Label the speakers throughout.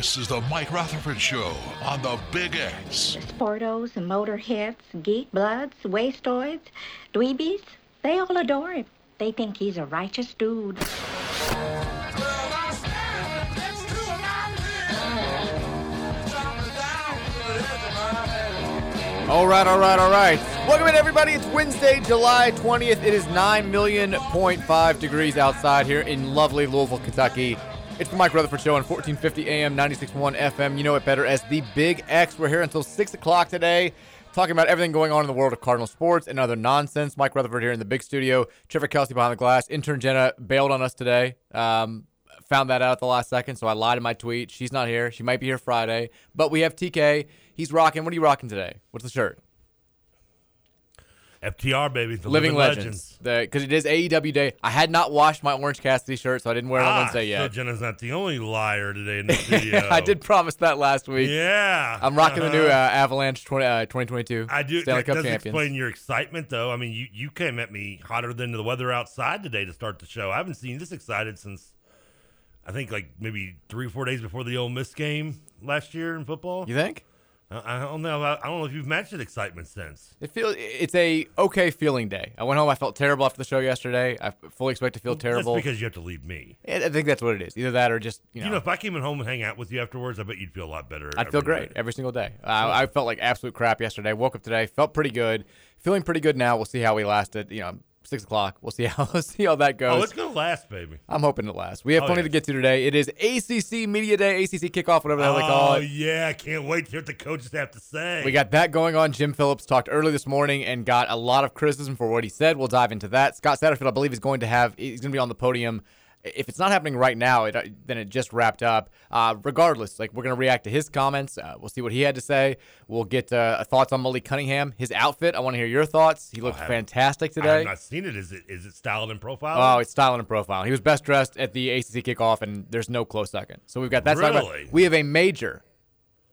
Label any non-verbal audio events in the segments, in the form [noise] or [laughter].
Speaker 1: This is the Mike Rutherford Show on the Big X.
Speaker 2: Sportos, and motorheads, geek bloods, wastoids, dweebies, they all adore him. They think he's a righteous dude.
Speaker 3: All right, all right, all right. Welcome in, everybody. It's Wednesday, July 20th. It is 9 million point five degrees outside here in lovely Louisville, Kentucky. It's the Mike Rutherford Show on 1450 AM, 96.1 FM. You know it better as the Big X. We're here until 6 o'clock today, talking about everything going on in the world of Cardinal sports and other nonsense. Mike Rutherford here in the big studio. Trevor Kelsey behind the glass. Intern Jenna bailed on us today. Um, found that out at the last second, so I lied in my tweet. She's not here. She might be here Friday. But we have TK. He's rocking. What are you rocking today? What's the shirt?
Speaker 4: FTR baby, the
Speaker 3: Living,
Speaker 4: Living,
Speaker 3: Legends. Because it is AEW day. I had not washed my Orange Cassidy shirt, so I didn't wear it on
Speaker 4: Ah,
Speaker 3: Wednesday
Speaker 4: so
Speaker 3: yet.
Speaker 4: Jenna's not the only liar today in the studio. [laughs]
Speaker 3: I did promise that last week.
Speaker 4: Yeah,
Speaker 3: I'm rocking the new uh,
Speaker 4: Uh-huh.
Speaker 3: Avalanche 20, uh, 2022
Speaker 4: I do.
Speaker 3: Stanley
Speaker 4: that
Speaker 3: Cup
Speaker 4: does
Speaker 3: champions.
Speaker 4: explain your excitement, though. I mean, you you came at me hotter than the weather outside today to start the show. I haven't seen this excited since I think like maybe three or four days before the Ole Miss game last year in football.
Speaker 3: You think?
Speaker 4: I, I don't know. I don't know if you've matched that excitement since.
Speaker 3: It feels it's a okay feeling day. I went home. I felt terrible after the show yesterday. I fully expect to feel terrible.
Speaker 4: That's because you have to leave me.
Speaker 3: I I think that's what it is. Either that or just you know.
Speaker 4: You know, if I came at home and hang out with you afterwards, I bet you'd feel a lot better.
Speaker 3: I'd feel great
Speaker 4: day.
Speaker 3: every single day. Uh, I felt like absolute crap yesterday. Woke up today, felt pretty good, feeling pretty good now. We'll see how we lasted. You know, six o'clock. We'll see how [laughs] we'll see how that oh, goes.
Speaker 4: Oh, it's gonna last, baby.
Speaker 3: I'm hoping it lasts. We have
Speaker 4: Oh,
Speaker 3: plenty
Speaker 4: yes.
Speaker 3: to get to today. It is ACC Media Day, ACC Kickoff, whatever the hell they call
Speaker 4: oh,
Speaker 3: it.
Speaker 4: Oh yeah, I can't wait to hear what the coaches have to say.
Speaker 3: We got that going on. Jim Phillips talked early this morning and got a lot of criticism for what he said. We'll dive into that. Scott Satterfield, I believe, is going to have he's going to be on the podium. If it's not happening right now, it, uh, then it just wrapped up. Uh, regardless, like we're going to react to his comments. Uh, we'll see what he had to say. We'll get uh, thoughts on Malik Cunningham, his outfit. I want to hear your thoughts. He looked
Speaker 4: I haven't- I have not seen it. Is it is it styled and profile?
Speaker 3: Oh, it's styled and profile. He was best dressed at the ACC kickoff, and there's no close second. So we've got that.
Speaker 4: Really?
Speaker 3: We have a major,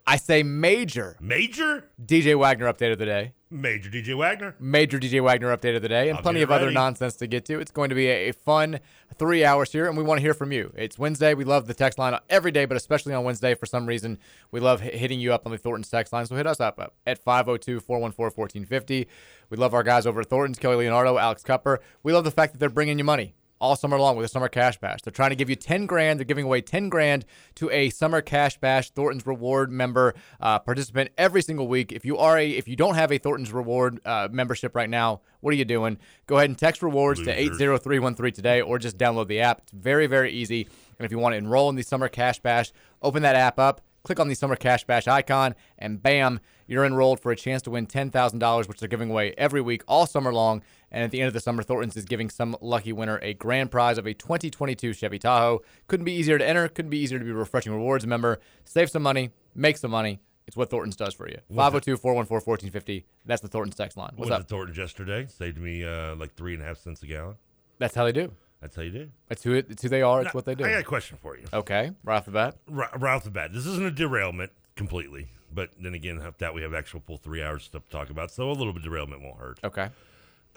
Speaker 3: I say major,
Speaker 4: major
Speaker 3: DJ Wagner update of the day.
Speaker 4: major DJ Wagner.
Speaker 3: Major DJ Wagner update of the day, and
Speaker 4: I'll
Speaker 3: plenty of other nonsense to get to. It's going to be a, fun three hours here, and we want to hear from you. It's Wednesday. We love the text line every day, but especially on Wednesday for some reason. We love hitting you up on the Thornton's text line, so hit us up, up at 502 414 1450. We love our guys over at Thornton's, Kelly Leonardo, Alex Cupper. We love the fact that they're bringing you money all summer long with a summer cash bash. They're trying to give you 10 grand. They're giving away 10 grand to a summer cash bash Thornton's reward member uh, participant every single week. If you are a if you don't have a Thornton's reward uh, membership right now, what are you doing? Go ahead and text rewards to 80313 today or just download the app. It's very very easy. And if you want to enroll in the summer cash bash, open that app up, click on the summer cash bash icon and bam, you're enrolled for a chance to win $10,000 which they're giving away every week all summer long. And at the end of the summer, Thornton's is giving some lucky winner a grand prize of a 2022 Chevy Tahoe. Couldn't be easier to enter. Couldn't be easier to be a refreshing rewards member. Save some money, make some money. It's what Thornton's does for you.
Speaker 4: What's
Speaker 3: 502 414 1450. That's the Thornton's text line. What's
Speaker 4: Went
Speaker 3: up?
Speaker 4: to Thornton's yesterday. Saved me uh, like three and a half cents a gallon.
Speaker 3: That's how they do.
Speaker 4: That's how you do.
Speaker 3: It's who, it, it's who they are. It's
Speaker 4: Now,
Speaker 3: what they do.
Speaker 4: I got a question for you.
Speaker 3: Okay, right off the bat.
Speaker 4: Right, right off the bat, this isn't a derailment completely, but then again, that we have actual full three hours stuff to talk about, so a little bit of derailment won't hurt.
Speaker 3: Okay.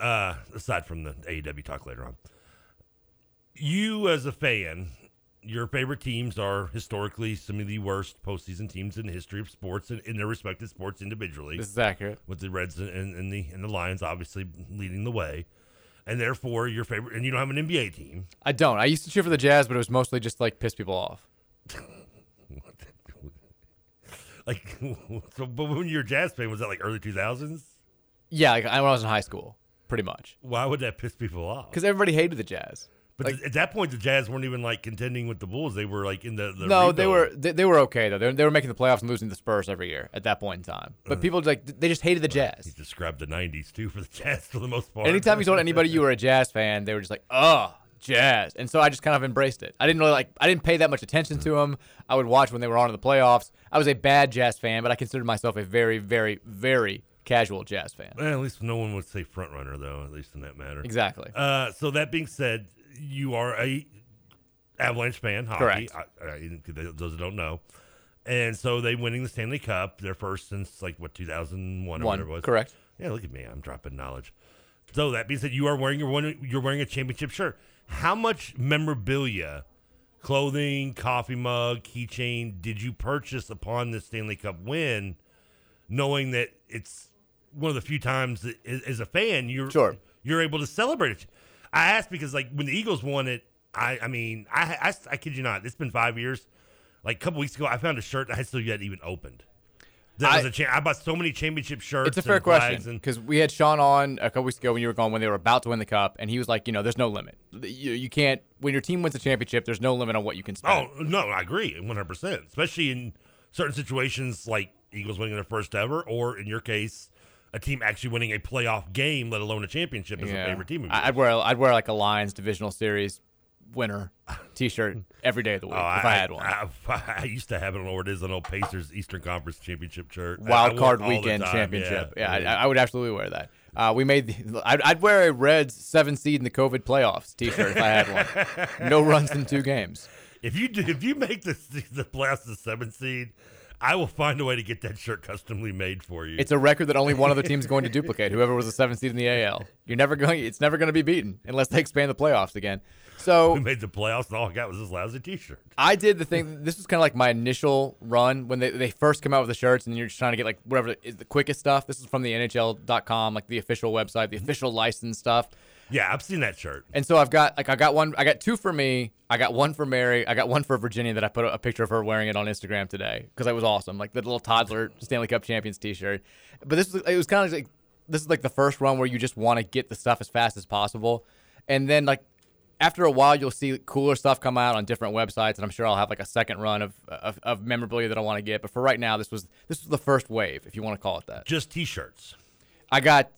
Speaker 4: Uh, aside from the AEW talk later on, you as a fan, your favorite teams are historically some of the worst postseason teams in the history of sports and in their respective sports individually.
Speaker 3: This is accurate.
Speaker 4: With the Reds and, and, the and the Lions obviously leading the way, and therefore your favorite, and you don't have an NBA team.
Speaker 3: I don't. I used to cheer for the Jazz, but it was mostly just like piss people off. [laughs]
Speaker 4: Like, [laughs] so, but when you're a Jazz fan, was that like early 2000s?
Speaker 3: Yeah, like when I was in high school. Pretty much.
Speaker 4: Why would that piss people off?
Speaker 3: Because everybody hated the Jazz.
Speaker 4: But
Speaker 3: like-
Speaker 4: th- at that point, the Jazz weren't even like contending with the Bulls. They were like in the, the
Speaker 3: no, they were they, they were okay though. They, they were making the playoffs and losing to the Spurs every year at that point in time. But
Speaker 4: Uh.
Speaker 3: people like they just hated the Jazz.
Speaker 4: He described the '90s too for the Jazz for the most part.
Speaker 3: Anytime you told anybody you were a Jazz fan, they were just like, "Oh, Jazz," and so I just kind of embraced it. I didn't really like. I didn't pay that much attention to them. I would watch when they were on in the playoffs. I was a bad Jazz fan, but I considered myself a very, very, very casual Jazz fan.
Speaker 4: Well, at least no one would say front runner though. At least in that matter.
Speaker 3: Exactly.
Speaker 4: Uh, so that being said, you are a Avalanche fan, hockey.
Speaker 3: Correct.
Speaker 4: I, I, those that don't know. And so they winning the Stanley Cup, their first since like what 2001 or
Speaker 3: One,
Speaker 4: whatever it was.
Speaker 3: correct.
Speaker 4: Yeah, look at me, I'm dropping knowledge. So that being said, you are wearing your one, you're wearing a championship shirt. How much memorabilia, clothing, coffee mug, keychain did you purchase upon the Stanley Cup win, knowing that it's one of the few times that, as as a fan you're
Speaker 3: Sure.
Speaker 4: you're able to celebrate it. I asked because like when the Eagles won it, I I mean I I, I kid you not, it's been five years. Like a couple weeks ago, I found a shirt that I still yet even opened. That was
Speaker 3: I-
Speaker 4: a cha- I bought so many championship shirts.
Speaker 3: It's a fair
Speaker 4: and
Speaker 3: question because we had Sean on a couple weeks ago when you were gone when they were about to win the cup, and he was like, you know, there's no limit. You, you can't when your team wins a championship. There's no limit on what you can spend.
Speaker 4: Oh no, I agree, one hundred percent. Especially in certain situations like Eagles winning their first ever, or in your case, a team actually winning a playoff game, let alone a championship, as a favorite team.
Speaker 3: I-. I'd wear I'd wear like a Lions divisional series winner T-shirt every day of the week [laughs]
Speaker 4: Oh,
Speaker 3: if I, had one.
Speaker 4: I, [laughs] I used to have it on what it is an old Pacers Eastern Conference Championship shirt. I- I
Speaker 3: Wild card
Speaker 4: it all the
Speaker 3: weekend championship. Yeah,
Speaker 4: yeah.
Speaker 3: I, I would absolutely wear that. Uh, we made. The, I'd, I'd wear a Reds seven seed in the COVID playoffs T-shirt if I had one. [laughs] No runs in two games.
Speaker 4: If you do, if you make the the playoffs the seven seed, I will find a way to get that shirt customly made for you.
Speaker 3: It's a record that only one other team's going to [laughs] duplicate. Whoever was the seventh seed in the AL. You're never going. It's never going to be beaten unless they expand the playoffs again. So [laughs]
Speaker 4: we made the playoffs, and all I got was this lousy T-shirt.
Speaker 3: I did the thing. This was kind of like my initial run when they, they first come out with the shirts, and you're just trying to get like whatever is the quickest stuff. This is from the NHL.com, like the official website, the official license stuff.
Speaker 4: Yeah, I've seen that shirt.
Speaker 3: And so I've got like I got one, I got two for me, I got one for Mary, I got one for Virginia that I put a, a picture of her wearing it on Instagram today because it was awesome, like the little toddler Stanley Cup champions T-shirt. But this was it was kind of like this is like the first run where you just want to get the stuff as fast as possible, and then like after a while you'll see cooler stuff come out on different websites, and I'm sure I'll have like a second run of of, of memorabilia that I want to get. But for right now, this was this was the first wave, if you want to call it that.
Speaker 4: Just T-shirts.
Speaker 3: I got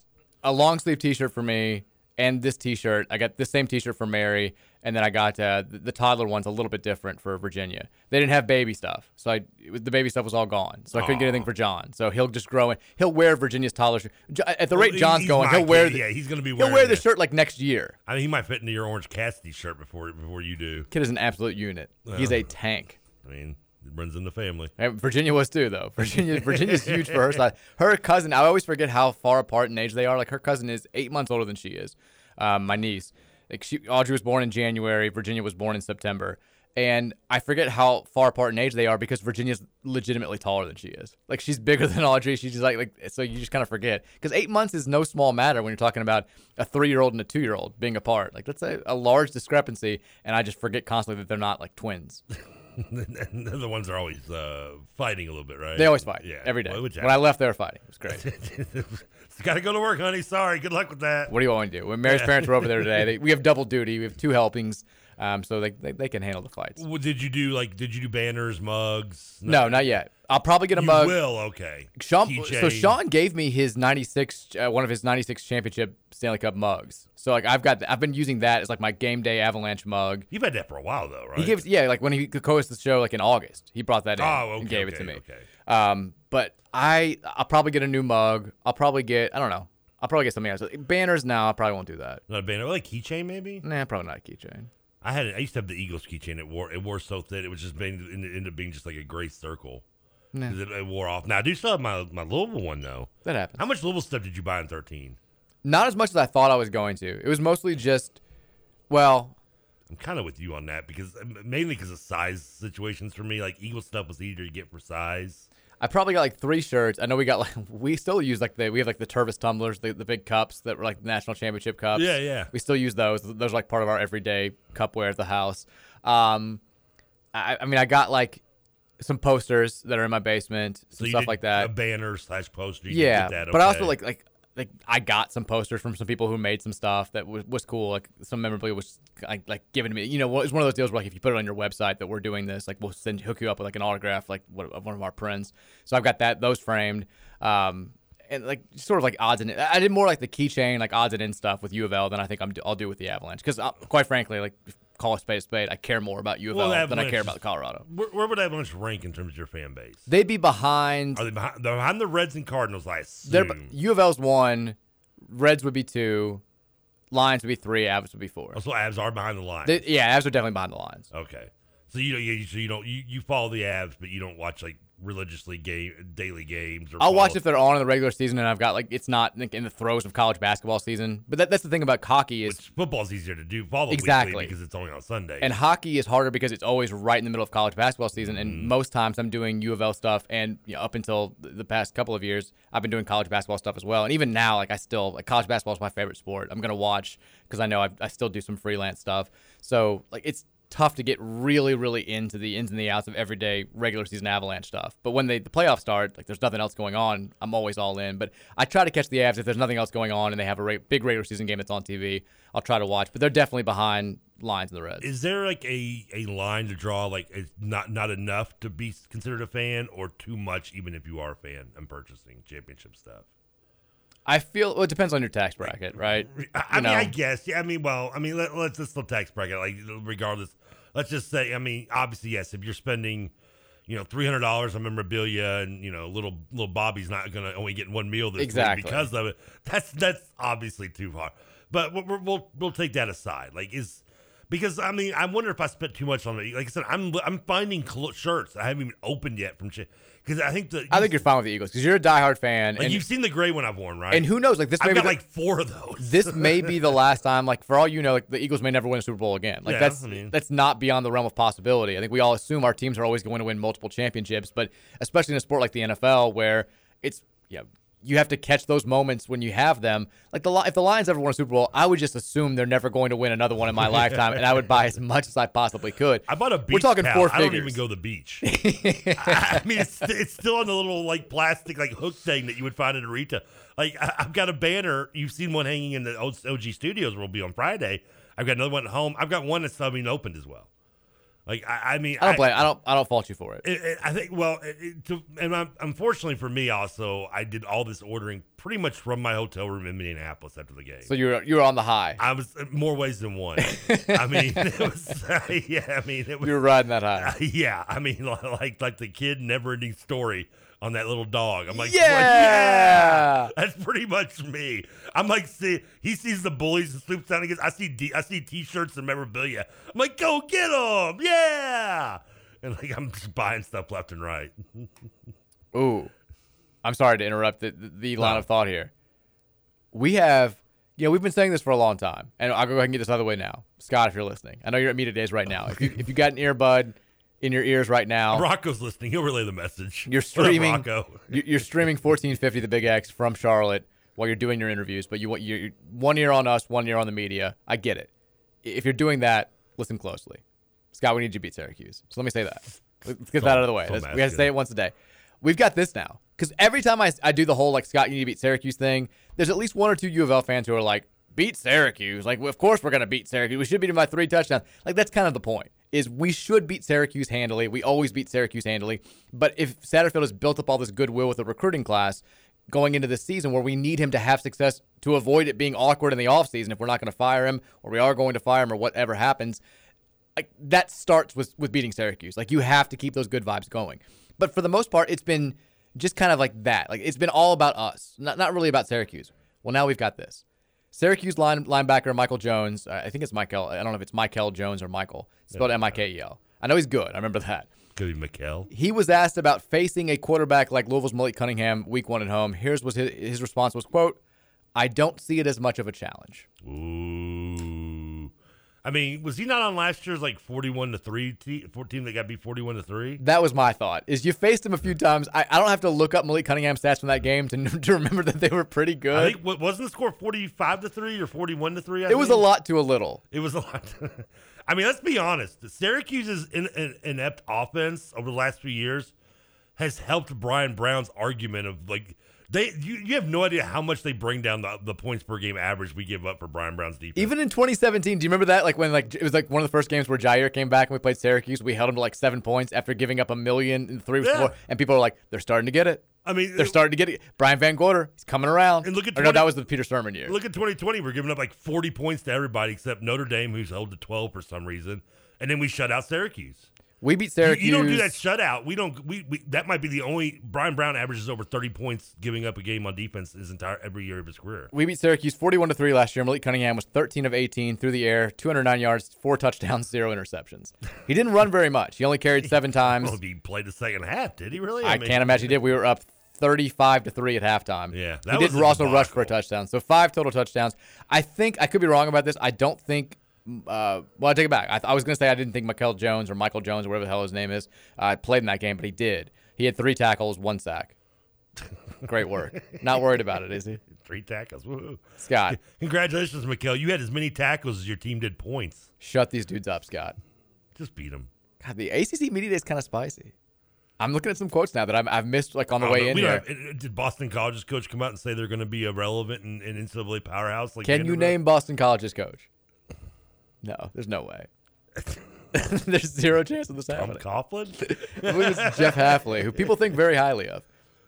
Speaker 3: a long sleeve T-shirt for me and this T-shirt. I got the same T-shirt for Mary, and then I got uh, the, the toddler one's a little bit different for Virginia. They didn't have baby stuff, so I the baby stuff was all gone. So I couldn't get anything for John. So he'll just grow in. He'll wear Virginia's toddler shirt at the
Speaker 4: Well,
Speaker 3: rate John's going. He'll wear
Speaker 4: kid.
Speaker 3: the,
Speaker 4: Yeah, he's gonna be wearing He'll
Speaker 3: wear the shirt like next year.
Speaker 4: I mean, he might fit into your Orange Cassidy shirt before before you do.
Speaker 3: Kid is an absolute unit. He's a tank.
Speaker 4: I mean, it runs in the family.
Speaker 3: And Virginia was too, though. [laughs] Virginia, Virginia's huge for her side. Her cousin, I always forget how far apart in age they are. Like her cousin is eight months older than she is. Um, my niece, like she, Audrey was born in January. Virginia was born in September, and I forget how far apart in age they are because Virginia's legitimately taller than she is. Like she's bigger than Audrey. She's just like like so you just kind of forget because eight months is no small matter when you're talking about a three year old and a two year old being apart. Like that's a, a large discrepancy, and I just forget constantly that they're not like twins. [laughs] [laughs]
Speaker 4: they're the ones that are always uh, fighting a little bit, right?
Speaker 3: They always fight.
Speaker 4: Yeah,
Speaker 3: every day.
Speaker 4: Well,
Speaker 3: when I left, they were fighting. It was great. [laughs]
Speaker 4: Got to go to work, honey. Sorry. Good luck with that.
Speaker 3: What do you want me to do? When Mary's
Speaker 4: Yeah.
Speaker 3: parents were over there today, they, we have double duty. We have two helpings, um, so they, they they can handle the fights.
Speaker 4: Well, did you do like? Did you do banners, mugs?
Speaker 3: No, not yet. I'll probably get a
Speaker 4: You
Speaker 3: mug.
Speaker 4: will. Okay.
Speaker 3: Sean, so Sean gave me his '96, uh, one of his '96 championship Stanley Cup mugs. So like I've got, I've been using that as like my game day Avalanche mug.
Speaker 4: You've had that for a while though, right?
Speaker 3: He gives, yeah, like when he co-hosted the show, like in August, he brought that in
Speaker 4: Oh, okay,
Speaker 3: and gave it to me.
Speaker 4: okay.
Speaker 3: Um, but I, I'll probably get a new mug. I'll probably get, I don't know, I'll probably get something else. Banners now, I probably won't do that.
Speaker 4: Not a banner, like keychain maybe.
Speaker 3: Nah, probably not a keychain.
Speaker 4: I had. I used to have the Eagles keychain. It wore. It wore so thin. It was just being It ended up being just like a gray circle. 'Cause It, it wore off. Now I do still have my my Louisville one though.
Speaker 3: That happens.
Speaker 4: How much Louisville stuff did you buy in thirteen?
Speaker 3: Not as much as I thought I was going to. It was mostly just, well,
Speaker 4: I'm kind of with you on that because mainly because of size situations for me. Like Eagle stuff was easier to get for size.
Speaker 3: I probably got like three shirts. I know we got like [laughs] we still use like the we have like the Tervis tumblers, the, the big cups that were like national championship cups.
Speaker 4: Yeah, yeah.
Speaker 3: We still use those. Those are like part of our everyday cupware at the house. Um, I, I mean, I got like some posters that are in my basement, some
Speaker 4: you
Speaker 3: stuff like that.
Speaker 4: A banner slash poster. You
Speaker 3: yeah,
Speaker 4: get that,
Speaker 3: but I also like like like I got some posters from some people who made some stuff that was, was cool. Like some memorabilia was like, like given to me. You know, it's one of those deals where like if you put it on your website that we're doing this, like we'll send hook you up with like an autograph like what, of one of our prints. So I've got that those framed. Um, and like sort of like odds and I did more like the keychain, like odds and end stuff with U of L than I think I'm, I'll do with the Avalanche. Because quite frankly, like call a spade a spade, I care more about U of
Speaker 4: Well,
Speaker 3: L than I care about Colorado.
Speaker 4: Where, where would Avalanche rank in terms of your fan base?
Speaker 3: They'd be behind.
Speaker 4: Are they behind, they're behind the Reds and Cardinals? I assume.
Speaker 3: They're, U of L's one, Reds would be two, Lions would be three, Avs would be four.
Speaker 4: Oh, also, Avs are behind the line.
Speaker 3: They- yeah, Avs are definitely behind the lines.
Speaker 4: Okay, so you you, so you don't, you, you follow the Avs, but you don't watch like religiously game daily games. Or
Speaker 3: I'll watch if they're on in the regular season, and I've got like it's not like, in the throes of college basketball season. But that, that's the thing about hockey is
Speaker 4: football's easier to do. Follow
Speaker 3: Exactly.
Speaker 4: because it's only on Sunday.
Speaker 3: And hockey is harder because it's always right in the middle of college basketball season.
Speaker 4: Mm-hmm.
Speaker 3: And most times I'm doing U of L stuff. And you know, up until the past couple of years, I've been doing college basketball stuff as well. And even now, like I still, like college basketball is my favorite sport. I'm going to watch because I know I, I still do some freelance stuff. So like it's tough to get really, really into the ins and the outs of everyday regular season Avalanche stuff. But when they, the playoffs start, like there's nothing else going on, I'm always all in. But I try to catch the Avs if there's nothing else going on and they have a re- big regular season game that's on TV. I'll try to watch. But they're definitely behind lines and the Reds.
Speaker 4: Is there like a, a line to draw? Like it's not not enough to be considered a fan, or too much even if you are a fan and purchasing championship stuff?
Speaker 3: I feel well, it depends on your tax bracket, right? [laughs]
Speaker 4: I, I mean, I guess. Yeah, I mean, well, I mean, let, let's just the tax bracket. Like, regardless, let's just say, I mean, obviously, yes, if you're spending, you know, three hundred dollars on memorabilia, and you know, little little Bobby's not gonna only get one meal this week
Speaker 3: Exactly.
Speaker 4: because of it. That's that's obviously too far. But we'll, we'll we'll take that aside. Like, is because I mean, I wonder if I spent too much on it. Like I said, I'm I'm finding cl- shirts I haven't even opened yet from shit because I think the
Speaker 3: I think you're fine with the Eagles because you're a diehard fan,
Speaker 4: like
Speaker 3: and
Speaker 4: you've seen the gray one I've worn, right?
Speaker 3: and who knows? Like this,
Speaker 4: I've
Speaker 3: may
Speaker 4: got
Speaker 3: the-
Speaker 4: like four of those.
Speaker 3: this may be the [laughs] last time. Like for all you know, like the Eagles may never win a Super Bowl again. Like
Speaker 4: Yeah,
Speaker 3: that's
Speaker 4: I mean-
Speaker 3: that's not beyond the realm of possibility. I think we all assume our teams are always going to win multiple championships, but especially in a sport like the NFL where it's know, you have to catch those moments when you have them. Like the if the Lions ever won a Super Bowl, I would just assume they're never going to win another one in my [laughs] lifetime, and I would buy as much as I possibly could.
Speaker 4: I bought a beach
Speaker 3: We're talking four
Speaker 4: I don't even go to the beach. [laughs] I mean, it's, it's still on the little like plastic like hook thing that you would find in a retail. Like I, I've got a banner. You've seen one hanging in the OG Studios. Where we'll be on Friday. I've got another one at home. I've got one that's not even opened as well. Like I, I mean,
Speaker 3: I don't blame. I don't. I don't fault you for it.
Speaker 4: it, it- I think well, it, it, to, and I'm, unfortunately for me, also I did all this ordering pretty much from my hotel room in Minneapolis after the game.
Speaker 3: So you're you're on the high.
Speaker 4: I was more ways than one. [laughs] I mean, it was [laughs] yeah. I mean, it was
Speaker 3: you were riding that high. [laughs]
Speaker 4: yeah. I mean, like like the kid never ending story on that little dog. I'm like,
Speaker 3: Yeah!
Speaker 4: yeah, that's pretty much me. I'm like, see, he sees the bullies and swoops down gets. I see, D, I see t-shirts and memorabilia. I'm like, go get them, yeah. And like, I'm just buying stuff left and right. [laughs]
Speaker 3: Ooh, I'm sorry to interrupt the, the, the line
Speaker 4: No.
Speaker 3: of thought here. We have, you know, we've been saying this for a long time, and I'll go ahead and get this out of the way now. Scott, if you're listening, I know you're at Media Days right now. If you if you got an earbud in your ears right now,
Speaker 4: Rocco's listening. He'll relay the message.
Speaker 3: you're
Speaker 4: What up,
Speaker 3: streaming.
Speaker 4: Rocco.
Speaker 3: you- You're streaming 1450 The Big X from Charlotte while you're doing your interviews, but you want you're one ear on us, one ear on the media. I get it. If you're doing that, listen closely. Scott, we need you to beat Syracuse. So let me say that. Let's get that out of the way.
Speaker 4: so
Speaker 3: we have to say it once a day. We've got this now. Because every time I, I do the whole, like, Scott, you need to beat Syracuse thing, there's at least one or two U of L fans who are like, beat Syracuse. Like, well, of course we're going to beat Syracuse. We should beat them by three touchdowns. Like, that's kind of the point, is we should beat Syracuse handily. We always beat Syracuse handily. But if Satterfield has built up all this goodwill with the recruiting class going into this season where we need him to have success to avoid it being awkward in the offseason if we're not going to fire him or we are going to fire him or whatever happens, like that starts with with beating Syracuse. Like you have to keep those good vibes going. But for the most part, it's been just kind of like that. Like it's been all about us, not not really about Syracuse. Well, now we've got this. Syracuse line, linebacker Michael Jones. I think it's Michael. I don't know if it's Michael Jones or Michael. It's spelled M I K E L. I know he's good. I remember that.
Speaker 4: Could be McKell.
Speaker 3: He was asked about facing a quarterback like Louisville's Malik Cunningham week one at home. Here's was his, his response was quote, I don't see it as much of a challenge.
Speaker 4: Ooh. I mean, was he not on last year's like forty-one to three te- for- team that got beat forty-one to three?
Speaker 3: That was my thought. Is you faced him a few times. I, I don't have to look up Malik Cunningham's stats from that game to, [laughs] to remember that they were pretty good.
Speaker 4: I think what wasn't the score forty-five to three or forty-one to three?
Speaker 3: It was a lot to a little.
Speaker 4: It was a lot. [laughs] I mean, let's be honest. Syracuse's in, in, inept offense over the last few years has helped Bryan Brown's argument of like They you, you have no idea how much they bring down the, the points per game average we give up for Bryan Brown's defense.
Speaker 3: Even in 2017, do you remember that? Like when like it was like one of the first games where Jaire came back and we played Syracuse. We held him to like seven points after giving up a million in three
Speaker 4: Yeah.
Speaker 3: four, and people are like, they're starting to get it.
Speaker 4: I mean,
Speaker 3: They're starting to get it. Brian VanGorder, he's coming around.
Speaker 4: And look at
Speaker 3: Or no, that was the Peter Sirmon year.
Speaker 4: Look at 2020. We're giving up like 40 points to everybody except Notre Dame, who's held to 12 for some reason, and then we shut out Syracuse.
Speaker 3: We beat Syracuse.
Speaker 4: You, don't do that shutout. We don't. We, we that might be the only. Bryan Brown averages over 30 points giving up a game on defense his entire every year of his career.
Speaker 3: We beat Syracuse 41 to 3 last year. Malik Cunningham was 13 of 18 through the air, 209 yards, four touchdowns, zero interceptions. He didn't run very much. He only carried seven [laughs] times.
Speaker 4: Well, he played the second half, did he really?
Speaker 3: I
Speaker 4: mean-
Speaker 3: can't imagine he did. We were up 35 to 3 at halftime.
Speaker 4: Yeah,
Speaker 3: He
Speaker 4: that
Speaker 3: did
Speaker 4: was a
Speaker 3: also rush for a touchdown. So five total touchdowns. I think I could be wrong about this. I don't think uh, well, I take it back. I, th- I was going to say I didn't think Michael Jones or Michael Jones or whatever the hell his name is uh, played in that game, but he did. He had three tackles, one sack. [laughs] Great work. Not worried about it, is he?
Speaker 4: Three tackles. Woo.
Speaker 3: Scott. [laughs]
Speaker 4: Congratulations, Mikel. You had as many tackles as your team did points.
Speaker 3: Shut these dudes up, Scott.
Speaker 4: Just beat them.
Speaker 3: God, the ACC media day is kind of spicy. I'm looking at some quotes now that I've, I've missed like on the way in here.
Speaker 4: have- did Boston College's coach come out and say they're going to be irrelevant and, and NCAA powerhouse? Like
Speaker 3: Can you name Boston College's coach? No, there's no way. [laughs] [laughs] there's zero chance of this
Speaker 4: Tom
Speaker 3: happening.
Speaker 4: Coughlin?
Speaker 3: I believe it's Jeff Hafley, who people think very highly of.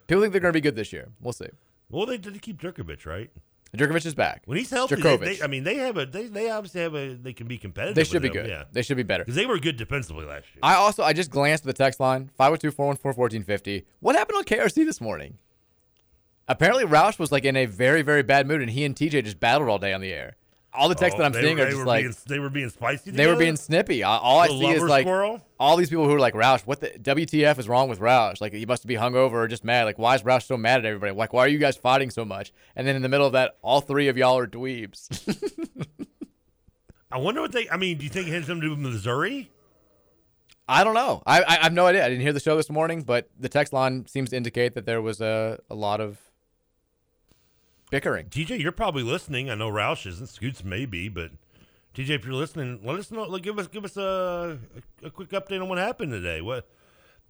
Speaker 3: People think they're going to be good this year. We'll see.
Speaker 4: Well, they did keep Jurkovec, right?
Speaker 3: Jurkovec is back.
Speaker 4: When he's healthy, they, they, I mean, they have a they, they obviously have a they can be competitive.
Speaker 3: They should be
Speaker 4: him,
Speaker 3: good.
Speaker 4: Yeah,
Speaker 3: They should be better.
Speaker 4: because they were good defensively last year.
Speaker 3: I also I just glanced at the text line 502-414-1450. What happened on KRC this morning? Apparently Roush was like in a very very bad mood and he and TJ just battled all day on the air. All the texts
Speaker 4: Oh,
Speaker 3: that I'm seeing
Speaker 4: were,
Speaker 3: are just like
Speaker 4: being, they were being spicy.
Speaker 3: they were being snippy. All I see is like
Speaker 4: squirrel?
Speaker 3: all these people who are like Roush. What the WTF is wrong with Roush? Like he must be hungover or just mad. Like why is Roush so mad at everybody? Like why are you guys fighting so much? And then in the middle of that, all three of y'all are dweebs. [laughs]
Speaker 4: I wonder what they. I mean, do you think it has something to do with Missouri?
Speaker 3: I don't know. I, I I have no idea. I didn't hear the show this morning, but the text line seems to indicate that there was a a lot of bickering.
Speaker 4: TJ, you're probably listening. I know Roush isn't. Scoots may be, but TJ, if you're listening, let us know. Like, give us give us a, a, quick update on what happened today. What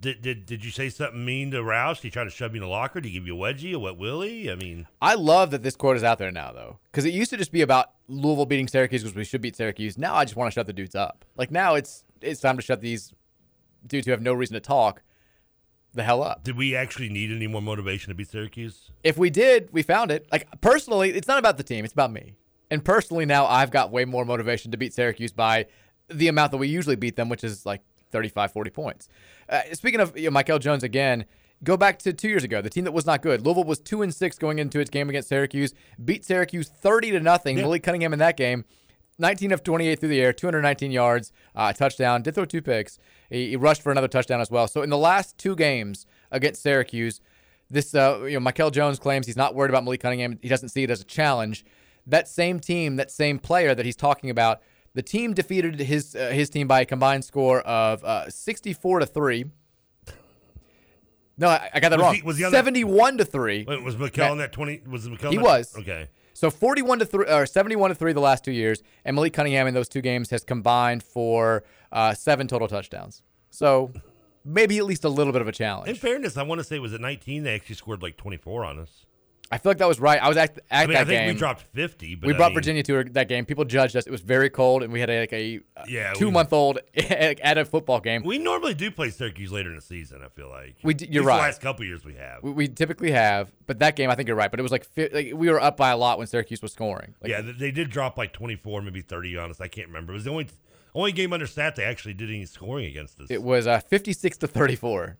Speaker 4: did did did you say something mean to Roush? Did he try to shove you in a locker? Did he give you a wedgie, a wet willie? I mean,
Speaker 3: I love that this quote is out there now, though, because it used to just be about Louisville beating Syracuse because we should beat Syracuse. Now I just want to shut the dudes up. Like now it's it's time to shut these dudes who have no reason to talk the hell up.
Speaker 4: did we actually need any more motivation to beat Syracuse?
Speaker 3: If we did, we found it. Like personally, it's not about the team; it's about me. And personally, now I've got way more motivation to beat Syracuse by the amount that we usually beat them, which is like 35, 40 points. Uh, speaking of you know, Michael Jones again, go back to two years ago, the team that was not good. Louisville was two and six going into its game against Syracuse, beat Syracuse 30 to nothing. Malik Cunningham in that game. 19 of 28 through the air, 219 yards, uh, touchdown. Did throw two picks. He, he rushed for another touchdown as well. So in the last two games against Syracuse, this uh, you know Michael Jones claims he's not worried about Malik Cunningham. He doesn't see it as a challenge. That same team, that same player that he's talking about, the team defeated his uh, his team by a combined score of uh, 64 to three. No, I, I got that
Speaker 4: Was
Speaker 3: wrong.
Speaker 4: he- was he on
Speaker 3: 71 to three.
Speaker 4: Wait, was McKell in that twenty? Was McKell?
Speaker 3: He
Speaker 4: that-
Speaker 3: was.
Speaker 4: Okay.
Speaker 3: So 41 to 3 or 71 to 3 the last two years and Malik Cunningham in those two games has combined for uh, seven total touchdowns. So maybe at least a little bit of a challenge.
Speaker 4: In fairness, I want to say was at 19 they actually scored like 24 on us.
Speaker 3: I feel like that was right. I was at, at
Speaker 4: I mean,
Speaker 3: that
Speaker 4: I think
Speaker 3: game.
Speaker 4: we dropped 50, but
Speaker 3: we
Speaker 4: I
Speaker 3: brought
Speaker 4: mean-
Speaker 3: Virginia to that game. People judged us. It was very cold, and we had a, like a
Speaker 4: Yeah, we-
Speaker 3: two month old [laughs] at a football game.
Speaker 4: We normally do play Syracuse later in the season. I feel like
Speaker 3: we. D- you're right.
Speaker 4: The last couple years we have.
Speaker 3: We, we typically have, but that game I think you're right. But it was like, fi- like we were up by a lot when Syracuse was scoring. Like,
Speaker 4: yeah, they, they did drop like 24, maybe 30 on us. I can't remember. It was the only only game under stat they actually did any scoring against us.
Speaker 3: It was uh, 56 to 34.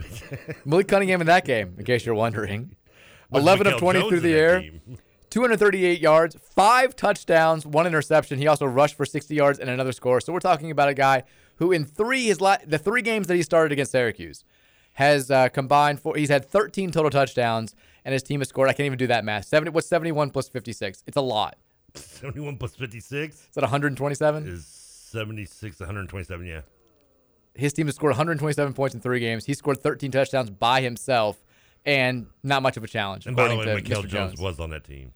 Speaker 3: [laughs] Malik Cunningham in that game, in case you're wondering. [laughs] 11 of 20
Speaker 4: Jones
Speaker 3: through the air,
Speaker 4: team? [laughs]
Speaker 3: 238 yards, five touchdowns, one interception. He also rushed for 60 yards and another score. So we're talking about a guy who, in three his la- the three games that he started against Syracuse, has uh, combined for he's had 13 total touchdowns, and his team has scored. I can't even do that math. 70 what's 71 plus 56? It's a lot.
Speaker 4: 71 plus 56
Speaker 3: Is that 127?
Speaker 4: is 76, 127. Yeah.
Speaker 3: His team has scored 127 points in three games. He scored 13 touchdowns by himself, and not much of a challenge.
Speaker 4: And by the way, Mikael Jones.
Speaker 3: Jones
Speaker 4: was on that team.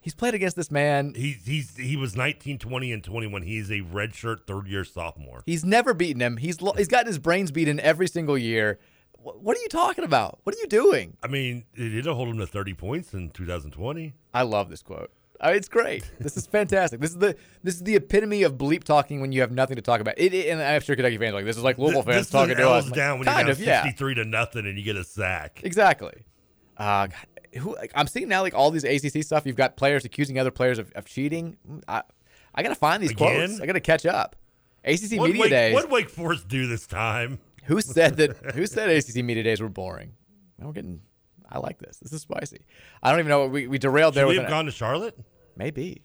Speaker 3: He's played against this man.
Speaker 4: He he's he was 19, 20, and 21. He is a redshirt third year sophomore.
Speaker 3: He's never beaten him. He's lo- he's gotten his brains beaten every single year. Wh- What are you talking about? What are you doing?
Speaker 4: I mean, it did hold him to 30 points in 2020.
Speaker 3: I love this quote. I mean, it's great. This is fantastic. This is the this is the epitome of bleep talking when you have nothing to talk about. It, it- and I'm sure Kentucky fans are like this is like Louisville fans
Speaker 4: this
Speaker 3: talking to us.
Speaker 4: Down when
Speaker 3: kind
Speaker 4: you're
Speaker 3: of,
Speaker 4: down
Speaker 3: yeah,
Speaker 4: 63 to nothing and you get a sack.
Speaker 3: exactly. Uh, God, who like, I'm seeing now like all these ACC stuff. You've got players accusing other players of, of cheating. I I gotta find these
Speaker 4: Again?
Speaker 3: quotes. I gotta catch up. ACC
Speaker 4: What
Speaker 3: media
Speaker 4: Wake,
Speaker 3: days.
Speaker 4: what Wake Forest do this time?
Speaker 3: Who said that? Who said ACC media days were boring? Now we're getting. I like this. This is spicy. I don't even know. We, we derailed
Speaker 4: Should
Speaker 3: there.
Speaker 4: We have gone to Charlotte?
Speaker 3: Maybe.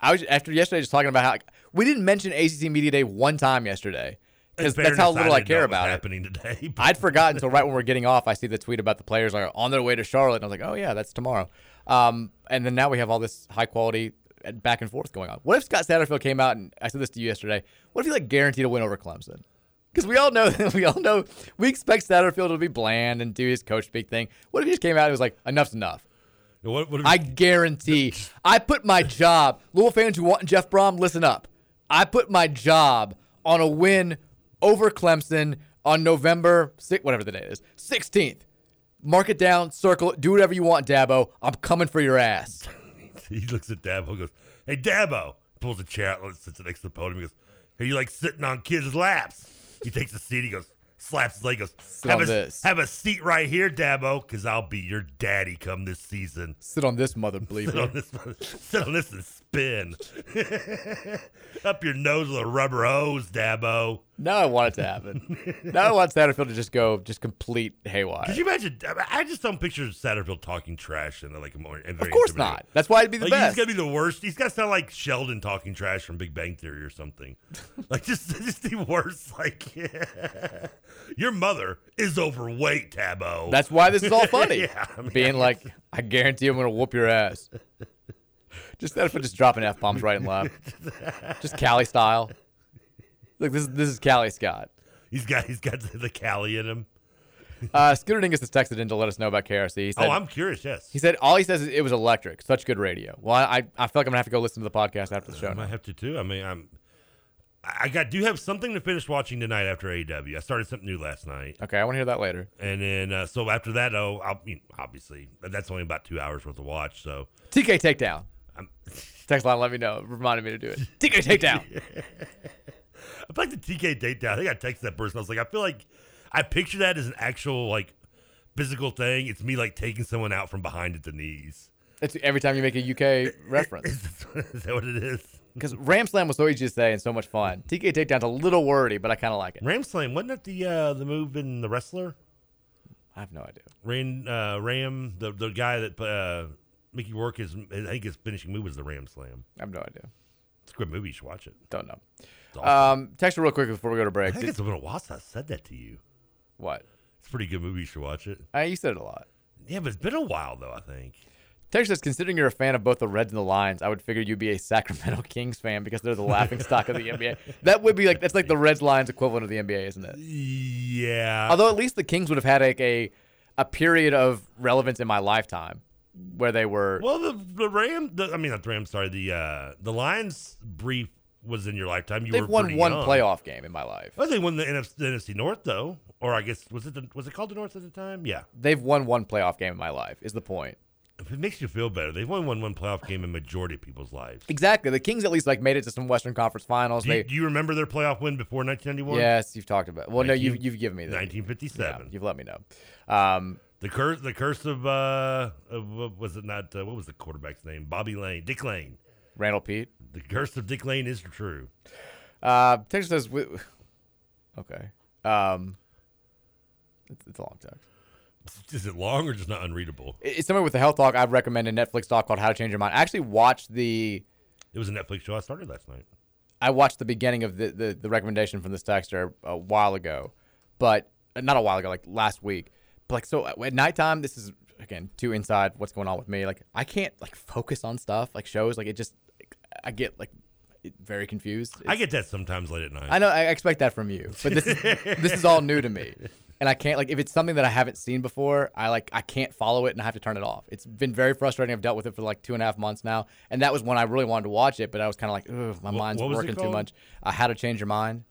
Speaker 3: I was after yesterday just talking about how we didn't mention ACC media day one time yesterday because that's how little I,
Speaker 4: know
Speaker 3: care about it.
Speaker 4: happening today. [laughs] but-
Speaker 3: I'd forgotten until right when we're getting off. I see the tweet about the players like on their way to Charlotte, and I was like, oh yeah, that's tomorrow. Um, and then now we have all this high quality uh, back and forth going on. What if Scott Satterfield came out and I said this to you yesterday? What if he like guaranteed a win over Clemson? Because we all know, [laughs] we all know, we expect Satterfield to be bland and do his coach speak thing. What if he just came out and was like, enough's enough?
Speaker 4: What, what
Speaker 3: I guarantee. [laughs] I put my job. Louisville fans who want Jeff Brohm, listen up. I put my job on a win over Clemson on November six, whatever the date is, sixteenth. Mark it down, circle it, do whatever you want, Dabo. I'm coming for your ass. [laughs]
Speaker 4: he looks at Dabo and goes, Hey, Dabo. Pulls a chair out, sits next to the podium. He goes, Hey, you like sitting on kids' laps? He takes a seat. He goes, slaps his leg, goes,
Speaker 3: Sit
Speaker 4: have
Speaker 3: on
Speaker 4: a,
Speaker 3: this.
Speaker 4: have a seat right here, Dabo, because I'll be your daddy come this season.
Speaker 3: Sit on this mother please.
Speaker 4: Sit on
Speaker 3: bleeper.
Speaker 4: this, [laughs] sit on this and spin. [laughs] Up your nose with a rubber hose, Dabo.
Speaker 3: Now I want it to happen. now I want Satterfield to just go just complete haywire.
Speaker 4: Could you imagine? I just don't picture Satterfield talking trash and like a more. and
Speaker 3: Of course not. That's why it'd be the
Speaker 4: like,
Speaker 3: best.
Speaker 4: He's gonna be the worst. He's got to sound like Sheldon talking trash from Big Bang Theory or something. [laughs] like just, just the worst. Like your mother is overweight, Dabo.
Speaker 3: That's why this is all funny. [laughs]
Speaker 4: yeah, I mean,
Speaker 3: Being like, I guarantee I'm gonna whoop your ass. Just that for just dropping f bombs right and [laughs] left, just Cali style. Look, this is this is Cali Scott.
Speaker 4: he's got he's got the, Cali in him.
Speaker 3: Uh, Scooter Dingus has texted in to let us know about KRC. He said,
Speaker 4: oh, I'm curious. Yes,
Speaker 3: He said all he says is it was electric. Such good radio. Well, I I feel like I'm gonna have to go listen to the podcast after the show.
Speaker 4: I
Speaker 3: now.
Speaker 4: might have to too. I mean, I'm. I got do have something to finish watching tonight after AEW. I started something new last night.
Speaker 3: Okay, I want to hear that later.
Speaker 4: And then, uh, so after that, oh, I'll, I mean, obviously, that's only about two hours worth of watch. So
Speaker 3: TK takedown.
Speaker 4: I'm, [laughs]
Speaker 3: Text line, let me know. Reminded me to do it. [laughs] TK takedown. [laughs]
Speaker 4: I feel like the TK date down. I think I texted that person. I was like, I feel like I picture that as an actual like physical thing. It's me like taking someone out from behind at the knees.
Speaker 3: It's every time you make a UK reference.
Speaker 4: is that what it is?
Speaker 3: Because Ram Slam was so easy to say and so much fun. TK takedown's a little wordy, but I kind of like it.
Speaker 4: Ram Slam wasn't that the uh, the move in the wrestler?
Speaker 3: I have no idea.
Speaker 4: Ram uh, Ram the the guy that uh, Mickey Rourke is I think his finishing move was the Ram Slam.
Speaker 3: I have no idea.
Speaker 4: It's a good movie. You should watch it.
Speaker 3: Don't know.
Speaker 4: Awesome.
Speaker 3: Um, text her real quick before we go to break.
Speaker 4: I think
Speaker 3: Did-
Speaker 4: it's been a while since I said that to you.
Speaker 3: what?
Speaker 4: It's a pretty good movie. You should watch it.
Speaker 3: Uh, you said it a lot.
Speaker 4: Yeah, but it's been a while though. I think.
Speaker 3: Text says, considering you're a fan of both the Reds and the Lions, I would figure you'd be a Sacramento [laughs] Kings fan because they're the laughing stock of the NBA. That would be like that's like the Reds Lions equivalent of the NBA, isn't it?
Speaker 4: Yeah.
Speaker 3: Although at least the Kings would have had like a a period of relevance in my lifetime where they were.
Speaker 4: Well, the the Ram, the, I mean not the Rams. Sorry, the uh, the Lions brief was in your lifetime. You
Speaker 3: They've
Speaker 4: were
Speaker 3: won
Speaker 4: pretty
Speaker 3: one
Speaker 4: young.
Speaker 3: playoff game in my life.
Speaker 4: I think they won the NFC, the NFC North though, or I guess was it the, was it called the North at the time? Yeah.
Speaker 3: They've won one playoff game in my life. Is the point?
Speaker 4: If it makes you feel better, they've won one one playoff game in majority of people's lives.
Speaker 3: Exactly. The Kings at least like made it to some Western Conference Finals.
Speaker 4: Do you,
Speaker 3: they
Speaker 4: do you remember their playoff win before 1991?
Speaker 3: yes, you've talked about. Well, no,
Speaker 4: 19
Speaker 3: you've you've given me that.
Speaker 4: 1957.
Speaker 3: Yeah, you've let me know. Um,
Speaker 4: The curse, the curse of, uh, of what was it not? Uh, what was the quarterback's name? Bobby Layne, Dick Lane.
Speaker 3: Randall Pete.
Speaker 4: The curse of Dick Lane is true.
Speaker 3: Uh, text says, okay. Um, it's, it's a long text.
Speaker 4: Is it long or just not unreadable?
Speaker 3: It's somewhere with the health talk. I've recommended a Netflix doc called How to Change Your Mind. I actually watched the.
Speaker 4: It was a Netflix show I started last night.
Speaker 3: I watched the beginning of the, the, the recommendation from this texter a while ago, but uh, not a while ago, like last week. But like, so at nighttime, this is again too inside what's going on with me. Like, I can't like focus on stuff like shows. Like, it just, I get like very confused.
Speaker 4: I get that sometimes late at night.
Speaker 3: I know I expect that from you, but this is [laughs] this is all new to me, and I can't like if it's something that I haven't seen before, I like I can't follow it and I have to turn it off. It's been very frustrating. I've dealt with it for like two and a half months now, and that was when I really wanted to watch it, but I was kind of like, my
Speaker 4: What-
Speaker 3: mind's
Speaker 4: what
Speaker 3: working too much. Uh, How to Change Your Mind.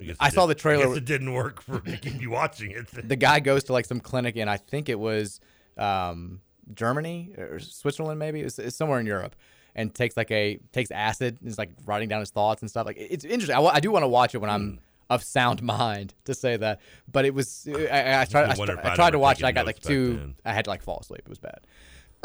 Speaker 4: I,
Speaker 3: I saw
Speaker 4: did-
Speaker 3: the trailer.
Speaker 4: I guess it didn't work for to keep you watching it.
Speaker 3: the guy goes to like some clinic and I think it was um, Germany or Switzerland maybe it's, it's somewhere in Europe and takes like a takes acid and is like writing down his thoughts and stuff like it's interesting I, I do want to watch it when
Speaker 4: Hmm.
Speaker 3: I'm of sound [laughs] mind to say that but it was I, I, tried I, st- I tried to watch it I got like two
Speaker 4: then.
Speaker 3: I had to like fall asleep it was bad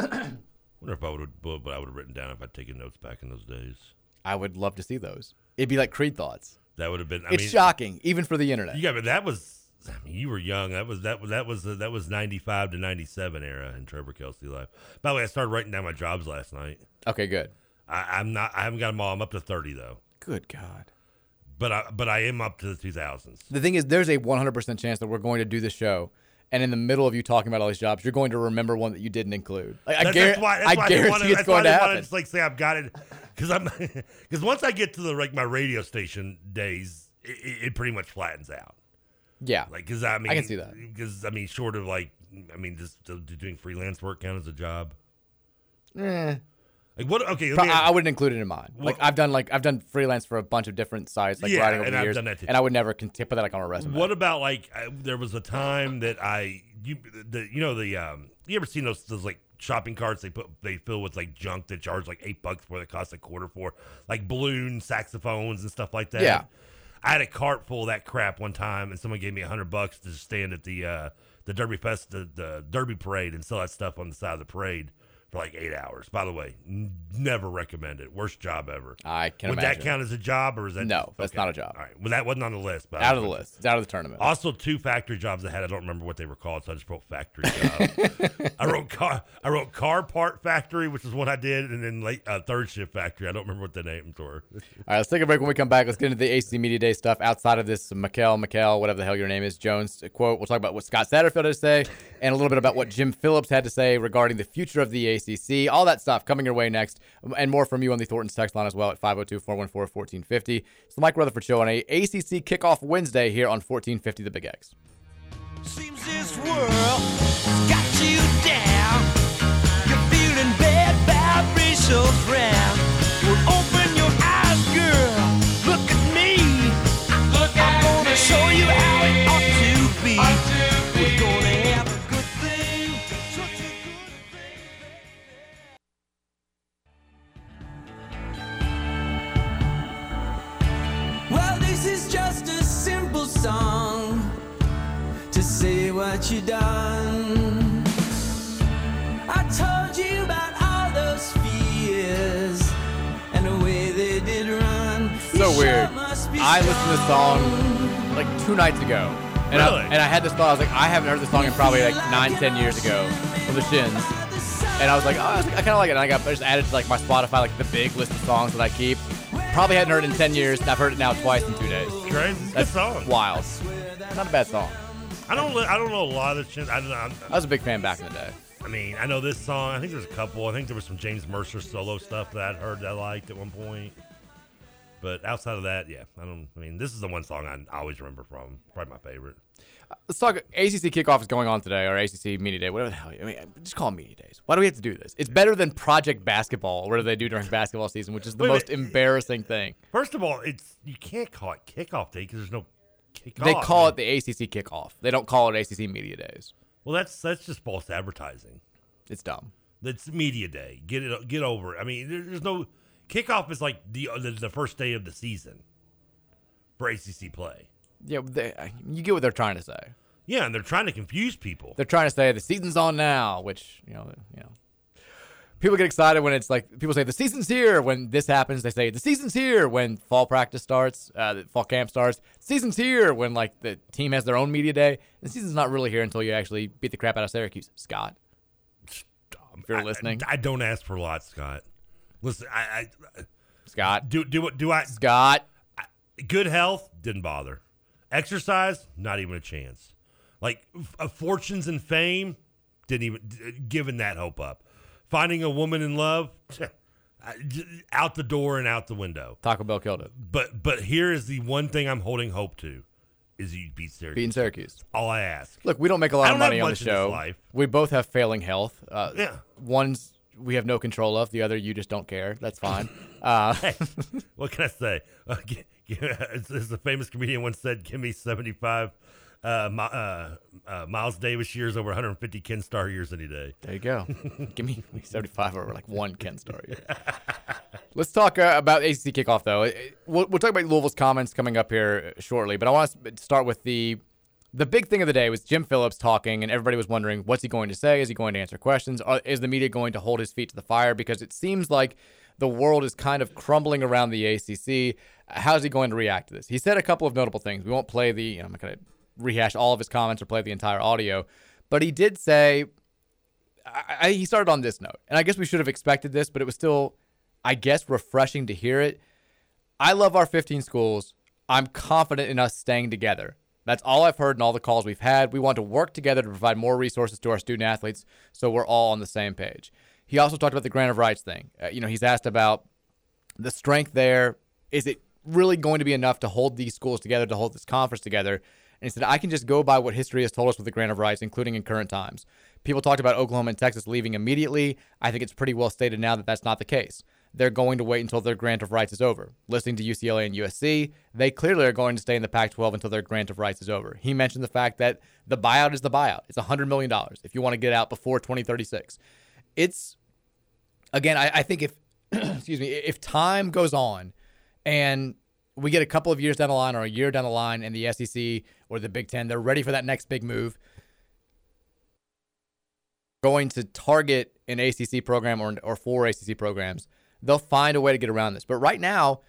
Speaker 3: [clears throat]
Speaker 4: wonder if I would have what I would have written down if I'd taken notes back in those days.
Speaker 3: I would love to see those it'd be like Creed thoughts
Speaker 4: That would have been. I
Speaker 3: it's
Speaker 4: mean,
Speaker 3: shocking even for the internet
Speaker 4: Yeah, but that was. I mean, you were young. That was that was that was that was ninety five to ninety seven era in Trevor Kelsey life. By the way, I started writing down my jobs last night.
Speaker 3: okay good
Speaker 4: I, I'm not. I haven't got them all. I'm up to thirty though.
Speaker 3: good God
Speaker 4: But I but I am up to the two thousands.
Speaker 3: The thing is, there's a 100% chance that we're going to do the show, and in the middle of you talking about all these jobs, you're going to remember one that you didn't include. Like, I, guar-
Speaker 4: that's why, that's
Speaker 3: I guarantee
Speaker 4: wanna,
Speaker 3: it's going to happen.
Speaker 4: just like say I've got it because I'm [laughs] because once I get to the like my radio station days, it, it, it pretty much flattens out.
Speaker 3: Yeah,
Speaker 4: Like because I mean
Speaker 3: I can see that.
Speaker 4: because I mean short of like I mean just uh, doing freelance work count as a job.
Speaker 3: Eh.
Speaker 4: Like what? Okay,
Speaker 3: Pro- I, wouldn't include it in mine. Like I've done, like I've done freelance for a bunch of different sites, like
Speaker 4: Yeah,
Speaker 3: writing over
Speaker 4: and
Speaker 3: the
Speaker 4: I've
Speaker 3: years,
Speaker 4: done that too.
Speaker 3: and I would never con- put that like on a resume.
Speaker 4: What about like I, there was a time that I you the you know the um you ever seen those those like shopping carts they put they fill with like junk that charge like eight bucks for that costs a quarter for like balloons saxophones and stuff like that.
Speaker 3: Yeah.
Speaker 4: I had a cart full of that crap one time and someone gave me a hundred bucks to stand at the uh the Derby Fest the, the Derby parade and sell that stuff on the side of the parade for like eight hours. By the way, n- never recommend it. Worst job ever.
Speaker 3: I can
Speaker 4: Would
Speaker 3: imagine.
Speaker 4: that count as a job or is that
Speaker 3: No, that's
Speaker 4: okay.
Speaker 3: not a job.
Speaker 4: All right. Well, that wasn't on the list. But
Speaker 3: out of the list. It's out of the tournament.
Speaker 4: also, two factory jobs I had. I don't remember what they were called, so I just wrote factory job. [laughs] I wrote car. I wrote car part factory, which is what I did, and then late uh, third shift factory. I don't remember what the names were.
Speaker 3: All right, let's take a break. When we come back, let's get into the AC Media Day stuff outside of this Mikel, Mikel, whatever the hell your name is, Jones quote. We'll talk about what Scott Satterfield had to say and a little bit about what Jim Phillips had to say regarding the future of the ACC. All that stuff coming your way next, and more from you on the Thornton's text line as well at 502 414 1450. It's the Mike Rutherford Show on a ACC kickoff Wednesday here on 1450 The Big X.
Speaker 5: Seems this world has got you down. You're feeling bad vibrations round. Well, open your eyes, girl. Look at me. Look I'm gonna show you how song to say what you done. I told you about all those fears and the way they did run.
Speaker 3: So weird. I listened to this song like two nights ago. And, I, and I had this thought, I was like, I haven't heard this song in probably like nine, ten years ago from the Shins. And I was like, oh, I, kind of like it. And I got I just added to like my Spotify, like the big list of songs that I keep. Probably hadn't heard it in 10 years, and I've heard it now twice in two days.
Speaker 4: Crazy, it's a good
Speaker 3: That's
Speaker 4: song.
Speaker 3: wild. Not a bad song.
Speaker 4: I don't. li- I don't know a lot of the shit. I don't know. I'm-
Speaker 3: I was a big fan back in the day.
Speaker 4: I mean, I know this song. I think there's a couple. I think there was some James Mercer solo stuff that I'd heard that I liked at one point. But outside of that, yeah, I don't. I mean, this is the one song I always remember from. Probably my favorite.
Speaker 3: Let's talk. ACC kickoff is going on today, or ACC Media Day, whatever the hell. I mean, just call them Media Days. Why do we have to do this? It's better than Project Basketball, what do they do during basketball season, which is the
Speaker 4: Wait,
Speaker 3: most embarrassing thing.
Speaker 4: First of all, it's you can't call it kickoff day because there's no kickoff.
Speaker 3: They call it the ACC kickoff. They don't call it ACC Media Days.
Speaker 4: Well, that's that's just false advertising.
Speaker 3: It's dumb.
Speaker 4: That's media day. Get it. Get over. it. I mean, there's no kickoff is like the the, the first day of the season for ACC play.
Speaker 3: Yeah, they, you get what they're trying to say.
Speaker 4: Yeah, and they're trying to confuse people.
Speaker 3: They're trying to say the season's on now, which you know, you know. People get excited when it's like people say the season's here. When this happens, they say the season's here. When fall practice starts, uh, fall camp starts, season's here. When like the team has their own media day, the season's not really here until you actually beat the crap out of Syracuse. Scott, if you're listening,
Speaker 4: I, I don't ask for a lot, Scott. Listen, I, I
Speaker 3: Scott,
Speaker 4: do do what do I
Speaker 3: Scott.
Speaker 4: good health didn't bother. Exercise, not even a chance. Like f- uh, fortunes and fame, didn't even d- given that hope up. Finding a woman in love, out the door and out the window.
Speaker 3: Taco Bell killed it.
Speaker 4: But but here is the one thing I'm holding hope to, is you beat Syracuse.
Speaker 3: Beating Syracuse.
Speaker 4: All I ask.
Speaker 3: Look, we don't make a lot of money on the
Speaker 4: much in this
Speaker 3: show. We both have failing health. Uh,
Speaker 4: Yeah.
Speaker 3: One's we have no control of. The other, you just don't care. That's fine. [laughs] Uh,
Speaker 4: Hey, what can I say? [laughs] Uh, as, the famous comedian once said, "Give me seventy-five uh, Mi- uh, uh, Miles Davis years over 150 Ken Star years any day."
Speaker 3: There you go. [laughs] Give me 75 over like one Ken Star year. [laughs] Let's talk uh, about ACC kickoff, though. We'll, we'll talk about Louisville's comments coming up here shortly, but I want to start with the the big thing of the day was Jim Phillips talking, and everybody was wondering what's he going to say? Is he going to answer questions? Are, is the media going to hold his feet to the fire? Because it seems like the world is kind of crumbling around the ACC. How's he going to react to this? He said a couple of notable things. We won't play the, you know, I'm not going to rehash all of his comments or play the entire audio, but he did say, I, I, he started on this note, and I guess we should have expected this, but it was still, I guess, refreshing to hear it. I love our 15 schools. I'm confident in us staying together. That's all I've heard in all the calls we've had. We want to work together to provide more resources to our student athletes so we're all on the same page. He also talked about the grant of rights thing. Uh, you know, he's asked about the strength there. Is it really going to be enough to hold these schools together, to hold this conference together? And he said, I can just go by what history has told us with the grant of rights, including in current times. People talked about Oklahoma and Texas leaving immediately. I think it's pretty well stated now that that's not the case. They're going to wait until their grant of rights is over. Listening to UCLA and USC, they clearly are going to stay in the Pac 12 until their grant of rights is over. He mentioned the fact that the buyout is the buyout. It's $100 million if you want to get out before 2036. It's, again, I, I think if, [clears throat] excuse me, if time goes on and we get a couple of years down the line or a year down the line and the SEC or the Big Ten, they're ready for that next big move. Going to target an ACC program or, or four ACC programs, they'll find a way to get around this. But right now,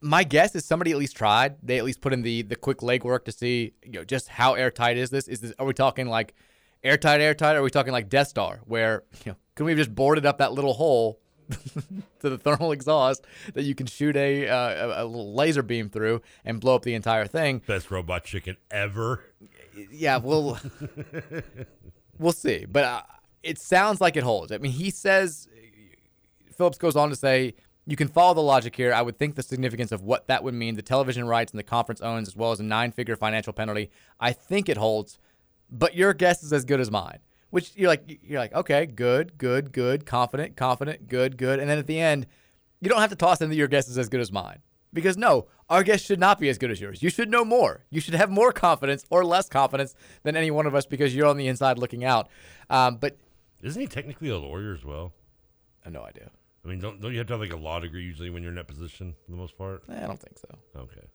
Speaker 3: my guess is somebody at least tried. They at least put in the the quick legwork to see you know just how airtight is this? Is this are we talking like airtight, airtight? Or are we talking like Death Star, where you know can we have just boarded up that little hole [laughs] to the thermal exhaust that you can shoot a, uh, a little laser beam through and blow up the entire thing.
Speaker 4: Best robot chicken ever.
Speaker 3: Yeah, we'll we'll see, but uh, it sounds like it holds. I mean, he says Phillips goes on to say. You can follow the logic here. I would think the significance of what that would mean, the television rights and the conference owns, as well as a nine figure financial penalty. I think it holds, but your guess is as good as mine. Which you're like you're like okay good good good confident confident good good. And then at the end you don't have to toss in that your guess is as good as mine. Because no our guess should not be as good as yours. You should know more. You should have more confidence or less confidence than any one of us because you're on the inside looking out. Um, but
Speaker 4: isn't he technically a lawyer as well?
Speaker 3: I have no idea.
Speaker 4: I mean don't, don't you have to have like a law degree usually when you're in that position for the most part?
Speaker 3: I don't think so.
Speaker 4: Okay.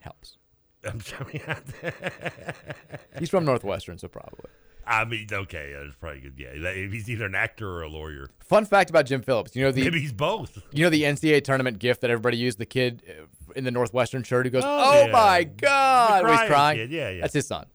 Speaker 3: Helps [laughs]
Speaker 4: I'm sorry.
Speaker 3: He's from Northwestern, so probably.
Speaker 4: I mean, okay, that's probably good. Yeah, he's either an actor or a lawyer.
Speaker 3: Fun fact about Jim Phillips, you know the
Speaker 4: maybe he's both.
Speaker 3: You know the NCAA tournament gift that everybody used, the kid uh, in the Northwestern shirt who goes, "Oh, oh yeah. my god,"
Speaker 4: he's
Speaker 3: crying.
Speaker 4: Kid. Yeah, yeah.
Speaker 3: That's his son.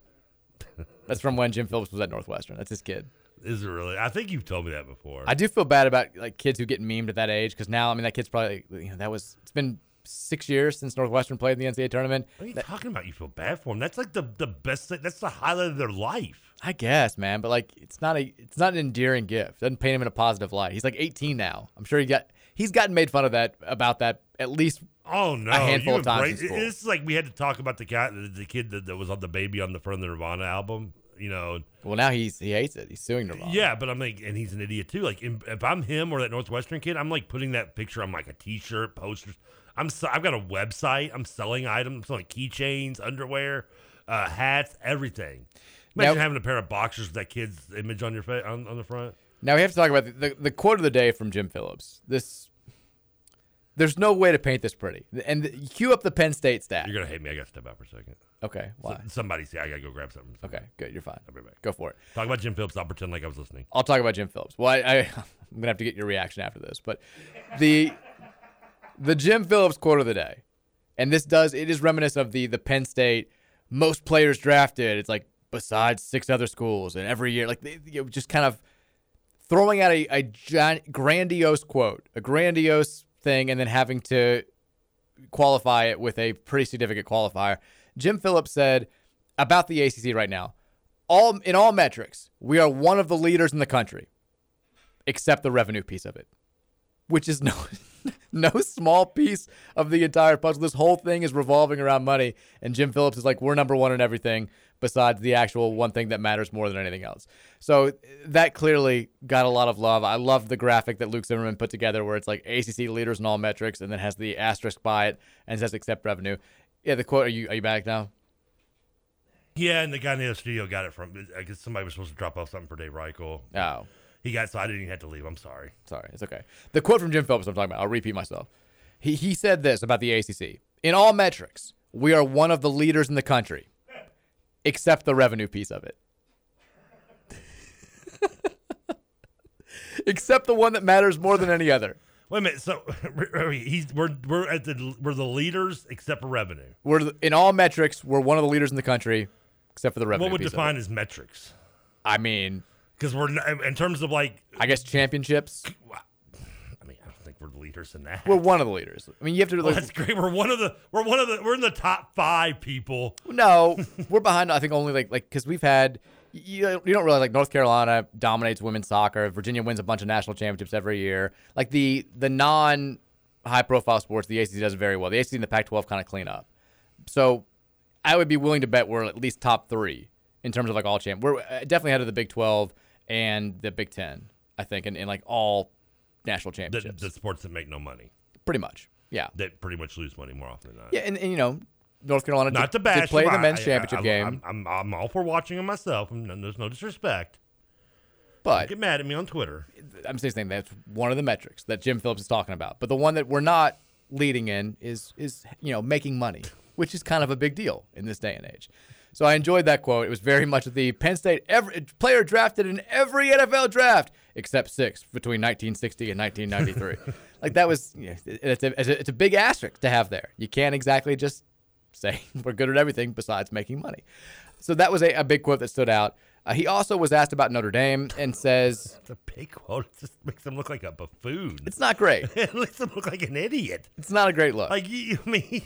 Speaker 3: That's from when Jim Phillips was at Northwestern. That's his kid.
Speaker 4: Is it really? I think you've told me that before.
Speaker 3: I do feel bad about like kids who get memed at that age because now, I mean, that kid's probably you know that was it's been six years since Northwestern played in the NCAA tournament.
Speaker 4: What are you
Speaker 3: that,
Speaker 4: talking about? You feel bad for them? That's like the the best. Thing, that's the highlight of their life.
Speaker 3: I guess, man, but like it's not a it's not an endearing gift. Doesn't paint him in a positive light. He's like 18 now. I'm sure he got he's gotten made fun of that about that at least.
Speaker 4: Oh no!
Speaker 3: A handful of times.
Speaker 4: It's like we had to talk about the the, the kid that, that was on the baby on the front of the Nirvana album. You know.
Speaker 3: Well, now he's he hates it. He's suing Nirvana.
Speaker 4: Yeah, but I'm like, and he's an idiot too. Like, if I'm him or that Northwestern kid, I'm like putting that picture on like a T-shirt, posters. I'm I've got a website. I'm selling items, I'm selling keychains, underwear, uh, hats, everything. Imagine now, having a pair of boxers with that kid's image on your face on, on the front.
Speaker 3: Now we have to talk about the, the, the quote of the day from Jim Phillips. This there's no way to paint this pretty. And the, cue up the Penn State stat.
Speaker 4: You're gonna hate me. I gotta step out for a second.
Speaker 3: Okay, why?
Speaker 4: So, somebody say I gotta go grab something.
Speaker 3: Okay, good. You're fine.
Speaker 4: I'll be back.
Speaker 3: Go for it.
Speaker 4: Talk about Jim Phillips. I'll pretend like I was listening.
Speaker 3: I'll talk about Jim Phillips. Well, I, I [laughs] I'm gonna have to get your reaction after this, but the the Jim Phillips quote of the day, and this does it is reminiscent of the the Penn State most players drafted. It's like besides six other schools, and every year like they, you know, just kind of throwing out a, a grandiose quote, a grandiose thing, and then having to qualify it with a pretty significant qualifier. Jim Phillips said about the ACC right now, all in all metrics, we are one of the leaders in the country, except the revenue piece of it. Which is no [laughs] no small piece of the entire puzzle. This whole thing is revolving around money, and Jim Phillips is like, we're number one in everything besides the actual one thing that matters more than anything else. So that clearly got a lot of love. I love the graphic that Luke Zimmerman put together where it's like ACC leaders in all metrics and then has the asterisk by it and says accept revenue. Yeah, the quote, are you, are you back now?
Speaker 4: Yeah, and the guy in the other studio got it from. I guess somebody was supposed to drop off something for Dave Reichel.
Speaker 3: Oh.
Speaker 4: He got so I didn't even have to leave. I'm sorry.
Speaker 3: Sorry, it's okay. The quote from Jim Phelps I'm talking about, I'll repeat myself. He, he said this about the ACC In all metrics, we are one of the leaders in the country, except the revenue piece of it. [laughs] except the one that matters more than any other.
Speaker 4: Wait a minute. So [laughs] he's we're we're at the we're the leaders except for revenue.
Speaker 3: We're the- in all metrics, we're one of the leaders in the country, except for the revenue.
Speaker 4: What would define as metrics?
Speaker 3: I mean,
Speaker 4: because we're in terms of like
Speaker 3: I guess championships.
Speaker 4: I mean, I don't think we're the leaders in that.
Speaker 3: We're one of the leaders. I mean, you have to.
Speaker 4: Well, that's great. We're one of the we're one of the we're in the top five people.
Speaker 3: No, we're behind. I think only like like because we've had you, you don't realize like North Carolina dominates women's soccer. Virginia wins a bunch of national championships every year. Like the the non high profile sports, the ACC does very well. The ACC and the Pac-12 kind of clean up. So I would be willing to bet we're at least top three in terms of like all champ. We're uh, definitely ahead of the Big 12 and the Big 10. I think and, in like all national
Speaker 4: The,
Speaker 3: championships.
Speaker 4: the sports that make no money.
Speaker 3: Pretty much. Yeah.
Speaker 4: That pretty much lose money more often than not.
Speaker 3: Yeah, and, and you know, North Carolina
Speaker 4: Not
Speaker 3: did,
Speaker 4: to bash
Speaker 3: did play
Speaker 4: them.
Speaker 3: the
Speaker 4: I-
Speaker 3: men's
Speaker 4: I-
Speaker 3: championship
Speaker 4: I-
Speaker 3: game.
Speaker 4: I'm, I'm, I'm all for watching them myself. and there's no disrespect.
Speaker 3: But
Speaker 4: get mad at me on Twitter.
Speaker 3: I'm just saying that's one of the metrics that Jim Phillips is talking about. But the one that we're not leading in is is you know making money, which is kind of a big deal in this day and age. So I enjoyed that quote. It was very much the Penn State every, player drafted in every NFL draft except six between 1960 and 1993. [laughs] like that was you know, it's, a, it's, a, it's a big asterisk to have there. You can't exactly just say [laughs] we're good at everything besides making money. So that was a, a big quote that stood out. Uh, he also was asked about Notre Dame and says [laughs]
Speaker 4: It's a big quote. It just makes him look like a buffoon.
Speaker 3: it's not great.
Speaker 4: it makes him look like an idiot.
Speaker 3: It's not a great look.
Speaker 4: Like you, I mean,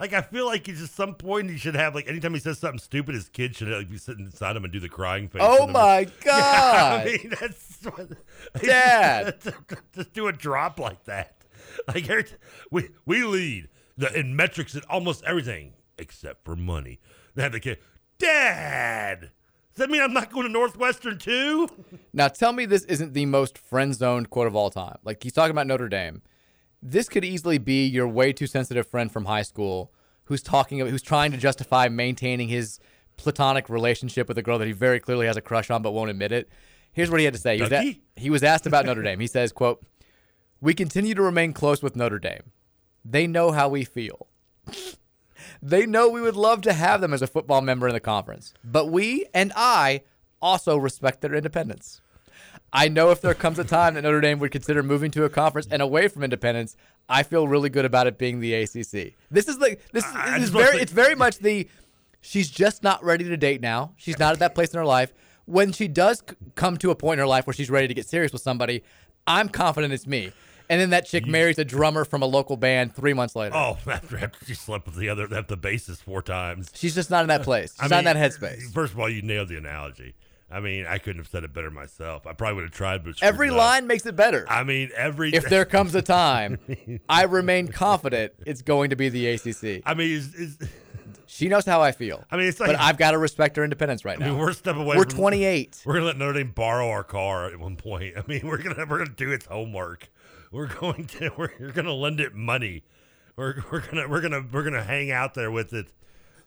Speaker 4: like I feel like he's at some point he should have like anytime he says something stupid, his kid should like be sitting inside him and do the crying face.
Speaker 3: Oh my. God. [laughs]
Speaker 4: Yeah, I mean that's what, [laughs]
Speaker 3: Dad. [laughs]
Speaker 4: just do a drop like that. Like we we lead the in metrics in almost everything except for money. They have the kid, Dad. Does that mean I'm not going to Northwestern too?
Speaker 3: Now tell me this isn't the most friend zoned quote of all time. Like he's talking about Notre Dame. This could easily be your way too sensitive friend from high school who's talking who's trying to justify maintaining his platonic relationship with a girl that he very clearly has a crush on but won't admit it. Here's what he had to say. He was, a- he was asked about Notre Dame. He says, quote, We continue to remain close with Notre Dame. They know how we feel. They know we would love to have them as a football member in the conference, but we and I also respect their independence. I know if there comes a time that Notre Dame would consider moving to a conference and away from independence, I feel really good about it being the ACC. This is like this,
Speaker 4: I-
Speaker 3: this is very
Speaker 4: say-
Speaker 3: it's very much the she's just not ready to date now. She's not at that place in her life. When she does c- come to a point in her life where she's ready to get serious with somebody, I'm confident it's me. And then that chick marries a drummer from a local band three months later.
Speaker 4: Oh, [laughs] after, after she slept with the other, at the bassist four times.
Speaker 3: She's just not in that place. She's
Speaker 4: I
Speaker 3: not in that headspace.
Speaker 4: First of all, you nailed the analogy. I mean, I couldn't have said it better myself. I probably would have tried, but
Speaker 3: Every
Speaker 4: it up.
Speaker 3: line makes it better.
Speaker 4: I mean, every.
Speaker 3: if there comes a time, [laughs] I remain confident it's going to be the ACC.
Speaker 4: I mean, is, is, [laughs]
Speaker 3: She knows how I feel.
Speaker 4: I mean, it's like.
Speaker 3: but I've got to respect her independence right
Speaker 4: I mean,
Speaker 3: now.
Speaker 4: we're a step away.
Speaker 3: We're
Speaker 4: from-
Speaker 3: 28. [laughs]
Speaker 4: We're gonna let Notre Dame borrow our car at one point. I mean, we're gonna we're gonna do its homework. We're going to we're, we're gonna lend it money. We're, we're gonna we're gonna we're gonna hang out there with it,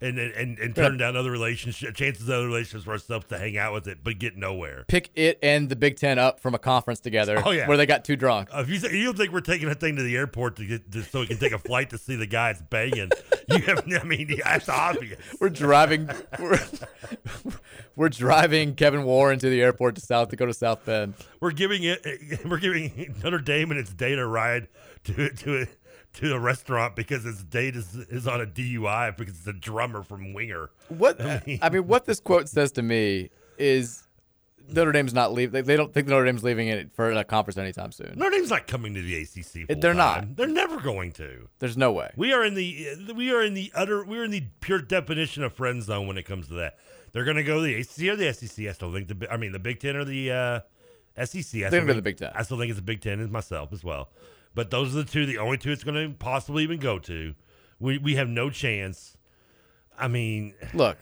Speaker 4: and and and, turn down other relationships, chances of other relationships for ourselves to hang out with it, but get nowhere.
Speaker 3: Pick it and the Big Ten up from a conference together
Speaker 4: Oh, yeah.
Speaker 3: where they got too drunk.
Speaker 4: Uh, if you say, you don't think we're taking a thing to the airport to get to, so we can take a flight to see the guy it's banging, you have [laughs] I mean that's obvious.
Speaker 3: We're driving. We're, we're driving Kevin Warren to the airport to South Dakota, to South Bend.
Speaker 4: We're giving it [laughs] we're giving Notre Dame and its date a ride to to to a restaurant because his date is is on a DUI because it's a drummer from Winger.
Speaker 3: What [laughs] I mean, what this quote says to me is Notre Dame's not leaving. They, they don't think Notre Dame's leaving it for a conference anytime soon.
Speaker 4: Notre Dame's not coming to the ACC.
Speaker 3: They're not.
Speaker 4: They're never going to.
Speaker 3: There's no way.
Speaker 4: We are in the we are in the utter we're in the pure definition of friend zone when it comes to that. They're going to go to the ACC or the SEC. I still think the I mean the Big Ten or the uh, SEC. I
Speaker 3: They're be
Speaker 4: think-
Speaker 3: the Big Ten.
Speaker 4: I still think it's the Big Ten as myself as well. But those are the two, the only two it's going to possibly even go to. We we have no chance. I mean,
Speaker 3: Look,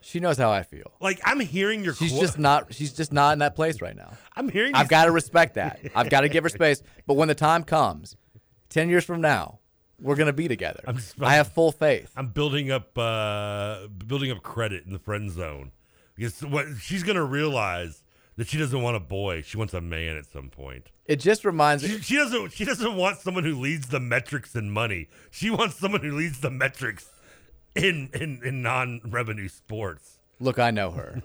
Speaker 3: she knows how I feel.
Speaker 4: like I'm hearing your.
Speaker 3: She's
Speaker 4: qu-
Speaker 3: just not. She's just not in that place right now.
Speaker 4: I'm hearing.
Speaker 3: I've got to respect that. I've got to give her space. [laughs] But when the time comes, ten years from now, we're gonna be together.
Speaker 4: I'm just-
Speaker 3: I have full faith.
Speaker 4: I'm building up uh building up credit in the friend zone because what she's going to realize that she doesn't want a boy. She wants a man at some point.
Speaker 3: It just reminds me.
Speaker 4: She, she doesn't. She doesn't want someone who leads the metrics in money. She wants someone who leads the metrics in in, in non-revenue sports.
Speaker 3: Look, I know her.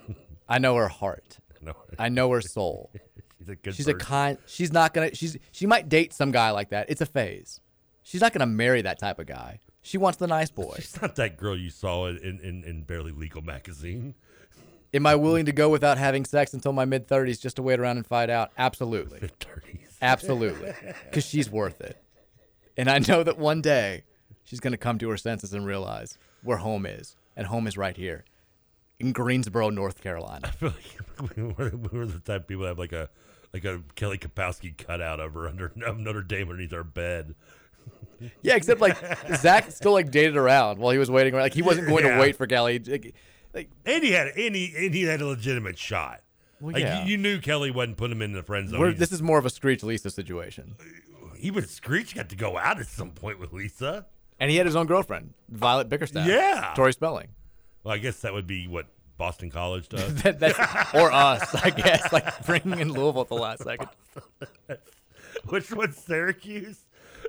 Speaker 3: I know her heart. [laughs]
Speaker 4: No,
Speaker 3: I know her soul. [laughs]
Speaker 4: she's a good.
Speaker 3: She's a kind. She's not gonna. She's she might date some guy like that. It's a phase. She's not gonna marry that type of guy. She wants the nice boy. [laughs]
Speaker 4: She's not that girl you saw in in, in Barely Legal magazine.
Speaker 3: Am I willing to go without having sex until my mid thirties just to wait around and find out? Absolutely.
Speaker 4: Mid.
Speaker 3: Absolutely. [laughs] Because she's worth it. And I know that one day she's going to come to her senses and realize where home is. And home is right here in Greensboro, North Carolina. [laughs]
Speaker 4: I feel like [laughs] we were, we were the type of people that have like a like a Kelly Kapowski cutout of her under of Notre Dame underneath our bed.
Speaker 3: Yeah, except like Zach still like dated around while he was waiting. Like he wasn't going
Speaker 4: Yeah.
Speaker 3: to wait for Kelly. Like, like,
Speaker 4: And he had and he, and he had a legitimate shot.
Speaker 3: Well,
Speaker 4: like
Speaker 3: yeah.
Speaker 4: you, you knew Kelly wasn't putting him in the friend zone.
Speaker 3: we're, this is more of a Screech Lisa situation.
Speaker 4: even Screech got to go out at some point with Lisa.
Speaker 3: And he had his own girlfriend, Violet Bickerstaff.
Speaker 4: Yeah.
Speaker 3: Tori Spelling.
Speaker 4: Well, I guess that would be what Boston College [laughs] does.
Speaker 3: That- that's, or us, I guess. Like bringing in Louisville at the last second. [laughs]
Speaker 4: Which one's Syracuse?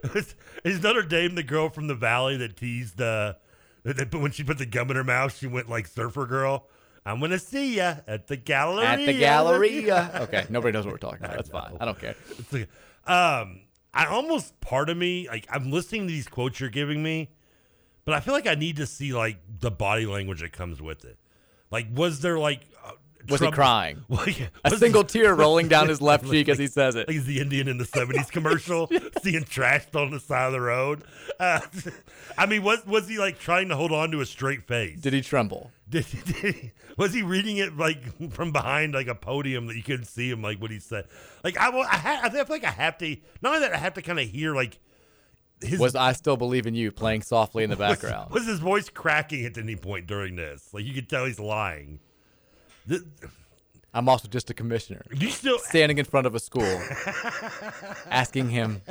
Speaker 4: [laughs] Is, is Notre Dame the girl from the Valley that teased uh, that when she put the gum in her mouth, she went like surfer girl? I'm gonna see ya at the Galleria.
Speaker 3: At the Galleria. [laughs] Okay, nobody knows what we're talking about. That's fine. I don't care.
Speaker 4: Like, um, I almost part of me like I'm listening to these quotes you're giving me, but I feel like I need to see like the body language that comes with it. Like, was there like
Speaker 3: Was he crying? [laughs]
Speaker 4: Well, yeah.
Speaker 3: A
Speaker 4: Was-
Speaker 3: single tear [laughs] rolling down his left cheek as he says it.
Speaker 4: He's the Indian in the '70s [laughs] commercial, seeing trash on the side of the road. Uh, I mean, was was he like trying to hold on to a straight face?
Speaker 3: Did he tremble?
Speaker 4: Did, did he, was he reading it like from behind like a podium that you couldn't see him like what he said? Like I, I, ha- I feel like I have to. Not only that, I have to kind of hear like his
Speaker 3: Was I still believe in you playing softly in the background?
Speaker 4: Was, his voice cracking at any point during this? Like you could tell he's lying. Th-
Speaker 3: I'm also just a commissioner.
Speaker 4: You still
Speaker 3: standing in front of a school, [laughs] asking him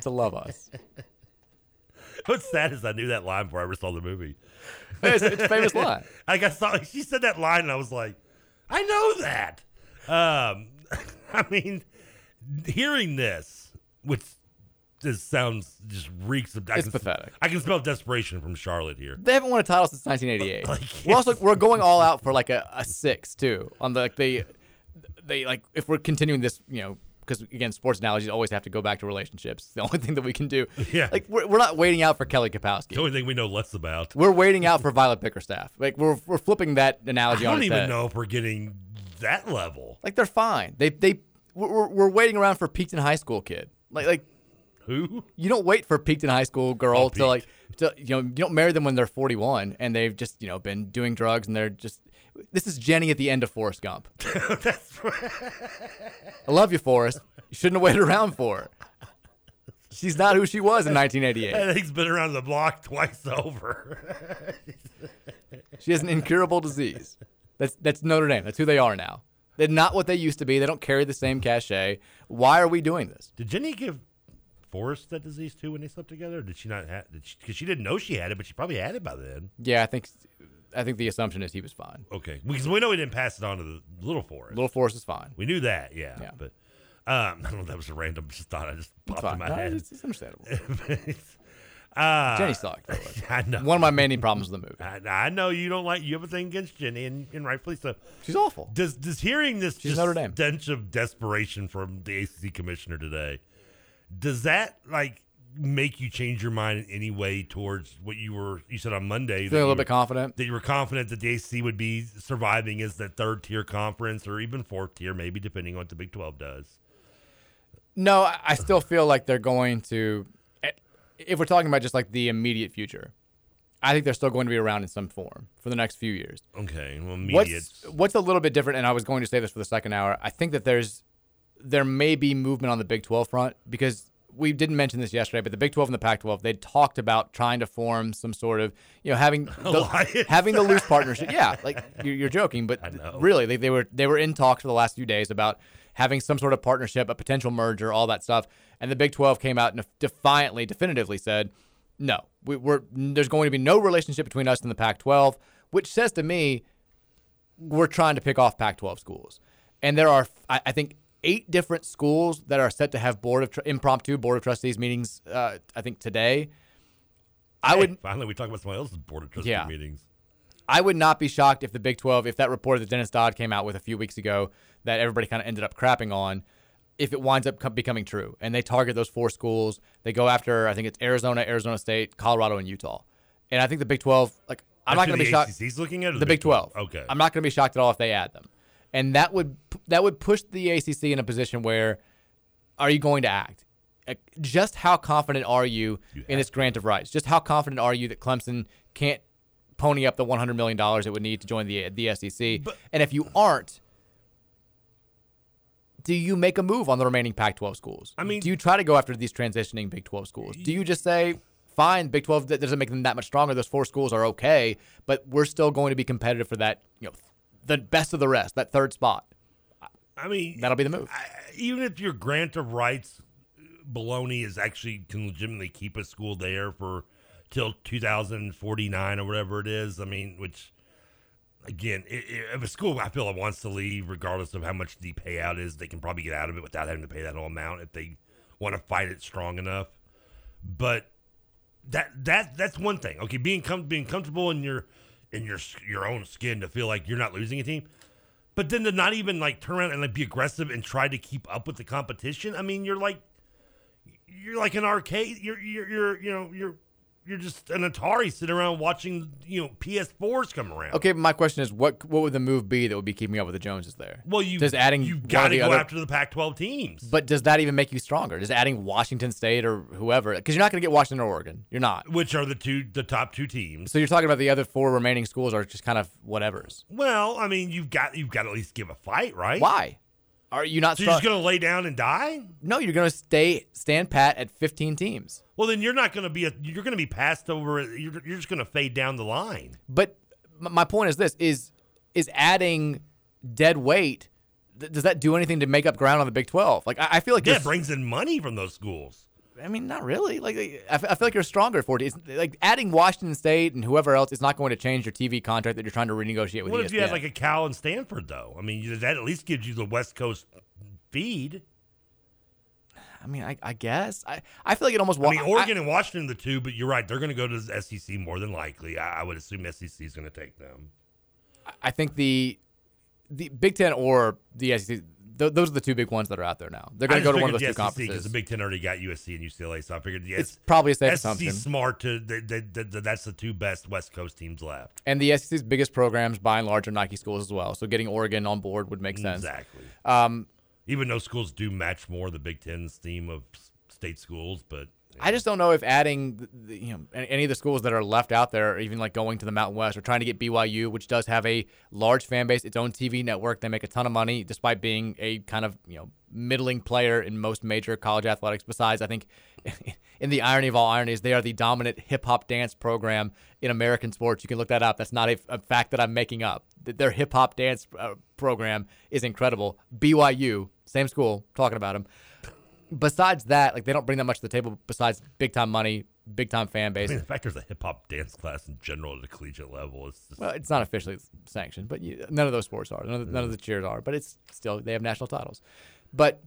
Speaker 3: to love us.
Speaker 4: What's sad is I knew that line before I ever saw the movie.
Speaker 3: It's- it's a famous [laughs] line.
Speaker 4: Like I saw, she said that line, and I was like, I know that. Um, [laughs] I mean, hearing this, which just sounds just reeks of. I
Speaker 3: It's
Speaker 4: can,
Speaker 3: pathetic.
Speaker 4: I can smell desperation from Charlotte here.
Speaker 3: They haven't won a title since 1988. [laughs]
Speaker 4: Like,
Speaker 3: We're also [laughs] we're going all out for like a, a six too on the like they they like if we're continuing this you know because again sports analogies always have to go back to relationships. It's the only [laughs] thing that we can do.
Speaker 4: Yeah.
Speaker 3: Like we're, we're not waiting out for Kelly Kapowski.
Speaker 4: The only thing we know less about.
Speaker 3: We're waiting out for Violet Bickerstaff. Like we're we're flipping that analogy on
Speaker 4: don't even
Speaker 3: head.
Speaker 4: know if we're getting that level.
Speaker 3: Like they're fine. They they we're, we're- we're waiting around for Peakton High School kid. Like like
Speaker 4: who?
Speaker 3: You don't wait for Peakton High School girl
Speaker 4: Oh,
Speaker 3: to like to you know you don't marry them when they're 41 and they've just you know been doing drugs and they're just this is Jenny at the end of Forrest Gump. [laughs] That's I love you, Forrest. You shouldn't have waited around for her. She's not who she was in 1988.
Speaker 4: He's been around the block twice over.
Speaker 3: She has an incurable disease. That's that's Notre Dame. That's who they are now. They're not what they used to be. They don't carry the same cachet. Why are we doing this?
Speaker 4: Did Jenny give Forrest that disease too when they slept together? Did she not have? Because she, she didn't know she had it, but she probably had it by then.
Speaker 3: Yeah, I think I think the assumption is he was fine.
Speaker 4: Okay, because we know he didn't pass it on to the little forest.
Speaker 3: Little forest is fine.
Speaker 4: We knew that, yeah.
Speaker 3: Yeah.
Speaker 4: But um, [laughs] I don't know. That was a random just thought. I just popped in my
Speaker 3: No,
Speaker 4: head.
Speaker 3: it's, it's understandable. [laughs]
Speaker 4: uh,
Speaker 3: Jenny sucked. by the way.
Speaker 4: I know.
Speaker 3: One of my many problems with the movie.
Speaker 4: I, I know you don't like. You have a thing against Jenny, and, and rightfully so.
Speaker 3: She's awful.
Speaker 4: Does does hearing this
Speaker 3: She's
Speaker 4: just stench of desperation from the ACC commissioner today, does that like make you change your mind in any way towards what you were? You said on Monday. that
Speaker 3: Feeling a little bit confident.
Speaker 4: that you were confident that the ACC would be surviving as the third tier conference or even fourth tier, maybe depending on what the Big Twelve does.
Speaker 3: No, I still feel like they're going to. If we're talking about just like the immediate future, I think they're still going to be around in some form for the next few years.
Speaker 4: Okay. Well, media.
Speaker 3: What's what's a little bit different, and I was going to say this for the second hour. I think that there's there may be movement on the Big 12 front because we didn't mention this yesterday, but the Big 12 and the Pac 12 they talked about trying to form some sort of you know having [laughs] the, having the loose partnership. Yeah, like you're, you're joking, but really they, they were they were in talks for the last few days about having some sort of partnership, a potential merger, all that stuff. And the Big 12 came out and defiantly, definitively said, no, we, we're there's going to be no relationship between us and the Pac-12, which says to me we're trying to pick off Pac-12 schools. And there are, I, I think, eight different schools that are set to have board of tr- impromptu board of trustees meetings. Uh, I think today. I
Speaker 4: Hey,
Speaker 3: would
Speaker 4: finally we talk about somebody else's board of trustee
Speaker 3: Yeah.
Speaker 4: meetings.
Speaker 3: I would not be shocked if the Big 12, if that report that Dennis Dodd came out with a few weeks ago that everybody kind of ended up crapping on, if it winds up co- becoming true. And they target those four schools. They go after, I think it's Arizona, Arizona State, Colorado, and Utah. And I think the Big 12, like, I'm
Speaker 4: That's
Speaker 3: not going to be shocked.
Speaker 4: He's looking at
Speaker 3: the,
Speaker 4: the
Speaker 3: Big
Speaker 4: Big
Speaker 3: 12.
Speaker 4: 12? Okay.
Speaker 3: I'm not going to be shocked at all if they add them. And that would that would push the ACC in a position where are you going to act? Uh, just how confident are you, in this grant of rights? Just how confident are you that Clemson can't pony up the 100 million dollars it would need to join the the SEC? and if you aren't, do you make a move on the remaining Pac-12 schools? I mean, do you try to go after these transitioning Big 12 schools? Do you just say, fine, Big 12 that doesn't make them that much stronger. Those four schools are okay, but we're still going to be competitive for that, you know, the best of the rest, that third spot.
Speaker 4: I mean,
Speaker 3: That'll be the move.
Speaker 4: even if your grant of rights baloney is actually can legitimately keep a school there for till 2049 or whatever it is. I mean, which again, i- i- if a school I feel like wants to leave, regardless of how much the payout is, they can probably get out of it without having to pay that whole amount if they want to fight it strong enough. But that that that's one thing. Okay, being com- being comfortable in your in your your own skin to feel like you're not losing a team. But then to not even like turn around and like be aggressive and try to keep up with the competition. I mean, you're like you're like an arcade. You're you're you're you know you're you're just an Atari sitting around watching you know PS4s come around.
Speaker 3: Okay, but my question is, what what would the move be that would be keeping up with the Joneses there?
Speaker 4: Well, you
Speaker 3: does adding
Speaker 4: you got to go
Speaker 3: other-
Speaker 4: after the Pac-12 teams.
Speaker 3: But does that even make you stronger? Does adding Washington State or whoever? Because you're not going to get Washington or Oregon. You're not.
Speaker 4: Which are the two the top two teams?
Speaker 3: So you're talking about the other four remaining schools are just kind of whatever's.
Speaker 4: Well, I mean, you've got you've got to at least give a fight, right?
Speaker 3: Why? Are you not?
Speaker 4: So you're just going to lay down and die?
Speaker 3: No, you're going to stay stand pat at 15 teams.
Speaker 4: Well, then you're not going to be a, you're going to be passed over. You're, you're just going to fade down the line.
Speaker 3: But my point is this: is is adding dead weight? th- Does that do anything to make up ground on the Big 12? Like I, I feel like
Speaker 4: Yeah, it brings in money from those schools.
Speaker 3: I mean, not really. Like I, f- I feel like you're stronger for it. It's, like adding Washington State and whoever else is not going to change your TV contract that you're trying to renegotiate with
Speaker 4: What
Speaker 3: ESPN.
Speaker 4: if you had like a Cal and Stanford though? I mean, that at least gives you the West Coast feed.
Speaker 3: I mean, I, I guess I, I feel like it almost.
Speaker 4: I
Speaker 3: wa-
Speaker 4: mean, Oregon and Washington, the two, but you're right. They're going to go to the SEC more than likely. I, I would assume SEC is going to take them.
Speaker 3: I think the the Big Ten or the SEC. Th- those are the two big ones that are out there now. They're going to go to one of those two conferences Because
Speaker 4: the Big Ten already got USC and UCLA, so I figured yes,
Speaker 3: It's probably a safe
Speaker 4: SEC
Speaker 3: assumption.
Speaker 4: smart to that, that, that, that that's the two best West Coast teams left.
Speaker 3: And the SEC's biggest programs, by and large, are Nike schools as well. So getting Oregon on board would make sense.
Speaker 4: Exactly.
Speaker 3: Um,
Speaker 4: Even though schools do match more the Big Ten's theme of state schools, but
Speaker 3: I just don't know if adding, the, you know, any of the schools that are left out there, even like going to the Mountain West, or trying to get BYU, which does have a large fan base, its own TV network. They make a ton of money, despite being a kind of you know middling player in most major college athletics. Besides, I think, [laughs] in the irony of all ironies, they are the dominant hip hop dance program in American sports. You can look that up. That's not a, a fact that I'm making up. Their hip hop dance uh, program is incredible. BYU, same school, talking about them besides that, like they don't bring that much to the table besides big time money, big time fan
Speaker 4: I
Speaker 3: base.
Speaker 4: mean, the fact there's a hip hop dance class in general at the collegiate level is just,
Speaker 3: well, it's not officially sanctioned, but you, none of those sports are. None of, none of the cheers are, but it's still they have national titles. But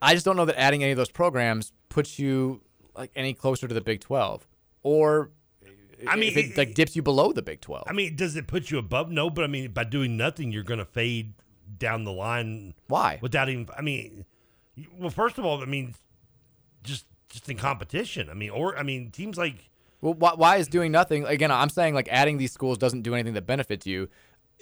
Speaker 3: I just don't know that adding any of those programs puts you like any closer to the Big Twelve, or
Speaker 4: I mean,
Speaker 3: it, like dips you below the Big Twelve.
Speaker 4: I mean, does it put you above? No, but I mean, by doing nothing, you're going to fade down the line.
Speaker 3: Why?
Speaker 4: Without even, I mean, well, first of all, I mean, just just in competition. I mean, or I mean, teams like
Speaker 3: Well, why, why is doing nothing? Again, I'm saying like adding these schools doesn't do anything that benefits you.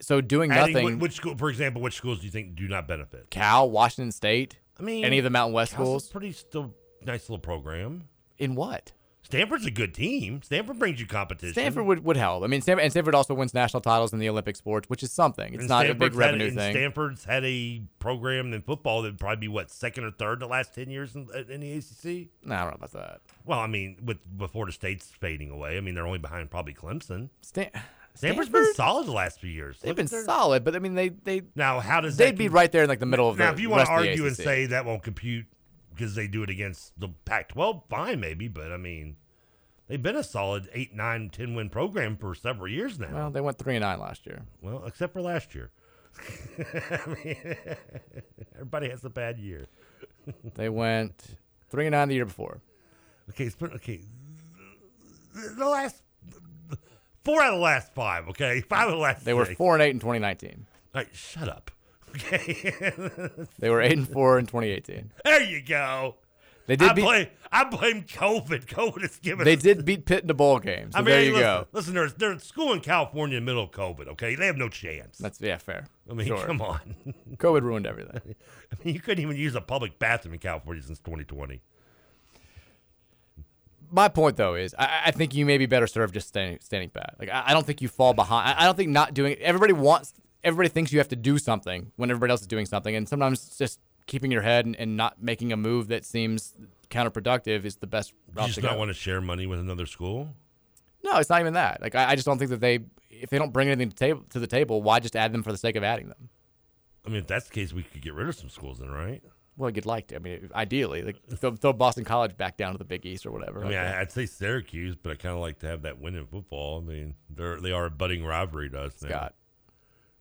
Speaker 3: So doing
Speaker 4: adding,
Speaker 3: nothing.
Speaker 4: wh- Which school, for example, which schools do you think do not benefit?
Speaker 3: Cal, Washington State.
Speaker 4: I mean,
Speaker 3: any of the Mountain West
Speaker 4: Cal's a
Speaker 3: schools.
Speaker 4: pretty still nice little program.
Speaker 3: In what?
Speaker 4: Stanford's a good team. Stanford brings you competition.
Speaker 3: Stanford would, would help. I mean, Stanford, and Stanford also wins national titles in the Olympic sports, which is something. It's
Speaker 4: And
Speaker 3: not a big revenue thing.
Speaker 4: Stanford's had a program in football that would probably be what second or third the last ten years in, uh, in the ACC.
Speaker 3: No, I don't know about that.
Speaker 4: Well, I mean, with before the state's fading away, I mean they're only behind probably Clemson.
Speaker 3: Stan-
Speaker 4: Stanford's been solid the last few years.
Speaker 3: They've
Speaker 4: Look
Speaker 3: been
Speaker 4: their-
Speaker 3: solid, but I mean, they they
Speaker 4: Now, how does
Speaker 3: they'd be right there in like the middle of the
Speaker 4: now, if you want to argue and say that won't compute because they do it against the Pac-12, fine, maybe, but I mean, they've been a solid eight, nine, ten win program for several years now.
Speaker 3: well, they went three and nine last year.
Speaker 4: Well, except for last year. [laughs] I mean, [laughs] everybody has a bad year. [laughs]
Speaker 3: They went three and nine the year before.
Speaker 4: Okay, it's been, okay. The, last four out of the last five. Okay, five of the last.
Speaker 3: They were four and eight in 2019.
Speaker 4: All right, shut up. Okay. [laughs]
Speaker 3: They were eight and four in 2018.
Speaker 4: there you go.
Speaker 3: They did
Speaker 4: I
Speaker 3: beat-
Speaker 4: blame. I blame COVID. COVID is giving.
Speaker 3: They
Speaker 4: us-
Speaker 3: did beat Pitt in the bowl game. So
Speaker 4: I mean,
Speaker 3: there you
Speaker 4: listen,
Speaker 3: go.
Speaker 4: Listen, there's they're at school in California in the middle of COVID. Okay, they have no chance.
Speaker 3: That's yeah, fair.
Speaker 4: I mean,
Speaker 3: Sure.
Speaker 4: come on.
Speaker 3: COVID ruined everything. [laughs]
Speaker 4: I mean, you couldn't even use a public bathroom in California since 2020.
Speaker 3: My point though is, I, I think you may be better served just standing standing pat. Like I, I don't think you fall behind. I, I don't think not doing. Everybody wants. Everybody thinks you have to do something when everybody else is doing something, and sometimes just keeping your head and, and not making a move that seems counterproductive is the best
Speaker 4: You just not
Speaker 3: go.
Speaker 4: want to share money with another school.
Speaker 3: No, it's not even that. Like I, I just don't think that they, if they don't bring anything to table to the table, why just add them for the sake of adding them?
Speaker 4: I mean, if that's the case, we could get rid of some schools then, right?
Speaker 3: Well, you'd like to. I mean, ideally, like throw, throw Boston College back down to the Big East or whatever.
Speaker 4: I mean,
Speaker 3: like
Speaker 4: I'd say Syracuse, but I kind of like to have that win in football. I mean, they're they are a budding rivalry to us now.
Speaker 3: Scott.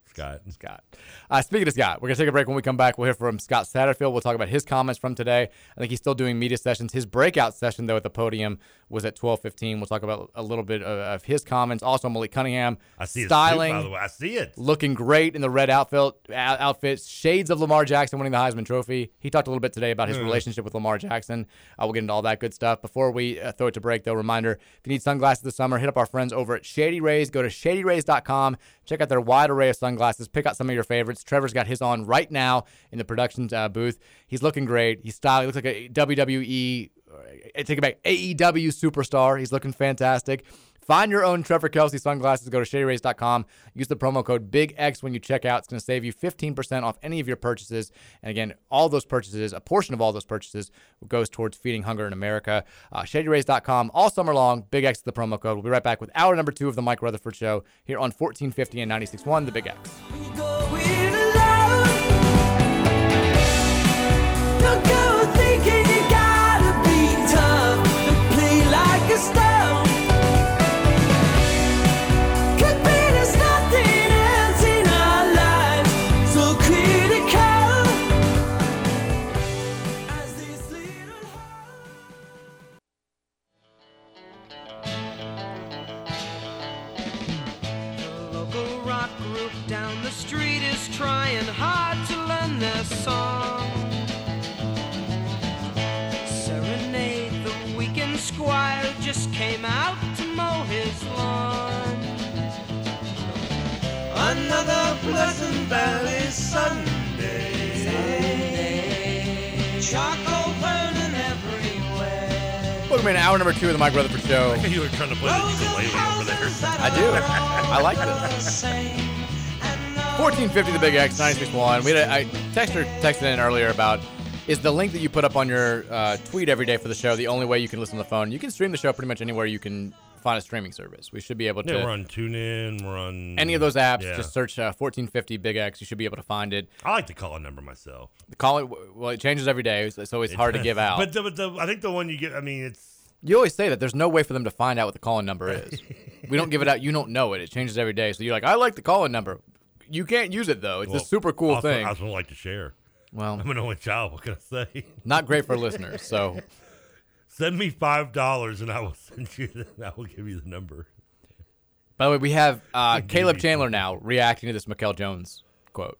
Speaker 4: Scott.
Speaker 3: Scott. Uh, speaking of Scott, we're going to take a break. When we come back, we'll hear from Scott Satterfield. We'll talk about his comments from today. I think he's still doing media sessions. His breakout session, though, at the podium was at 12.15. We'll talk about a little bit of, of his comments. Also, Malik Cunningham.
Speaker 4: I see his suit, by the way. I see it.
Speaker 3: Looking great in the red outfit, outfits. Shades of Lamar Jackson winning the Heisman Trophy. He talked a little bit today about his
Speaker 4: Hmm.
Speaker 3: relationship with Lamar Jackson. Uh, we'll get into all that good stuff. Before we uh, throw it to break, though, reminder if you need sunglasses this summer, hit up our friends over at Shady Rays. Go to shadyrays.com. Check out their wide array of sunglasses. Pick out some of your favorites. Trevor's got his on right now in the production uh, booth. He's looking great. He's styling. He looks like a WWE, take it back, AEW superstar. He's looking fantastic. Find your own Trevor Kelsey sunglasses. Go to shadyrays.com. Use the promo code BIGX when you check out. It's going to save you 15% off any of your purchases. And again, all those purchases, a portion of all those purchases, goes towards feeding hunger in America. Uh, shadyrays.com all summer long. Big X is the promo code. We'll be right back with hour number two of the Mike Rutherford Show here on 1450 and 96.1, The Big X.
Speaker 5: Don't go thinking you gotta be tough to play like a star.
Speaker 3: Welcome in to hour number two of the Mike Rutherford Show. [laughs]
Speaker 4: You were trying to play the ukulele over there.
Speaker 3: I do. [laughs] I like this. 1450 the Big X 961. We had a, I texted texted in earlier about is the link that you put up on your uh, tweet every day for the show the only way you can listen on the phone. You can stream the show pretty much anywhere you can find a streaming service. We should be able to.
Speaker 4: Yeah, we're on TuneIn. We're on
Speaker 3: any of those apps.
Speaker 4: Yeah.
Speaker 3: Just search uh, 1450 Big X. You should be able to find it.
Speaker 4: I like to call a number myself.
Speaker 3: The call it well, it changes every day, so it's always hard to give out.
Speaker 4: But, the, but the, I think the one you get, I mean, it's
Speaker 3: You always say that there's no way for them to find out what the call-in number is. [laughs] we don't give it out. You don't know it. It changes every day. So you're like, I like the call-in number. You can't use it though. It's
Speaker 4: well,
Speaker 3: a super cool
Speaker 4: also,
Speaker 3: thing.
Speaker 4: I also like to share.
Speaker 3: Well,
Speaker 4: I'm an only child. What can I say?
Speaker 3: Not great for listeners. So [laughs]
Speaker 4: send me five dollars and I will [laughs] send you. The, I will give you the number.
Speaker 3: By the way, we have uh, Caleb Chandler now reacting to this Mikel Jones quote.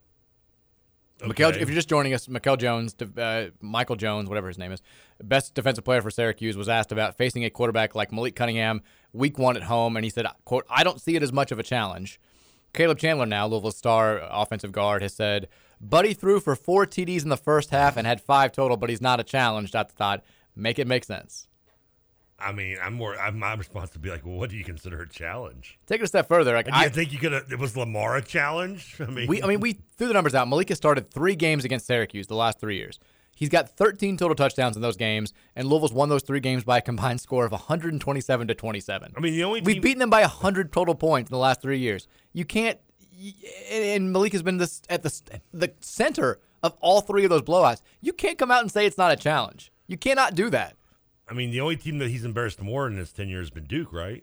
Speaker 4: Okay.
Speaker 3: if you're just joining us, Mikel Jones, uh, Michael Jones, whatever his name is, best defensive player for Syracuse, was asked about facing a quarterback like Malik Cunningham week one at home, and he said, "quote I don't see it as much of a challenge." Caleb Chandler, now Louisville star offensive guard, has said, "Buddy threw for four TDs in the first half and had five total, but he's not a challenge." Dot dot. Make it make sense.
Speaker 4: I mean, I'm more. I'm, my response would be like, well, what do you consider a challenge?
Speaker 3: Take it a step further. Like
Speaker 4: you
Speaker 3: I
Speaker 4: think you could? It was Lamar a challenge? [laughs] I mean,
Speaker 3: we I mean we threw the numbers out. Malik has started three games against Syracuse the last three years. He's got 13 total touchdowns in those games, and Louisville's won those three games by a combined score of 127 to 27.
Speaker 4: I mean, the only
Speaker 3: we've beaten them by 100 total points in the last three years. You can't, and Malik has been this at the the center of all three of those blowouts. You can't come out and say it's not a challenge. You cannot do that.
Speaker 4: I mean, the only team that he's embarrassed more in his tenure has been Duke, right?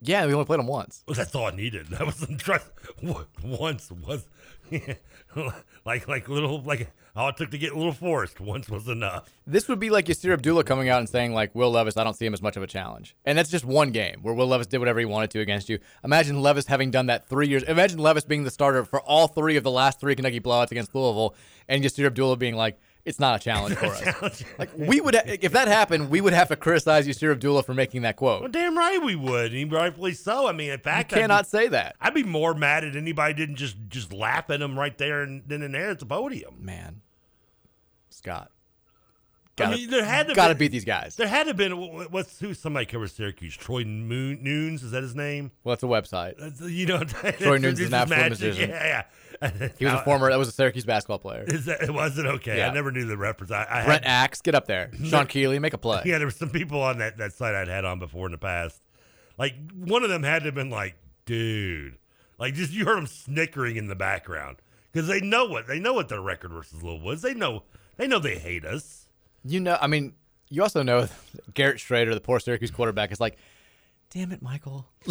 Speaker 3: Yeah, we only played them once.
Speaker 4: Well, that's all I needed. [laughs] That was trust. [laughs] Once was [laughs] [laughs] like like little like all it took to get a Little Forest. Once was enough.
Speaker 3: This would be like Yasir Abdullah coming out and saying like Will Levis, I don't see him as much of a challenge, and that's just one game where Will Levis did whatever he wanted to against you. Imagine Levis having done that three years. Imagine Levis being the starter for all three of the last three Kentucky blowouts against Louisville, and Yasir Abdullah being like, "It's not a challenge for [laughs] us." like we would, ha- if that happened, we would have to criticize Yasir Abdullah for making that quote.
Speaker 4: Well, damn right we would, and rightfully so. I mean, in fact,
Speaker 3: You cannot
Speaker 4: be,
Speaker 3: say that.
Speaker 4: I'd be more mad at anybody didn't just just laugh at him right there and then and there at the podium.
Speaker 3: Man, Scott,
Speaker 4: I
Speaker 3: gotta,
Speaker 4: mean, there had to
Speaker 3: gotta
Speaker 4: been-
Speaker 3: beat these guys.
Speaker 4: There had to been what's who somebody covers Syracuse. Troy Moon, Noons is that his name?
Speaker 3: Well, that's a website.
Speaker 4: That's- you know,
Speaker 3: Troy Nunes is an absolute magician.
Speaker 4: Yeah, yeah.
Speaker 3: He was a former. That was a Syracuse basketball player.
Speaker 4: Is that wasn't okay?
Speaker 3: Yeah.
Speaker 4: I never knew the reference. I, I
Speaker 3: Brent
Speaker 4: had,
Speaker 3: Axe, get up there. [laughs] Sean Keeley, make a play.
Speaker 4: Yeah, there were some people on that, that site I'd had on before in the past. Like one of them had to have been like, dude, like just you heard them snickering in the background because they know what they know what their record versus Louisville was. They know they know they hate us.
Speaker 3: You know, I mean, you also know [laughs] Garrett Shrader, the poor Syracuse quarterback, is like, damn it, Michael. [laughs]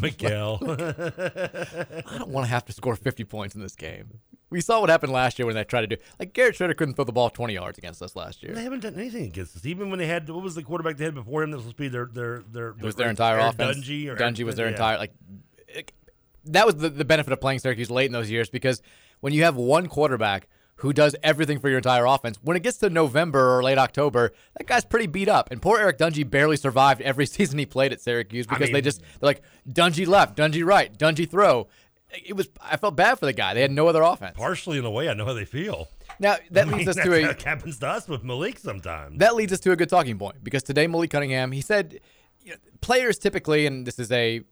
Speaker 4: Miguel. [laughs]
Speaker 3: I don't want to have to score 50 points in this game. We saw what happened last year when they tried to do like Garrett Shrader couldn't throw the ball 20 yards against us last year.
Speaker 4: They haven't done anything against us. Even when they had what was the quarterback they had before him This was be their their their
Speaker 3: It was their entire offense.
Speaker 4: Dungey, or
Speaker 3: Dungey was their
Speaker 4: yeah.
Speaker 3: entire like. it- that was the, the benefit of playing Syracuse late in those years because when you have one quarterback who does everything for your entire offense, when it gets to November or late October, that guy's pretty beat up. And poor Eric Dungey barely survived every [laughs] season he played at Syracuse
Speaker 4: I
Speaker 3: because they just they're like Dungey left, Dungey right, Dungey throw. It was I felt bad for the guy. They had no other offense.
Speaker 4: Partially in a way, I know how they feel.
Speaker 3: Now that
Speaker 4: I mean,
Speaker 3: leads us to a
Speaker 4: it happens to us with Malik sometimes.
Speaker 3: that leads us to a good talking point because today Malik Cunningham he said you know, players typically and this is a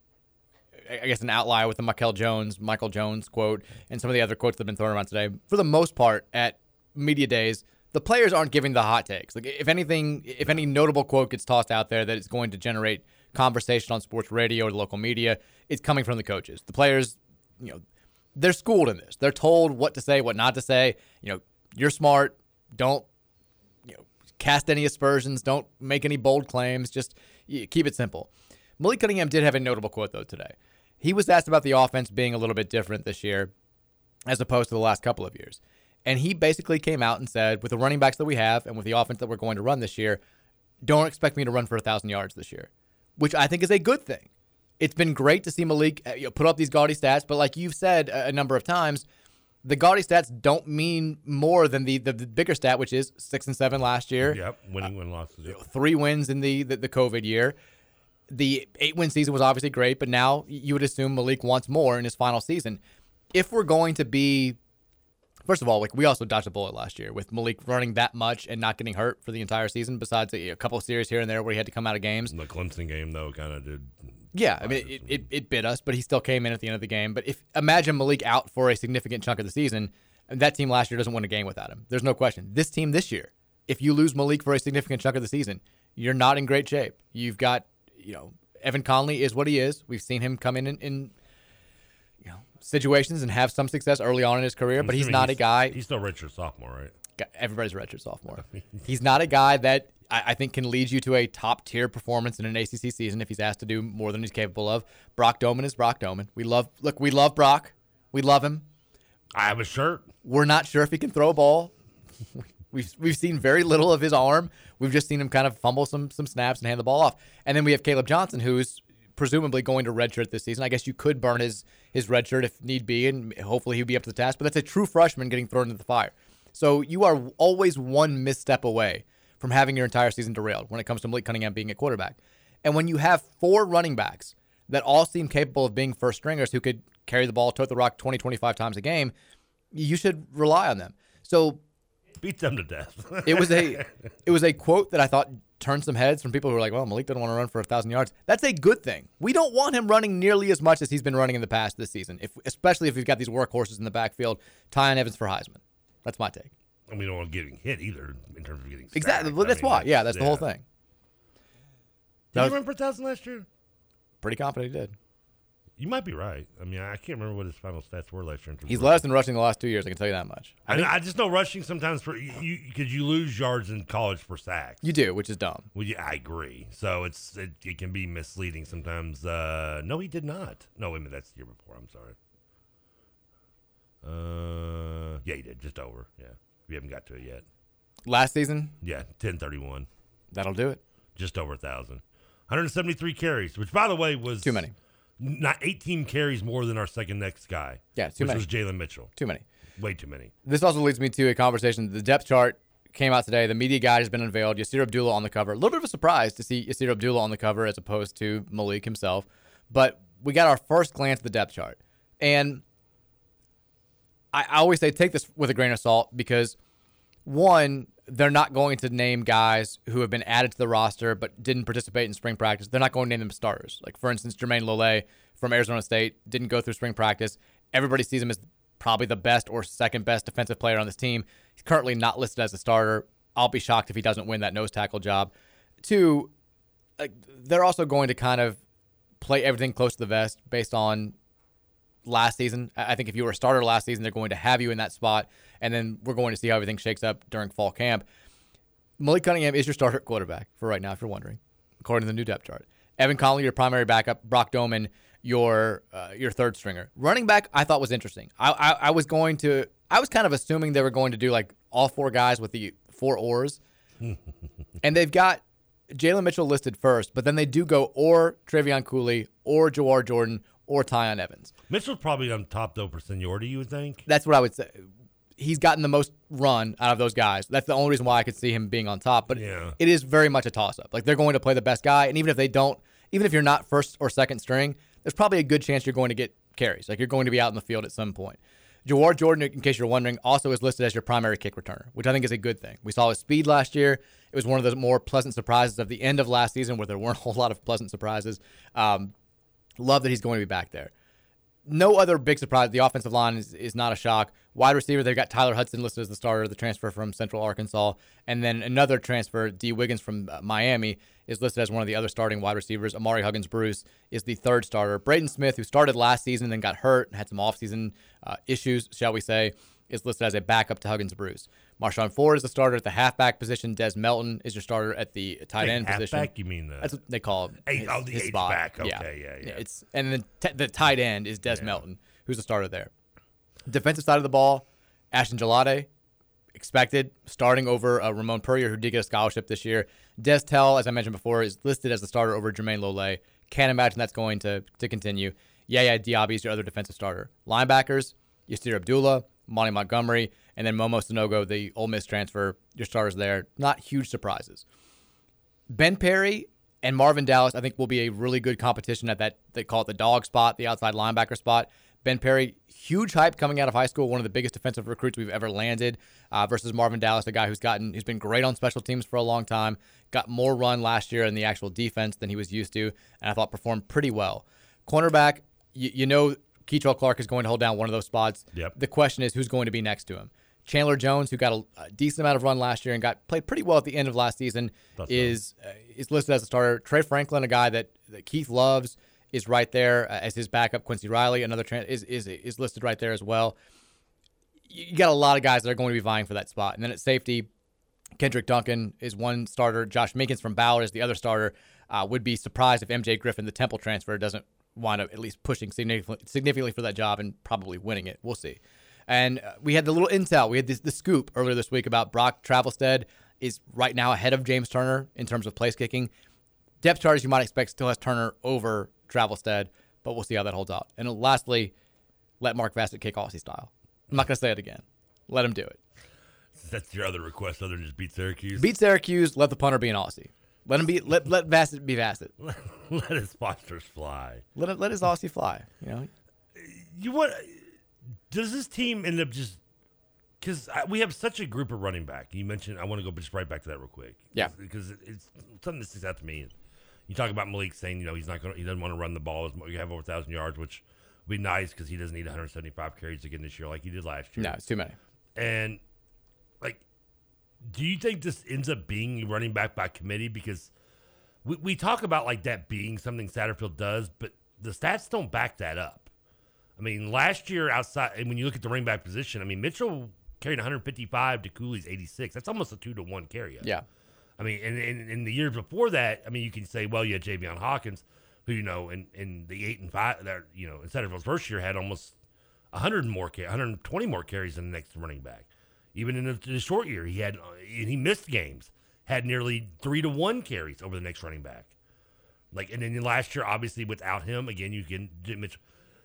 Speaker 3: I guess an outlier with the Michael Jones Michael Jones quote and some of the other quotes that have been thrown around today for the most part at media days the players aren't giving the hot takes like if anything if any notable quote gets tossed out there that is going to generate conversation on sports radio or the local media it's coming from the coaches the players you know they're schooled in this they're told what to say what not to say you know you're smart don't you know, cast any aspersions. Don't make any bold claims. Just keep it simple. Malik Cunningham did have a notable quote, though, today. He was asked about the offense being a little bit different this year as opposed to the last couple of years. And he basically came out and said, with the running backs that we have and with the offense that we're going to run this year, don't expect me to run for a 1,000 yards this year, which I think is a good thing. It's been great to see Malik uh, put up these gaudy stats, but like you've said a number of times, the gaudy stats don't mean more than the, the, the bigger stat, which is six and seven last year.
Speaker 4: Yep, winning win losses. Yep.
Speaker 3: Three wins in the, the, the COVID year. The eight win season was obviously great, but now you would assume Malik wants more in his final season. If we're going to be, first of all, like we also dodged a bullet last year with Malik running that much and not getting hurt for the entire season, besides a, a couple of series here and there where he had to come out of games.
Speaker 4: The Clemson game though kind of did.
Speaker 3: Yeah, I mean, it, it, it bit us, but he still came in at the end of the game. But if imagine Malik out for a significant chunk of the season, and that team last year doesn't win a game without him. There's no question. This team this year, if you lose Malik for a significant chunk of the season, you're not in great shape. You've got, you know, Evan Conley is what he is. We've seen him come in in, in you know, situations and have some success early on in his career,
Speaker 4: I'm
Speaker 3: but he's not a guy.
Speaker 4: He's still redshirt sophomore, right?
Speaker 3: Everybody's a redshirt sophomore. [laughs] he's not a guy that I, I think can lead you to a top tier performance in an ACC season if he's asked to do more than he's capable of. Brock Domann is Brock Domann. We love look, we love Brock. We love him.
Speaker 4: I have a shirt.
Speaker 3: We're not sure if he can throw a ball. [laughs] We've we've seen very little of his arm. We've just seen him kind of fumble some some snaps and hand the ball off. And then we have Caleb Johnson, who's presumably going to redshirt this season. I guess you could burn his his red shirt if need be, and hopefully he'd be up to the task. But that's a true freshman getting thrown into the fire. So you are always one misstep away from having your entire season derailed when it comes to Malik Cunningham being a quarterback. And when you have four running backs that all seem capable of being first stringers who could carry the ball, tote the rock 20, 25 times a game, you should rely on them. So [laughs]
Speaker 4: Beat them to death.
Speaker 3: it was a [laughs] it was a quote that I thought turned some heads from people who were like, well, Malik doesn't want to run for a thousand yards. That's a good thing. We don't want him running nearly as much as he's been running in the past this season, if especially if he's got these workhorses in the backfield. Tiyon Evans for Heisman. That's my take.
Speaker 4: And we don't want getting hit either in terms of getting
Speaker 3: Exactly.
Speaker 4: sacked.
Speaker 3: Well,
Speaker 4: I
Speaker 3: that's
Speaker 4: mean,
Speaker 3: why. Yeah, that's the whole thing.
Speaker 4: Did
Speaker 3: That
Speaker 4: he
Speaker 3: was-
Speaker 4: run for a thousand last year?
Speaker 3: Pretty confident he did.
Speaker 4: You might be right. I mean, I can't remember what his final stats were last year. in
Speaker 3: He's less than rushing the last two years. I can tell you that much.
Speaker 4: I, I just know rushing sometimes for you because you, lose yards in college for sacks.
Speaker 3: You do, which is dumb.
Speaker 4: Well, yeah, I agree. So it's it, it can be misleading sometimes. Uh, no, he did not. No, wait a minute, that's the year before. I'm sorry. Uh, yeah, he did just over. Yeah, we haven't got to it yet.
Speaker 3: Last season,
Speaker 4: Yeah, ten thirty one.
Speaker 3: That'll do it.
Speaker 4: Just over a thousand. 173 carries, which by the way was
Speaker 3: Too many.
Speaker 4: Not 18 carries more than our second next guy.
Speaker 3: Yeah, too
Speaker 4: which
Speaker 3: many.
Speaker 4: was Jalen Mitchell.
Speaker 3: Too many.
Speaker 4: Way too many.
Speaker 3: This also leads me to a conversation. The depth chart came out today. The media guide has been unveiled. Yasir Abdullah on the cover. A little bit of a surprise to see Yasir Abdullah on the cover as opposed to Malik himself. But we got our first glance at the depth chart. And I, I always say take this with a grain of salt because, one, they're not going to name guys who have been added to the roster but didn't participate in spring practice. They're not going to name them starters. Like, for instance, Jermayne Lole from Arizona State didn't go through spring practice. Everybody sees him as probably the best or second best defensive player on this team. He's currently not listed as a starter. I'll be shocked if he doesn't win that nose tackle job. Two, like, they're also going to kind of play everything close to the vest based on last season. I think if you were a starter last season, they're going to have you in that spot, and then we're going to see how everything shakes up during fall camp. Malik Cunningham is your starter quarterback for right now, if you're wondering, according to the new depth chart. Evan Conley, your primary backup. Brock Domann, your uh, your third stringer. Running back, I thought was interesting. I, I I was going to, I was kind of assuming they were going to do like all four guys with the four oars, [laughs] and they've got Jalen Mitchell listed first, but then they do go or Trevion Cooley or Jawhar Jordan or Tiyon Evans.
Speaker 4: Mitchell's probably on top though for seniority. You would think.
Speaker 3: That's what I would say. He's gotten the most run out of those guys. That's the only reason why I could see him being on top. But
Speaker 4: Yeah.
Speaker 3: it is very much a toss up. Like they're going to play the best guy, and even if they don't, even if you're not first or second string, there's probably a good chance you're going to get carries. Like you're going to be out in the field at some point. Jawhar Jordan, in case you're wondering, also is listed as your primary kick returner, which I think is a good thing. We saw his speed last year. It was one of the more pleasant surprises of the end of last season, where there weren't a whole lot of pleasant surprises. Um, love that he's going to be back there no other big surprise. The offensive line is, is not a shock. Wide receiver, they've got Tyler Hudson listed as the starter, the transfer from Central Arkansas. And then another transfer, Dee Wiggins from uh, Miami, is listed as one of the other starting wide receivers. Ahmari Huggins Bruce is the third starter. Braden Smith, who started last season and then got hurt and had some offseason uh, issues, shall we say, is listed as a backup to Huggins Bruce. Marshon Ford is the starter at the halfback position. Des Melton is your starter at the tight
Speaker 4: Hey,
Speaker 3: end position.
Speaker 4: halfback, you mean the-
Speaker 3: That's what they call him.
Speaker 4: Eight-
Speaker 3: his-
Speaker 4: oh, the
Speaker 3: his spot.
Speaker 4: back. Okay, yeah, yeah. yeah.
Speaker 3: It's and then t- the tight end is Des Melton, who's the starter there. Defensive side of the ball, Ashton Gillotte, expected starting over uh, Ramon Puryear, who did get a scholarship this year. Des Tell, as I mentioned before, is listed as the starter over Jermayne Lole. Can't imagine that's going to to continue. Yaya Diaby is your other defensive starter. Linebackers, Yasir Abdullah, Monty Montgomery, and then Momo Sanogo, the Ole Miss transfer. Your starters there. Not huge surprises. Ben Perry and Marvin Dallas, I think, will be a really good competition at that. They call it the dog spot, the outside linebacker spot. Ben Perry, huge hype coming out of high school, one of the biggest defensive recruits we've ever landed. Uh, versus Marvin Dallas, a guy who's gotten, who's been great on special teams for a long time, got more run last year in the actual defense than he was used to, and I thought performed pretty well. Cornerback, you, you know, Kei'Trel Clark is going to hold down one of those spots.
Speaker 4: Yep.
Speaker 3: The question is who's going to be next to him. Chandler Jones, who got a, a decent amount of run last year and got played pretty well at the end of last season,
Speaker 4: so.
Speaker 3: is uh, is listed as a starter. Trey Franklin, a guy that, that Keith loves, is right there uh, as his backup. Quincy Riley, another is is is listed right there as well. You got a lot of guys that are going to be vying for that spot. And then at safety, Kendrick Duncan is one starter. Josh Minkins from Ballard is the other starter. Uh, would be surprised if MJ Griffin, the Temple transfer, doesn't wind up at least pushing significantly, significantly for that job and probably winning it. We'll see. And uh, we had the little intel. We had this, the scoop earlier this week about Brock Travelstead is right now ahead of James Turner in terms of place kicking. Depth chart, as you might expect, still has Turner over Travelstead, but we'll see how that holds out. And lastly, let Mark Vassett kick Aussie style. I'm not going to say it again. Let him do it.
Speaker 4: That's your other request, other than just beat Syracuse.
Speaker 3: Beat Syracuse. Let the punter be an Aussie. Let him be. Let let Vassett be Vassett. [laughs]
Speaker 4: Let his sponsors fly.
Speaker 3: Let let his Aussie fly. You know.
Speaker 4: You what? Does this team end up just because we have such a group of running back. You mentioned I want to go just right back to that real quick.
Speaker 3: Yeah.
Speaker 4: because it's something that sticks out to me. You talk about Malik saying you know he's not going, he doesn't want to run the ball. as You have over thousand yards, which would be nice because he doesn't need 175 carries again this year like he did last year.
Speaker 3: No, it's too many.
Speaker 4: And like, do you think this ends up being running back by committee? Because we, we talk about like that being something Satterfield does, but the stats don't back that up. I mean, last year outside, and when you look at the running back position, I mean, Mitchell carried 155 to Cooley's 86. That's almost a two to one carry.
Speaker 3: Yeah.
Speaker 4: I mean, and in, the years before that, I mean, you can say, well, you had Javian Hawkins, who you know, in, in the eight and five, that you know, in Satterfield's first year had almost 100 more, ca- 120 more carries than the next running back. Even in the, the short year, he had, and he missed games, had nearly three to one carries over the next running back. Like, and then last year, obviously, without him, again, you can Mitchell.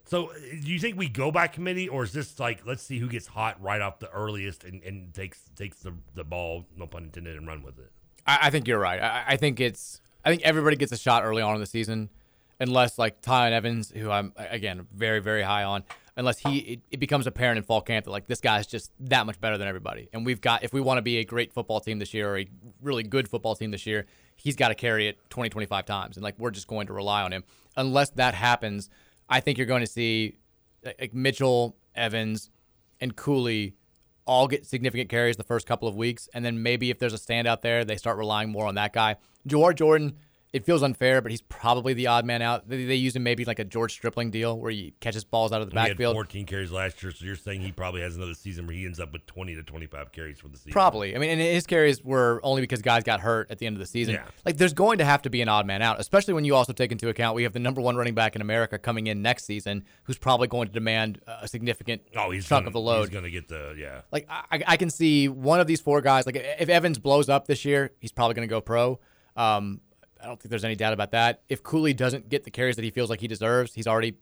Speaker 4: So, uh, do you think we go by committee, or is this like let's see who gets hot right off the earliest and, and takes takes the, the ball, no pun intended, and run with it?
Speaker 3: I, I think you're right. I, I think it's. I think everybody gets a shot early on in the season, unless like Tiyon Evans, who I'm again very very high on, unless he it, it becomes apparent in fall camp that like this guy's just that much better than everybody, and we've got if we want to be a great football team this year or a really good football team this year, he's got to carry it 20 25 times, and like we're just going to rely on him. Unless that happens, I think you're going to see like Mitchell, Evans, and Cooley all get significant carries the first couple of weeks, and then maybe if there's a standout there, they start relying more on that guy. Jawhar Jordan, it feels unfair, but he's probably the odd man out. They, they use him maybe like a George Stripling deal where he catches balls out of the
Speaker 4: He had
Speaker 3: backfield.
Speaker 4: 14 carries last year, so you're saying he probably has another season where he ends up with 20 to 25 carries for the season.
Speaker 3: Probably. I mean, and his carries were only because guys got hurt at the end of the season.
Speaker 4: Yeah.
Speaker 3: Like, there's going to have to be an odd man out, especially when you also take into account we have the number one running back in America coming in next season, who's probably going to demand a significant
Speaker 4: Oh, he's
Speaker 3: chunk
Speaker 4: gonna,
Speaker 3: of the load.
Speaker 4: He's going to get the yeah.
Speaker 3: Like I, I can see one of these four guys. Like if Evans blows up this year, he's probably going to go pro. Um, I don't think there's any doubt about that. If Cooley doesn't get the carries that he feels like he deserves, he's already,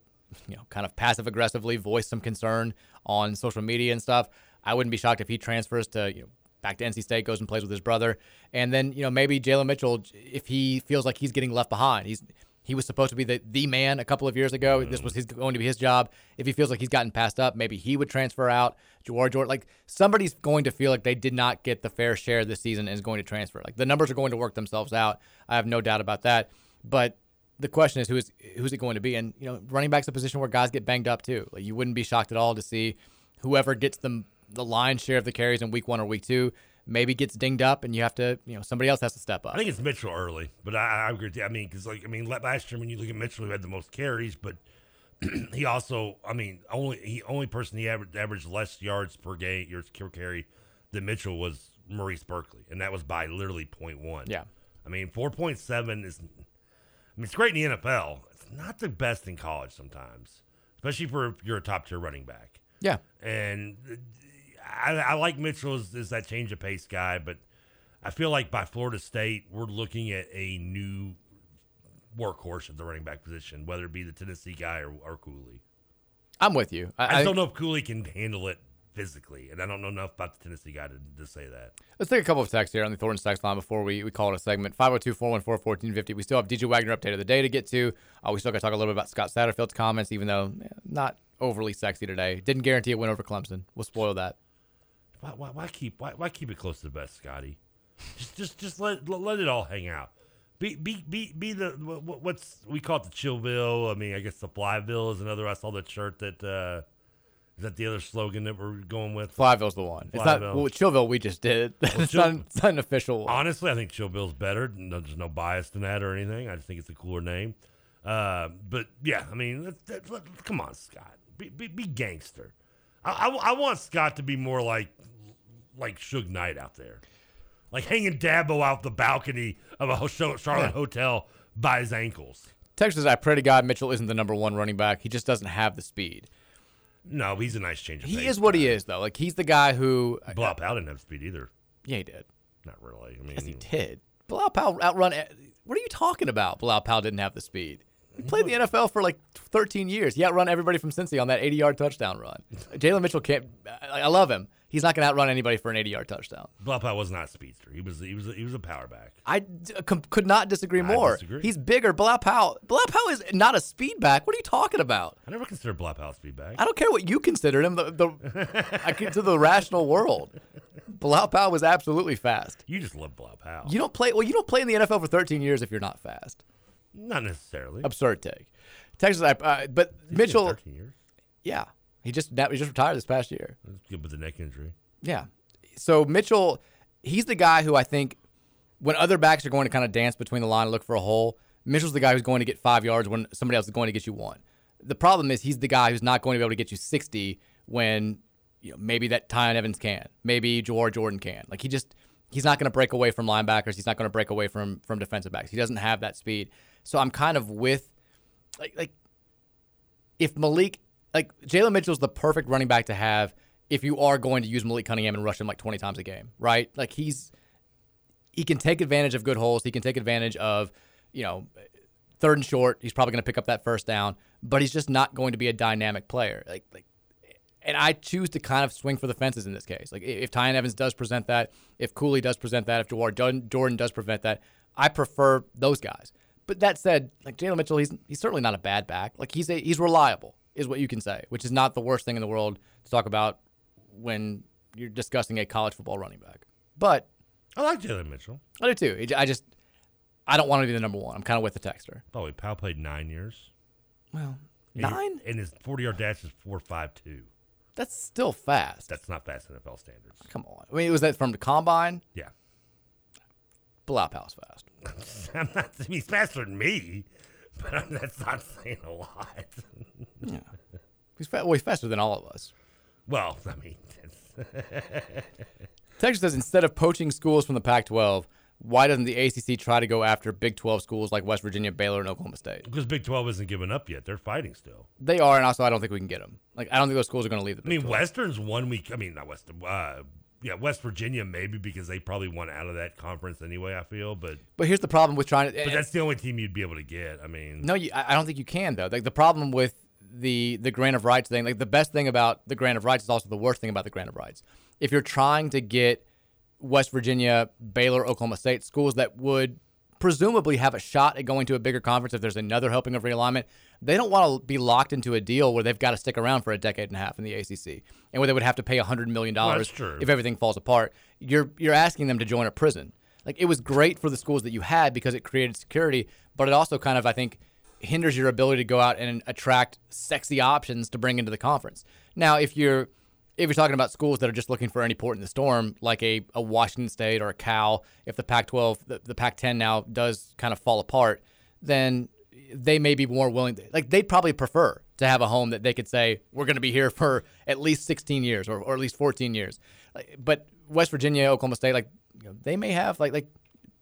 Speaker 3: you know, kind of passive aggressively voiced some concern on social media and stuff. I wouldn't be shocked if he transfers to you know back to NC State, goes and plays with his brother, and then you know maybe Jalen Mitchell if he feels like he's getting left behind. He's he was supposed to be the, the man a couple of years ago. This mm-hmm. was his going to be his job. If he feels like he's gotten passed up, maybe he would transfer out. Jawhar Jordan, like somebody's going to feel like they did not get the fair share this season and is going to transfer. Like the numbers are going to work themselves out. I have no doubt about that. But the question is who is who's it going to be? And you know, running back's a position where guys get banged up too. Like you wouldn't be shocked at all to see whoever gets the the lion's share of the carries in week one or week two maybe gets dinged up, and you have to you know somebody else has to step up.
Speaker 4: I think it's Mitchell early, but I, I agree. With you. I mean, because like I mean, last year when you look at Mitchell, who had the most carries, but [clears throat] he also, I mean, only he only person he averaged, averaged less yards per game, yards per carry than Mitchell was Maurice Burkley, and that was by literally 0.1.
Speaker 3: Yeah.
Speaker 4: I mean, four point seven is, I mean, it's great in the NFL. It's not the best in college sometimes, especially for if you're a top tier running back.
Speaker 3: Yeah.
Speaker 4: And uh, I, I like Mitchell as, as that change of pace guy, but I feel like by Florida State, we're looking at a new workhorse at the running back position, whether it be the Tennessee guy or, or Cooley.
Speaker 3: I'm with you.
Speaker 4: I,
Speaker 3: I,
Speaker 4: just don't know if Cooley can handle it physically, and I don't know enough about the Tennessee guy to, to say that.
Speaker 3: Let's take a couple of texts here on the Thornton text line before we, we call it a segment. 502 414 1450. We still have DJ Wagner update of the day to get to. Uh, we still got to talk a little bit about Scott Satterfield's comments, even though eh, not overly sexy today. Didn't guarantee a win over Clemson. We'll spoil that.
Speaker 4: Why, why, why keep why, why keep it close to the best, Scotty? Just just just let let it all hang out. Be be be be the what, what's we call it the Chillville. I mean, I guess the Flyville is another. I saw that shirt that uh is that the other slogan that we're going with.
Speaker 3: Flyville's the one. It's not
Speaker 4: Flyville.
Speaker 3: well, Chillville. We just did. [laughs]
Speaker 4: Well,
Speaker 3: it's,
Speaker 4: Chill-
Speaker 3: not, it's not an official one.
Speaker 4: Honestly, I think Chillville's better. No, there's no bias in that or anything. I just think it's a cooler name. Uh, but yeah, I mean, that, that, let- come on, Scott, be, be, be gangster. I, I, I want Scott to be more like like Suge Knight out there, like hanging Dabo out the balcony of a Charlotte
Speaker 3: Yeah.
Speaker 4: hotel by his ankles.
Speaker 3: Text says, I pray to God Mitchell isn't the number one running back. He just doesn't have the speed.
Speaker 4: No, he's a nice change of
Speaker 3: He
Speaker 4: pace
Speaker 3: is what he is, though. Like, he's the guy who.
Speaker 4: Uh, Bilal Powell didn't have speed either.
Speaker 3: Yeah, he did.
Speaker 4: Not really. I mean,
Speaker 3: Yes, he did. Powell outrun. Uh, what are you talking about? Bilal Powell didn't have the speed. He played in the NFL for like 13 years. He outrun everybody from Cincy on that 80 yard touchdown run. [laughs] Jalen Mitchell can't. I I love him. He's not going to outrun anybody for an 80 yard touchdown.
Speaker 4: Blaupau was not a speedster. He was he was a, he was a power back.
Speaker 3: I d- uh, com- could not disagree
Speaker 4: I
Speaker 3: more.
Speaker 4: disagree.
Speaker 3: He's bigger. Blaupau. Blaupau is not a speed back. What are you talking about?
Speaker 4: I never considered Blaupau a speed back.
Speaker 3: I don't care what you considered him. The, the [laughs] I the rational world, Blaupau was absolutely fast.
Speaker 4: You just love Blaupau.
Speaker 3: You don't play. Well, you don't play in the NFL for 13 years if you're not fast.
Speaker 4: Not necessarily.
Speaker 3: Absurd take. Texas, uh, but
Speaker 4: He's been
Speaker 3: Mitchell.
Speaker 4: 13 years.
Speaker 3: Yeah, he just he just retired this past year.
Speaker 4: That's good with the neck injury.
Speaker 3: Yeah. So Mitchell, he's the guy who I think when other backs are going to kind of dance between the line and look for a hole, Mitchell's the guy who's going to get five yards when somebody else is going to get you one. The problem is he's the guy who's not going to be able to get you 60 when you know maybe that Tiyon Evans can, maybe Jawhar Jordan can. Like he just he's not going to break away from linebackers. He's not going to break away from from defensive backs. He doesn't have that speed. So I'm kind of with like like if Malik like Jalen Mitchell's the perfect running back to have if you are going to use Malik Cunningham and rush him like 20 times a game, right? Like he's he can take advantage of good holes. He can take advantage of, you know, third and short. He's probably going to pick up that first down, but he's just not going to be a dynamic player. Like like and I choose to kind of swing for the fences in this case. Like if Tiyon Evans does present that, if Cooley does present that, if Jawhar Jordan does prevent that, I prefer those guys. But that said, like Jalen Mitchell, he's he's certainly not a bad back. Like he's a he's reliable, is what you can say, which is not the worst thing in the world to talk about when you're discussing a college football running back. But
Speaker 4: I like Jalen Mitchell.
Speaker 3: I do too. I just I don't want to be the number one. I'm kind of with the texter.
Speaker 4: By the way, Powell played nine years.
Speaker 3: Well,
Speaker 4: And-
Speaker 3: nine?
Speaker 4: And his 40 yard dash is 4.52.
Speaker 3: That's still fast.
Speaker 4: That's not fast NFL standards.
Speaker 3: Come on. I mean, was that from the combine?
Speaker 4: Yeah.
Speaker 3: Powell's fast. [laughs]
Speaker 4: I'm not, he's faster than me, but that's not saying a lot.
Speaker 3: Yeah. He's fa- well, he's faster than all of us.
Speaker 4: Well, I mean, [laughs]
Speaker 3: Texas says instead of poaching schools from the Pac-12, why doesn't the ACC try to go after Big 12 schools like West Virginia, Baylor, and Oklahoma State?
Speaker 4: because Big 12 isn't giving up yet. They're fighting still.
Speaker 3: They are, and also I don't think we can get them. Like I don't think those schools are going to leave the
Speaker 4: I mean,
Speaker 3: 12.
Speaker 4: Western's one week. I mean, not Western. Uh, yeah, West Virginia maybe because they probably won out of that conference anyway. I feel, but
Speaker 3: But here's the problem with trying to.
Speaker 4: but that's the only team you'd be able to get. I mean,
Speaker 3: No, you, I I don't think you can though. Like the problem with the the grant of rights thing, like the best thing about the grant of rights is also the worst thing about the grant of rights. If you're trying to get West Virginia, Baylor, Oklahoma State schools that would presumably have a shot at going to a bigger conference if there's another helping of realignment, they don't want to be locked into a deal where they've got to stick around for a decade and a half in the ACC and where they would have to pay hundred million
Speaker 4: Well,
Speaker 3: dollars
Speaker 4: that's true.
Speaker 3: if everything falls apart. You're you're asking them to join a prison. Like it was great for the schools that you had because it created security, but it also kind of I think hinders your ability to go out and attract sexy options to bring into the conference. Now, if you're if you're talking about schools that are just looking for any port in the storm, like a, a Washington State or a Cal, if the Pac-12, the, the Pac-10 now does kind of fall apart, then they may be more willing. like they'd probably prefer to have a home that they could say we're going to be here for at least 16 years or, or at least 14 years. But West Virginia, Oklahoma State, like you know, they may have like like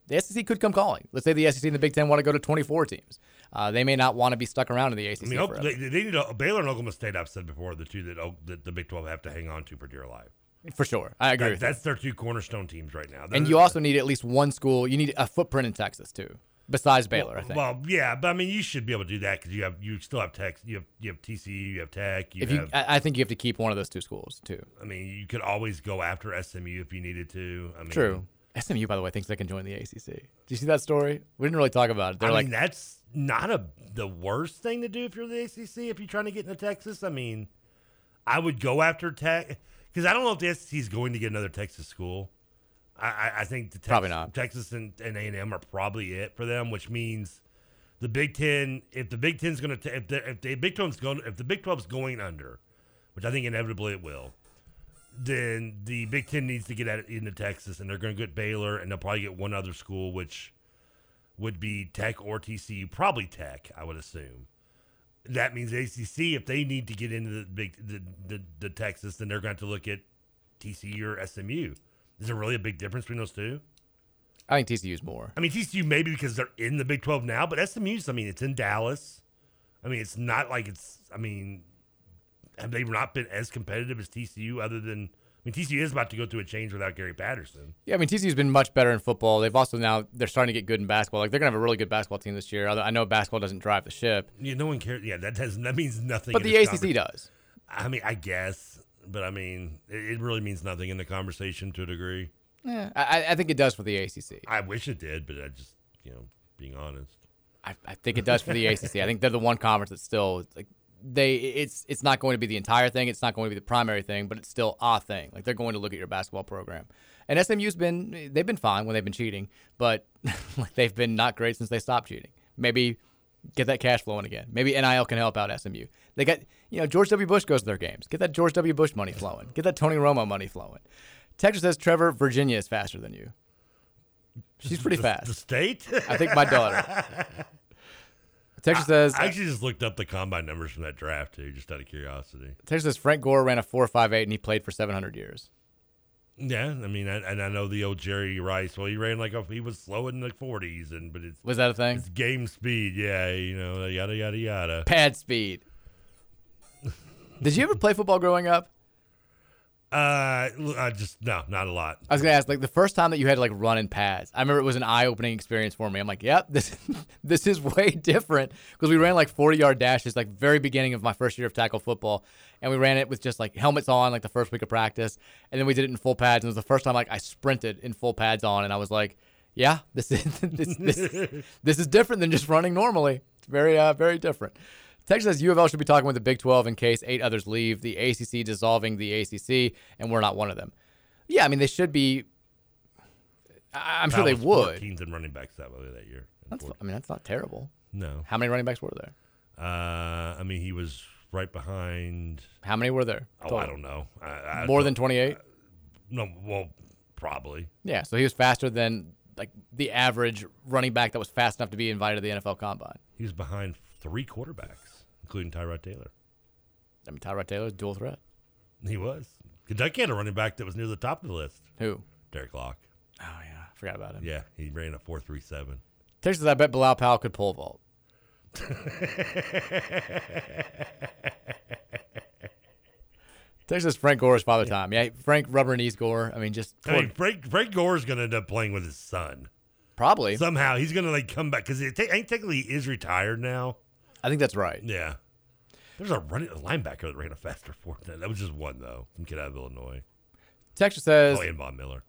Speaker 3: the SEC could come calling. Let's say the SEC and the Big Ten want to go to 24 teams. Uh, they may not want to be stuck around in the ACC.
Speaker 4: I mean, they, they need a, Baylor and Oklahoma State. I've said before, the two that, oh, that the Big 12 have to hang on to for dear life.
Speaker 3: For sure, I agree.
Speaker 4: That- that's their two cornerstone teams right now.
Speaker 3: and
Speaker 4: They're-
Speaker 3: you also need at least one school. You need a footprint in Texas too, besides Baylor. I think.
Speaker 4: Well, yeah, but I mean, you should be able to do that because you have you still have Tech, you have you have TCU, you have Tech. You
Speaker 3: if
Speaker 4: have,
Speaker 3: I I think you have to keep one of those two schools too.
Speaker 4: I mean, you could always go after SMU if you needed to. I mean,
Speaker 3: True. SMU, by the way, thinks they can join the ACC. Do you see that story? We didn't really talk about it. They're
Speaker 4: I
Speaker 3: like,
Speaker 4: mean, that's not a the worst thing to do if you're the ACC. If you're trying to get into Texas, I mean, I would go after Tech because I don't know if the SEC is going to get another Texas school. I, I, I think the Tex-
Speaker 3: Probably not.
Speaker 4: Texas and A and M are probably it for them, which means the Big Ten. If the Big Ten's going to, if the if the Big Ten's going, if the Big 12's going under, which I think inevitably it will, then the Big Ten needs to get at it into Texas, and they're going to get Baylor, and they'll probably get one other school, which would be Tech or TCU, probably Tech, I would assume. That means ACC, if they need to get into the big the, the, the Texas, then they're going to have to look at TCU or SMU. Is there really a big difference between those two?
Speaker 3: I think TCU's more.
Speaker 4: I mean, TCU maybe because they're in the Big 12 now, but SMU's, I mean, it's in Dallas. I mean, it's not like it's, I mean, have they not been as competitive as TCU other than, mean, TCU is about to go through a change without Gary Patterson.
Speaker 3: Yeah, I mean TCU's been much better in football. They've also now they're starting to get good in basketball. Like they're gonna have a really good basketball team this year. Although I know basketball doesn't drive the ship,
Speaker 4: Yeah, no one cares. Yeah, that has, that means nothing.
Speaker 3: but the ACC does.
Speaker 4: I mean, I guess. but I mean, it, it really means nothing in the conversation to a degree.
Speaker 3: Yeah, I, I think it does for the ACC.
Speaker 4: I wish it did, but I just, you know, being honest.
Speaker 3: I, I think it does for the ACC. I think they're the one conference that's still like they. It's it's not going to be the entire thing. It's not going to be the primary thing, but it's still a thing. Like they're going to look at your basketball program. And SMU's been they've been fine when they've been cheating, but [laughs] like they've been not great since they stopped cheating. Maybe get that cash flowing again. Maybe NIL can help out SMU. They got you know George W. Bush goes to their games. Get that George W. Bush money flowing. Get that Tony Romo money flowing. Texas says Trevor Virginia is faster than you. She's pretty
Speaker 4: The-
Speaker 3: fast.
Speaker 4: The state?
Speaker 3: I think my daughter. [laughs] Texas says
Speaker 4: I actually just looked up the combine numbers from that draft too, just out of curiosity.
Speaker 3: Texas says Frank Gore ran a four five eight and he played for seven hundred years.
Speaker 4: Yeah, I mean, I, and I know the old Jerry Rice. Well, he ran like a, he was slow in the forties, and but it's
Speaker 3: Was that a thing?
Speaker 4: It's game speed, yeah. You know, yada yada yada.
Speaker 3: Pad speed. Did you ever play football growing up?
Speaker 4: Uh, I just no, not a lot.
Speaker 3: I was gonna ask, like the first time that you had to like run in pads. I remember it was an eye-opening experience for me. I'm like, yep, this [laughs] this is way different because we ran like 40-yard dashes, like very beginning of my first year of tackle football, and we ran it with just like helmets on, like the first week of practice, and then we did it in full pads. And it was the first time like I sprinted in full pads on, and I was like, yeah, this is [laughs] this this, [laughs] this is different than just running normally. It's very uh very different. Texas says U of L should be talking with the Big 12 in case eight others leave. The ACC dissolving the ACC, and we're not one of them. Yeah, I mean they should be. I- I'm sure they would.
Speaker 4: 14th in running backs that way that year.
Speaker 3: That's, I mean that's not terrible.
Speaker 4: No.
Speaker 3: How many running backs were there?
Speaker 4: Uh, I mean, he was right behind.
Speaker 3: How many were there?
Speaker 4: Oh, I don't know. I, I
Speaker 3: More
Speaker 4: don't-
Speaker 3: than 28.
Speaker 4: No, well, probably.
Speaker 3: Yeah, so he was faster than like the average running back that was fast enough to be invited to the NFL Combine.
Speaker 4: He was behind three quarterbacks, including Tyrod Taylor.
Speaker 3: I mean, Tyrod Taylor's dual threat.
Speaker 4: He was. Kentucky had a running back that was near the top of the list.
Speaker 3: Who?
Speaker 4: Derrick Locke.
Speaker 3: Oh yeah, I forgot about him.
Speaker 4: Yeah, he ran a four three seven.
Speaker 3: Texas, I bet Bilal Powell could pole vault. [laughs] Texas Frank Gore's father time. Yeah, Frank rubber knees Gore. I mean, just
Speaker 4: I mean, Frank Frank Gore's gonna end up playing with his son.
Speaker 3: Probably
Speaker 4: somehow he's gonna like come back because ain't technically he is retired now.
Speaker 3: I think that's right.
Speaker 4: Yeah. There's a running a linebacker that ran a faster [laughs] four. That was just one though. Some kid out of Illinois.
Speaker 3: Texas says
Speaker 4: Oh, and Von Miller.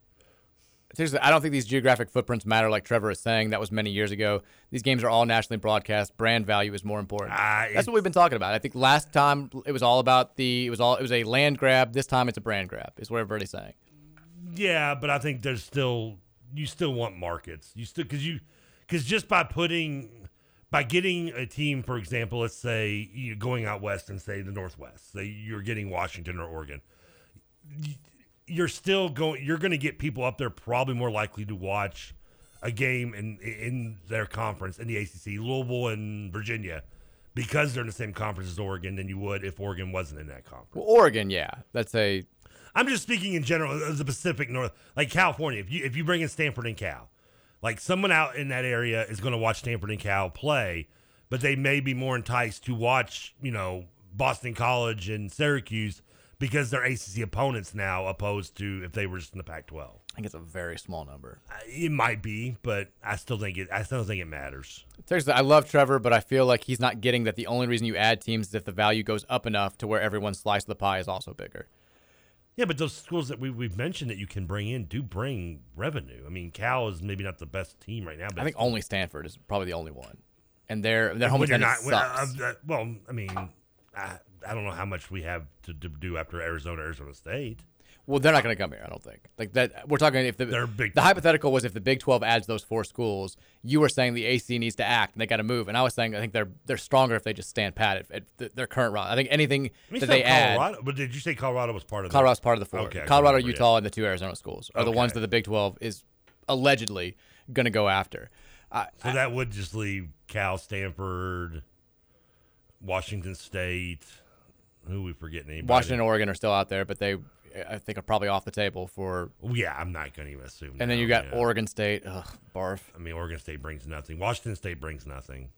Speaker 3: Seriously, I don't think these geographic footprints matter like Trevor is saying. That was many years ago. These games are all nationally broadcast. Brand value is more important. Ah, that's what we've been talking about. I think last time it was all about the it was all it was a land grab. This time it's a brand grab. Is what everybody's saying.
Speaker 4: Yeah, but I think there's still you still want markets. You still because you because just by putting by getting a team, for example, let's say you're going out west and say the Northwest, say you're getting Washington or Oregon, you're still going. You're going to get people up there probably more likely to watch a game in in their conference in the ACC, Louisville and Virginia, because they're in the same conference as Oregon than you would if Oregon wasn't in that conference.
Speaker 3: Well, Oregon, yeah, that's a
Speaker 4: I'm just speaking in general of the Pacific North, like California. If you if you bring in Stanford and Cal, like someone out in that area is going to watch Stanford and Cal play, but they may be more enticed to watch, you know, Boston College and Syracuse because they're ACC opponents now, opposed to if they were just in the Pac-12.
Speaker 3: I think it's a very small number.
Speaker 4: Uh, it might be, but I still think it. I still think it matters.
Speaker 3: Seriously, I love Trevor, but I feel like he's not getting that the only reason you add teams is if the value goes up enough to where everyone's slice of the pie is also bigger.
Speaker 4: Yeah, but those schools that we, we've mentioned that you can bring in do bring revenue. I mean, Cal is maybe not the best team right now, but
Speaker 3: I think only Stanford is probably the only one, and their their home attendance
Speaker 4: not- when-
Speaker 3: sucks.
Speaker 4: uh, uh, well, I mean, I, I don't know how much we have to, to do after Arizona, Arizona State.
Speaker 3: Well, they're not going to come here. I don't think. Like that, we're talking if the
Speaker 4: They're big
Speaker 3: the hypothetical was if the Big Twelve adds those four schools, you were saying the AC needs to act and they got to move, and I was saying I think they're they're stronger if they just stand pat at, at their current route. I think anything
Speaker 4: I
Speaker 3: that they add,
Speaker 4: but did you say Colorado was part of?
Speaker 3: The Colorado's part of the four.
Speaker 4: Okay,
Speaker 3: Colorado,
Speaker 4: remember, yeah.
Speaker 3: Utah, and the two Arizona schools are the ones that the Big Twelve is allegedly going to go after. Uh,
Speaker 4: So that would just leave Cal, Stanford, Washington State. Who we forgetting? Anybody?
Speaker 3: Washington and Oregon are still out there, but they I think are probably off the table for.
Speaker 4: Yeah, I'm not going to even assume.
Speaker 3: And then you got
Speaker 4: yeah.
Speaker 3: Oregon State. Ugh, barf.
Speaker 4: I mean, Oregon State brings nothing. Washington State brings nothing.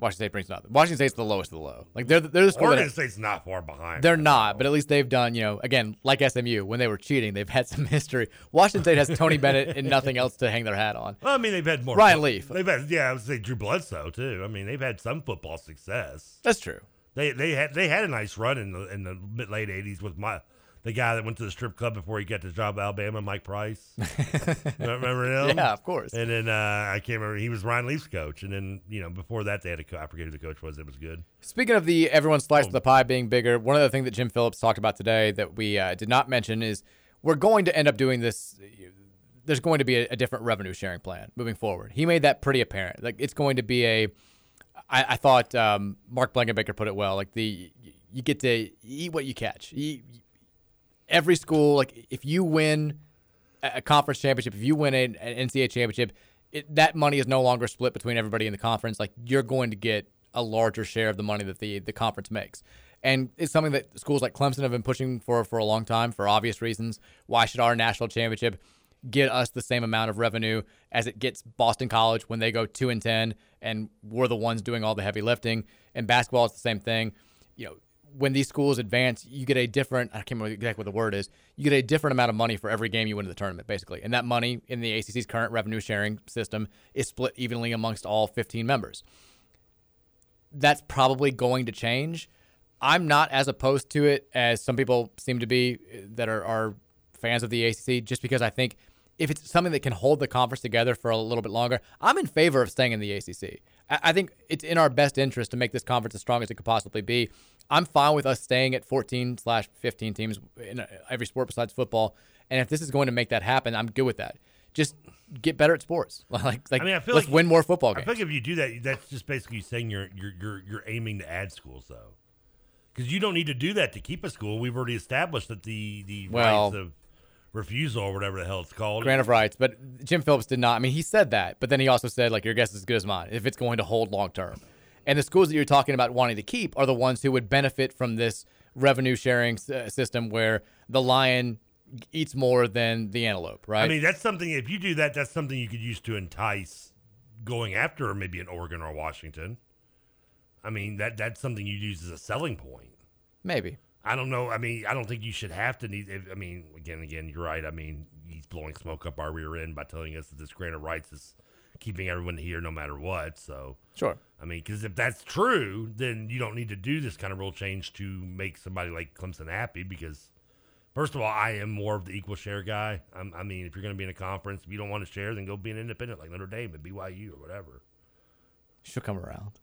Speaker 3: Washington State brings nothing. Washington State's the lowest of the low. Like they're they're the
Speaker 4: Oregon
Speaker 3: that,
Speaker 4: State's not far behind.
Speaker 3: They're not, but at least they've done, you know, again, like SMU, when they were cheating, they've had [laughs] some history. Washington State has Tony Bennett and nothing else to hang their hat on.
Speaker 4: Well, I mean, they've had more.
Speaker 3: Ryan Leaf.
Speaker 4: They've had, yeah, I would say Drew Bledsoe too. I mean, they've had some football success.
Speaker 3: That's true.
Speaker 4: They they had they had a nice run in the in the mid late '80s with my the guy that went to the strip club before he got the job at Alabama, Mike Price. [laughs] remember him?
Speaker 3: Yeah, of course.
Speaker 4: And then uh, I can't remember. He was Ryan Leaf's coach, and then you know before that they had a co- I forget who the coach was. It was good.
Speaker 3: Speaking of the everyone's slice of the pie being bigger, one of the things that Jim Phillips talked about today that we uh, did not mention is we're going to end up doing this. There's going to be a, a different revenue sharing plan moving forward. He made that pretty apparent. Like it's going to be a. I, I thought um, Mark Blankenbaker put it well. Like the you get to eat what you catch. You, every school, like if you win a conference championship, if you win an, an NCAA championship, it, that money is no longer split between everybody in the conference. Like you're going to get a larger share of the money that the the conference makes. And it's something that schools like Clemson have been pushing for for a long time for obvious reasons. Why should our national championship get us the same amount of revenue as it gets Boston College when they go 2 and 10 and we're the ones doing all the heavy lifting? And basketball is the same thing. You know, when these schools advance, you get a different, I can't remember exactly what the word is, you get a different amount of money for every game you win in the tournament, basically. And that money in the ACC's current revenue sharing system is split evenly amongst all 15 members. That's probably going to change. I'm not as opposed to it as some people seem to be that are, are fans of the ACC, just because I think if it's something that can hold the conference together for a little bit longer, I'm in favor of staying in the ACC. I, I think it's in our best interest to make this conference as strong as it could possibly be. I'm fine with us staying at 14 slash 15 teams in every sport besides football. And if this is going to make that happen, I'm good with that. Just get better at sports. [laughs] like, like
Speaker 4: I mean, I feel
Speaker 3: let's
Speaker 4: like
Speaker 3: win more football
Speaker 4: I
Speaker 3: games.
Speaker 4: feel like if you do that, that's just basically saying you're you're you're, you're aiming to add schools though, because you don't need to do that to keep a school. We've already established that the the
Speaker 3: Well-
Speaker 4: rights of refusal or whatever the hell it's called.
Speaker 3: Grant of rights, but Jim Phillips did not. I mean, he said that, but then he also said like your guess is as good as mine if it's going to hold long term. And the schools that you're talking about wanting to keep are the ones who would benefit from this revenue sharing s- uh, system where the lion eats more than the antelope, right?
Speaker 4: I mean, that's something. If you do that, that's something you could use to entice going after maybe an Oregon or Washington. I mean, that that's something you'd use as a selling point.
Speaker 3: Maybe.
Speaker 4: I don't know. I mean, I don't think you should have to need. I mean, again, again, you're right. I mean, he's blowing smoke up our rear end by telling us that this grant of rights is keeping everyone here no matter what. So,
Speaker 3: Sure.
Speaker 4: I mean, because if that's true, then you don't need to do this kind of rule change to make somebody like Clemson happy. Because, first of all, I am more of the equal share guy. I'm, I mean, if you're going to be in a conference, if you don't want to share, then go be an independent like Notre Dame at BYU or whatever.
Speaker 3: She'll come around.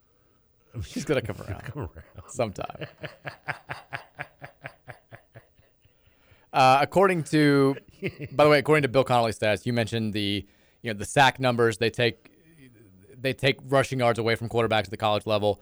Speaker 3: [laughs] She's gonna come around, [laughs]
Speaker 4: come around.
Speaker 3: sometime. [laughs] Uh, according to, by the way, according to Bill Connelly's stats, you mentioned the, you know, the sack numbers. They take, they take rushing yards away from quarterbacks at the college level.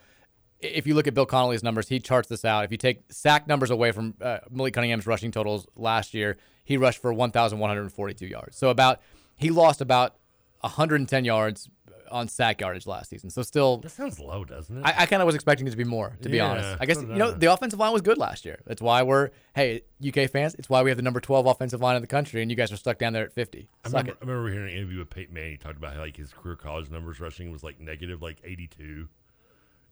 Speaker 3: If you look at Bill Connelly's numbers, he charts this out. If you take sack numbers away from uh, Malik Cunningham's rushing totals last year, he rushed for 1,142 yards. So about, he lost about 110 yards on sack yardage last season. So still,
Speaker 4: That sounds low, doesn't it?
Speaker 3: I, I kind of was expecting it to be more, to be honest. I guess you know the offensive line was good last year. That's why we're hey UK fans. It's why we have the number twelve offensive line in the country, and you guys are stuck down there at fifty.
Speaker 4: I remember. I remember hearing an interview with Peyton Manning. He talked about how like his career college numbers rushing was like negative, like eighty two,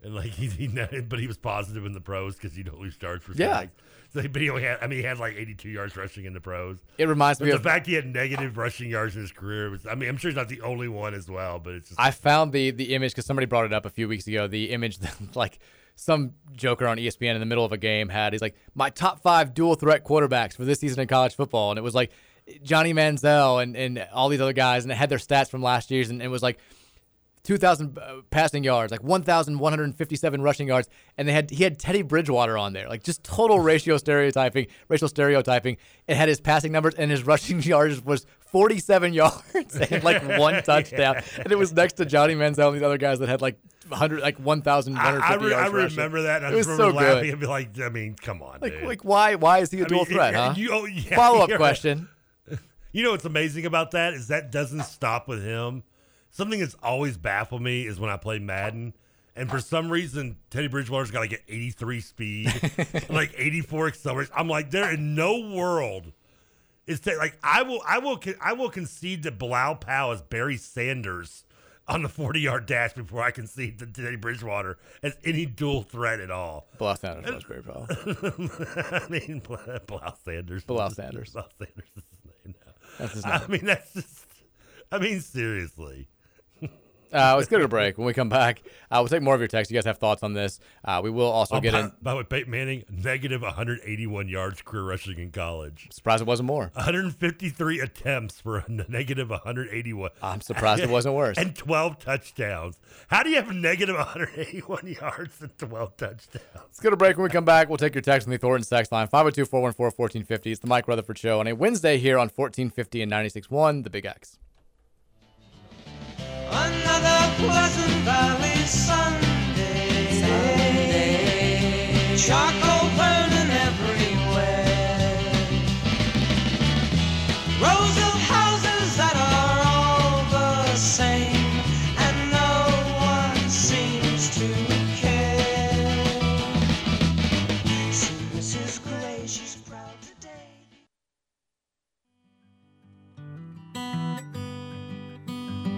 Speaker 4: and like [laughs] he, he but he was positive in the pros because you don't lose yards for
Speaker 3: Yeah.
Speaker 4: So, but he only had, I mean, he had like eighty two yards rushing in the pros.
Speaker 3: It reminds
Speaker 4: But
Speaker 3: me
Speaker 4: the
Speaker 3: of- the
Speaker 4: fact he had negative rushing yards in his career was. I mean, I'm sure he's not the only one as well, but it's just
Speaker 3: I found the the image because somebody brought it up a few weeks ago. The image that [laughs] like some joker on ESPN in the middle of a game had. He's like my top five dual threat quarterbacks for this season in college football, and it was like Johnny Manziel and and all these other guys, and it had their stats from last year's, and it was like. 2,000 uh, passing yards, like 1,157 rushing yards, and they had he had Teddy Bridgewater on there, like just total [laughs] ratio stereotyping, racial stereotyping. It had his passing numbers and his rushing [laughs] yards was 47 yards and like one [laughs] touchdown, and it was next to Johnny Manziel and these other guys that had like 100, like 1,150
Speaker 4: I, I, re- I
Speaker 3: yards. rushing.
Speaker 4: remember that. And I
Speaker 3: it was
Speaker 4: just
Speaker 3: so
Speaker 4: remember laughing
Speaker 3: good.
Speaker 4: and be like, I mean, come on,
Speaker 3: Like,
Speaker 4: dude.
Speaker 3: like why why is he a
Speaker 4: I
Speaker 3: dual
Speaker 4: mean,
Speaker 3: threat?
Speaker 4: yeah,
Speaker 3: huh?
Speaker 4: you- oh, yeah,
Speaker 3: Follow up question.
Speaker 4: You know what's amazing about that is that doesn't stop with him. Something that's always baffled me is when I play Madden, and for some reason Teddy Bridgewater's got like an 83 speed, [laughs] like 84 acceleration. I'm like, there in no world is that like I will I will I will concede that Blau Powell is Barry Sanders on the 40 yard dash before I concede that Teddy Bridgewater as any dual threat at all.
Speaker 3: Blau Sanders was very Powell. [laughs]
Speaker 4: I mean, Blau Blau Sanders.
Speaker 3: Blau Sanders.
Speaker 4: Blau Sanders is his name now.
Speaker 3: That's his
Speaker 4: I mean, that's just. I mean, seriously.
Speaker 3: Uh, let's go to a break. When we come back, uh, we'll take more of your texts. You guys have thoughts on this. Uh, we will also
Speaker 4: Oh,
Speaker 3: get
Speaker 4: by,
Speaker 3: in.
Speaker 4: by the way, Peyton Manning, negative 181 yards career rushing in college.
Speaker 3: Surprised it wasn't more.
Speaker 4: 153 attempts for a negative 181.
Speaker 3: I'm surprised it wasn't worse.
Speaker 4: and 12 touchdowns. How do you have negative 181 yards and 12 touchdowns?
Speaker 3: Let's go to break. When we come back, we'll take your text on the Thornton text line 502 414 1450. It's the Mike Rutherford Show on a Wednesday here on 1450 and 96.1, The Big X.
Speaker 5: Another Pleasant Valley Sunday. Charcoal burning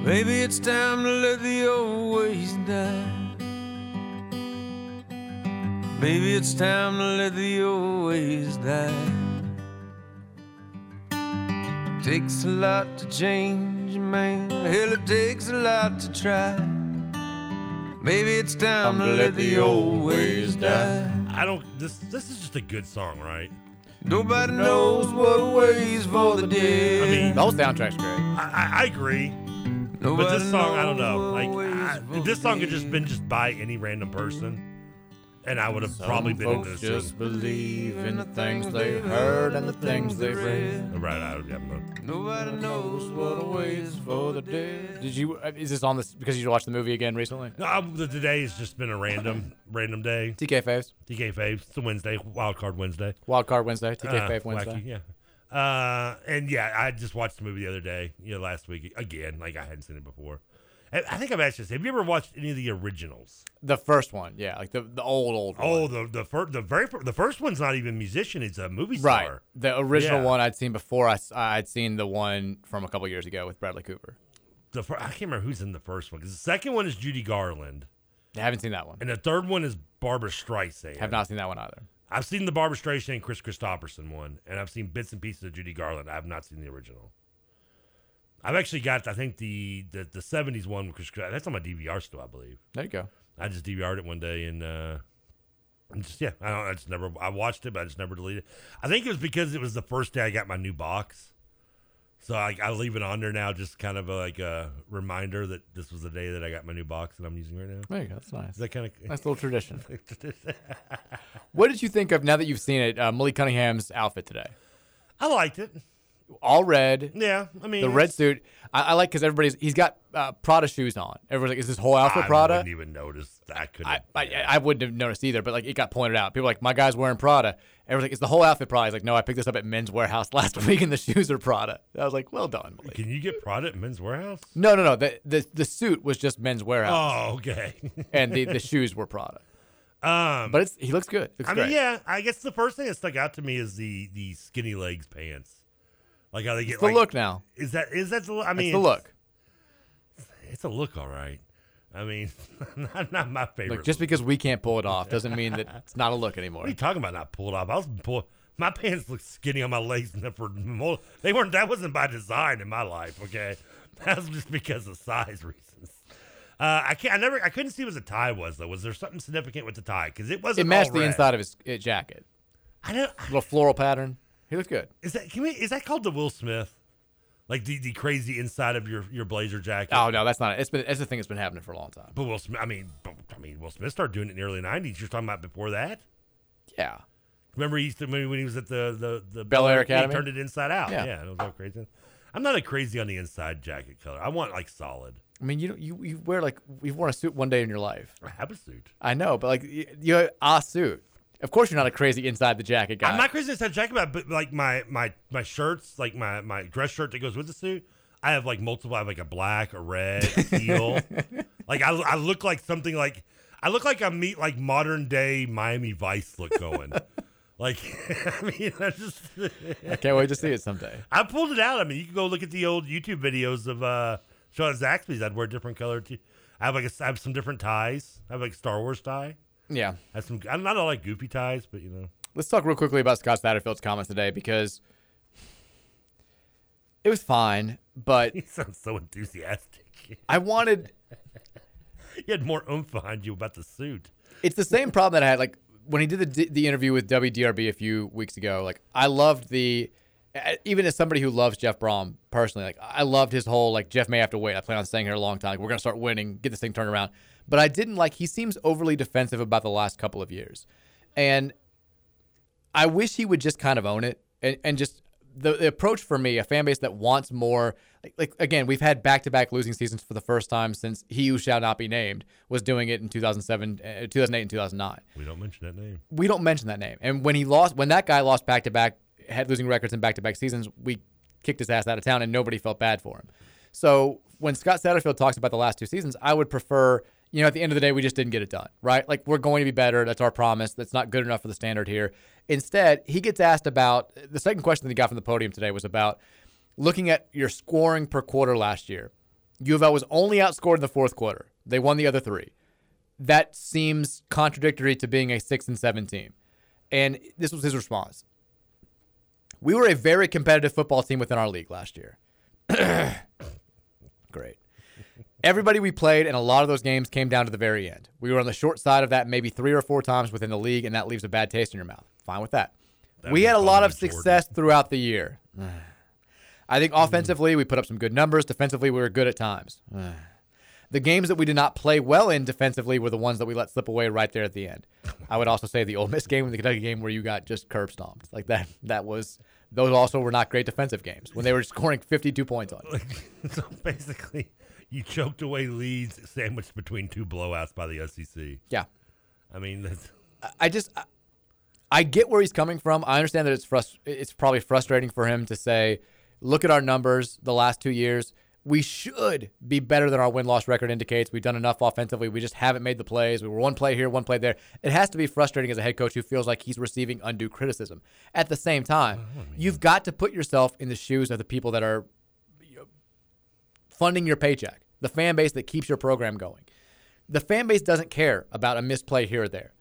Speaker 5: Maybe it's time to let the old ways die. Maybe it's time to let the old ways die. Takes a lot to change, a man. Hell, it takes a lot to try. Maybe it's time to let the old ways die.
Speaker 4: I don't. This this is just a good song, right?
Speaker 5: Nobody knows what ways for the dead.
Speaker 4: I mean,
Speaker 3: The whole soundtrack's great.
Speaker 4: I, I, I agree. But this song, I don't know. Like,
Speaker 5: what
Speaker 4: I, this song
Speaker 5: the
Speaker 4: could just been just by any random person, and I would have probably
Speaker 3: Some
Speaker 4: been into
Speaker 3: folks
Speaker 4: this.
Speaker 3: just
Speaker 4: tune.
Speaker 3: believe in the things they heard and the things they read.
Speaker 4: Right, I don't have.
Speaker 5: Nobody knows what awaits for the dead.
Speaker 3: Did you? uh, Is this on this because you watched the movie again recently?
Speaker 4: No, I, the, today has just been a random, [coughs] random day.
Speaker 3: TK Faves.
Speaker 4: TK Faves. It's a Wednesday, Wild Card Wednesday.
Speaker 3: Wild Card Wednesday. TK
Speaker 4: Uh,
Speaker 3: Fave Wednesday.
Speaker 4: wacky, yeah. Uh, and yeah, I just watched the movie the other day, you know, last week again. Like I hadn't seen it before. I think I've asked this. Have you ever watched any of the originals?
Speaker 3: The first one, yeah, like the the old old one.
Speaker 4: Oh, the the first, the very the first one's not even a musician; it's a movie star. right.
Speaker 3: The original
Speaker 4: Yeah.
Speaker 3: one I'd seen before. I I'd seen the one from a couple years ago with Bradley Cooper.
Speaker 4: The fir- I can't remember who's in the first one because the second one is Judy Garland,
Speaker 3: I haven't seen that one.
Speaker 4: and the third one is Barbra Streisand.
Speaker 3: Have not seen that one either.
Speaker 4: I've seen the Barbra Streisand and Kris Kristofferson one, and I've seen bits and pieces of Judy Garland. I have not seen the original. I've actually got, I think the the, the '70s one, with Chris, that's on my DVR still, I believe.
Speaker 3: There you go.
Speaker 4: I just DVR'd it one day, and uh, just yeah, I don't, I just never, I watched it, but I just never deleted. it. I think it was because it was the first day I got my new box, so I, I leave it on there now, just kind of a, like a reminder that this was the day that I got my new box that I'm using right now.
Speaker 3: There you go. That's nice.
Speaker 4: Is that kind of
Speaker 3: Nice little [laughs] tradition. What did you think of now that you've seen it? Uh, Malik Cunningham's outfit today,
Speaker 4: I liked it.
Speaker 3: All red.
Speaker 4: Yeah, I mean
Speaker 3: the red suit. I, I like because everybody's he's got uh, Prada shoes on. Everyone's like, "Is this whole outfit Prada?
Speaker 4: I
Speaker 3: Prada?"
Speaker 4: wouldn't even notice. I could.
Speaker 3: I, I, I wouldn't have noticed either, but like it got pointed out. People are like, my guy's wearing Prada. Everyone's like, is the whole outfit Prada? He's like, no, I picked this up at Men's Wearhouse [laughs] last week, and the shoes are Prada. I was like, well done. Malik.
Speaker 4: Can you get Prada at Men's Wearhouse?
Speaker 3: No, no, no. The the, the suit was just Men's Wearhouse,
Speaker 4: Oh, okay. [laughs]
Speaker 3: and the, the shoes were Prada.
Speaker 4: um,
Speaker 3: But it's he looks good. Looks
Speaker 4: I mean,
Speaker 3: great.
Speaker 4: yeah. I guess the first thing that stuck out to me is the the skinny legs pants. Like how they get
Speaker 3: It's the
Speaker 4: like,
Speaker 3: look now.
Speaker 4: Is that is that the look? I
Speaker 3: That's
Speaker 4: mean,
Speaker 3: the look.
Speaker 4: It's a look, all right. I mean, [laughs] not, not my favorite.
Speaker 3: Look, just because we can't pull it off doesn't mean that [laughs] it's not a look anymore.
Speaker 4: What are you talking about? Not pulled off. I was pull. My pants look skinny on my legs, [laughs] for mo- they weren't. That wasn't by design in my life. Okay, that was just because of size reasons. Uh, I can't. I never. I couldn't see what the tie was though. Was there something significant with the tie? Because it wasn't.
Speaker 3: It matched the inside of his uh, jacket.
Speaker 4: I don't.
Speaker 3: Little floral pattern. He looked good.
Speaker 4: Is that? Can we? Is that called the Will Smith? Like the, the crazy inside of your, your blazer jacket.
Speaker 3: Oh no, that's not it. It's been it's the thing that's been happening for a long time.
Speaker 4: But Will Smith. I mean, but, I mean, Will Smith started doing it in the early '90s. You're talking about before that.
Speaker 3: Yeah.
Speaker 4: Remember, he used to when he was at the the the
Speaker 3: Bel Air
Speaker 4: he
Speaker 3: Academy?
Speaker 4: turned it inside out.
Speaker 3: Yeah.
Speaker 4: Yeah, it was all crazy. I'm not a crazy on the inside jacket color. I want like solid.
Speaker 3: I mean, you don't- you you wear like you've worn a suit one day in your life.
Speaker 4: I have a suit.
Speaker 3: I know, but like you, you a suit. Of course, you're not a crazy inside the jacket guy.
Speaker 4: I'm not crazy inside jacket, but, but like my my my shirts, like my my dress shirt that goes with the suit. I have like multiple. I have like a black, a red, a teal. [laughs] like I, I look like something like I look like I meet like modern day Miami Vice look going. [laughs] like [laughs] I mean, I just
Speaker 3: I can't wait to see it someday.
Speaker 4: I pulled it out. I mean, you can go look at the old YouTube videos of uh Sean Zaxby's. I'd wear different color. T- I have like a, I have some different ties. I have like a Star Wars tie.
Speaker 3: Yeah.
Speaker 4: I have some. I'm not all like goofy ties, but you know.
Speaker 3: Let's talk real quickly about Scott Satterfield's comments today because it was fine, but [laughs]
Speaker 4: He sounds so enthusiastic.
Speaker 3: I wanted [laughs]
Speaker 4: you had more oomph behind you about the suit.
Speaker 3: It's the same problem that I had like when he did the the interview with WDRB a few weeks ago. Like I loved the even as somebody who loves Jeff Brohm personally, like I loved his whole like Jeff may have to wait. I plan on staying here a long time. Like, we're gonna start winning, get this thing turned around. But I didn't like he seems overly defensive about the last couple of years, and I wish he would just kind of own it and, and just the, the approach for me, a fan base that wants more. Like, like again, we've had back to back losing seasons for the first time since he who shall not be named was doing it in 2007, uh, 2008, and 2009.
Speaker 4: We don't mention that name.
Speaker 3: We don't mention that name. And when he lost, when that guy lost back to back, had losing records in back to back seasons, we kicked his ass out of town, and nobody felt bad for him. So when Scott Satterfield talks about the last two seasons, I would prefer you know, at the end of the day, we just didn't get it done, right? Like, we're going to be better. That's our promise. That's not good enough for the standard here. Instead, he gets asked about the second question that he got from the podium today was about looking at your scoring per quarter last year. U of L was only outscored in the fourth quarter, they won the other three. That seems contradictory to being a six and seven team. And this was his response. We were a very competitive football team within our league last year. [coughs] Great everybody we played and a lot of those games came down to the very end. We were on the short side of that maybe three or four times within the league, and that leaves a bad taste in your mouth. Fine with that. that we had a lot of success Jordan. throughout the year. [sighs] I think offensively, we put up some good numbers. Defensively, we were good at times. [sighs] The games that we did not play well in defensively were the ones that we let slip away right there at the end. I would also say the Ole Miss game and the Kentucky game where you got just curb stomped. Like that that was those also were not great defensive games when they were scoring 52 points on you. [laughs]
Speaker 4: so basically, you choked away leads sandwiched between two blowouts by the SEC.
Speaker 3: Yeah,
Speaker 4: I mean, that's...
Speaker 3: I just I, I, get where he's coming from. I understand that it's frust- it's probably frustrating for him to say, look at our numbers the last two years. We should be better than our win loss record indicates. We've done enough offensively. We just haven't made the plays. We were one play here, one play there. It has to be frustrating as a head coach who feels like he's receiving undue criticism. At the same time, oh, you've got to put yourself in the shoes of the people that are funding your paycheck, the fan base that keeps your program going. The fan base doesn't care about a misplay here or there.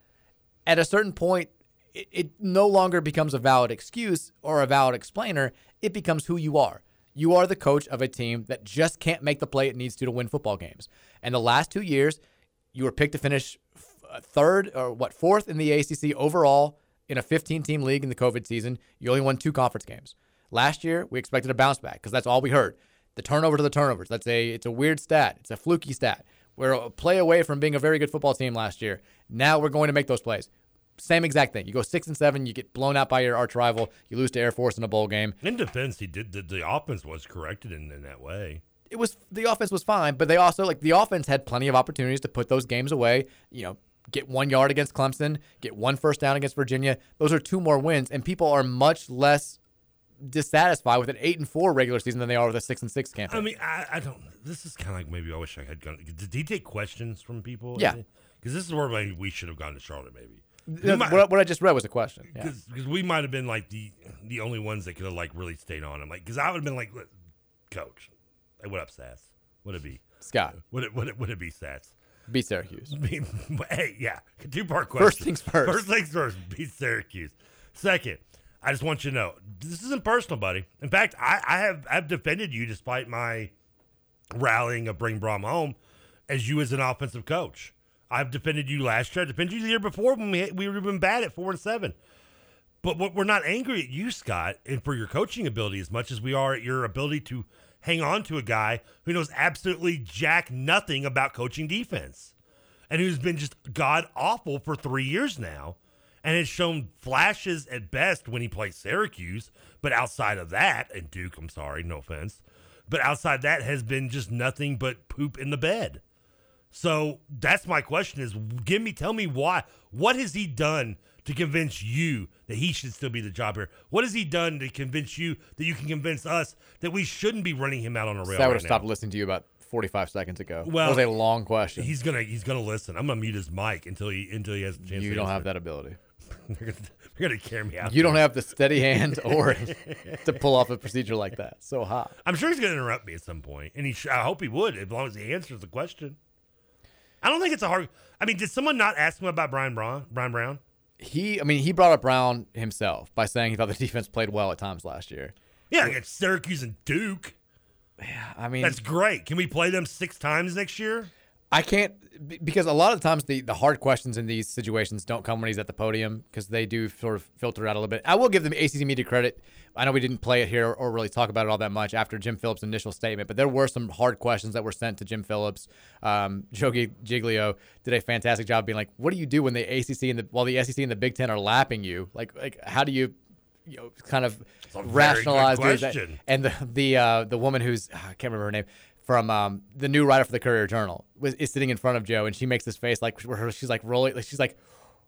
Speaker 3: At a certain point, it, it no longer becomes a valid excuse or a valid explainer. It becomes who you are. You are the coach of a team that just can't make the play it needs to to win football games. And the last two years, you were picked to finish uh, third or what fourth in the ACC overall in a 15-team league in the COVID season. You only won two conference games. Last year, we expected a bounce back because that's all we heard the turnover to the turnovers. That's a it's a weird stat. It's a fluky stat. We're a play away from being a very good football team last year. Now we're going to make those plays. Same exact thing. You go six and seven, you get blown out by your arch rival, you lose to Air Force in a bowl game.
Speaker 4: In defense, he did the, the offense was corrected in, in that way.
Speaker 3: It was the offense was fine, but they also like the offense had plenty of opportunities to put those games away. You know, get one yard against Clemson, get one first down against Virginia. Those are two more wins, and people are much less dissatisfied with an eight and four regular season than they are with a six and six campaign.
Speaker 4: I mean, I, I don't. This is kind of like maybe I wish I had gone. Did he take questions from people?
Speaker 3: Yeah,
Speaker 4: because this is where we should have gone to Charlotte. Maybe
Speaker 3: might, what, what, I just read was the question.
Speaker 4: Because yeah. we might have been like the the only ones that could have like really stayed on him. Like, because I would have been like, Coach, hey, what up, Sats? Would it be
Speaker 3: Scott?
Speaker 4: Would it would it would it be Sats?
Speaker 3: Beat Syracuse. [laughs]
Speaker 4: hey, yeah, two part question.
Speaker 3: First things first.
Speaker 4: First things first. Beat Syracuse. Second, I just want you to know this isn't personal, buddy. In fact, I, I have I've defended you despite my rallying of bring Brohm home as you as an offensive coach. I've defended you last year. I defended you the year before when we we have been bad at four and seven. But what we're not angry at you, Scott, and for your coaching ability as much as we are at your ability to hang on to a guy who knows absolutely jack nothing about coaching defense and who's been just god awful for three years now and has shown flashes at best when he plays Syracuse. But outside of that, and Duke, I'm sorry, no offense, but outside that has been just nothing but poop in the bed. So that's my question: is give me, tell me why? What has he done to convince you that he should still be the job here? What has he done to convince you that you can convince us that we shouldn't be running him out on a rail?
Speaker 3: So I would
Speaker 4: have
Speaker 3: right stopped listening to you about 45 seconds ago.
Speaker 4: Well,
Speaker 3: that was a long question.
Speaker 4: He's gonna he's gonna listen. I'm gonna mute his mic until he until he has a chance.
Speaker 3: You don't have that ability. [laughs]
Speaker 4: they're, gonna, they're gonna carry me out.
Speaker 3: You there. don't have the steady hand [laughs] or to pull off a procedure like that. So hot.
Speaker 4: I'm sure he's gonna interrupt me at some point, and he. Sh- I hope he would, as long as he answers the question. I don't think it's a hard. I mean, did someone not ask him about Bryan Brown? Bryan Brown?
Speaker 3: He, I mean, he brought up Brown himself by saying he thought the defense played well at times last year.
Speaker 4: Yeah, against Syracuse and Duke.
Speaker 3: Yeah, I mean,
Speaker 4: that's great. Can we play them six times next year?
Speaker 3: I can't because a lot of the times the, the hard questions in these situations don't come when he's at the podium because they do sort of filter out a little bit. I will give them ACC media credit. I know we didn't play it here or really talk about it all that much after Jim Phillips' initial statement, but there were some hard questions that were sent to Jim Phillips. Um, Joe G- Giglio did a fantastic job being like, "What do you do when the ACC and the while the SEC and the Big Ten are lapping you? Like, like how do you?" You know, kind of rationalize and the the uh, the woman who's I can't remember her name from um, the new writer for the Courier Journal was is sitting in front of Joe, and she makes this face like where she's like rolling, like she's like,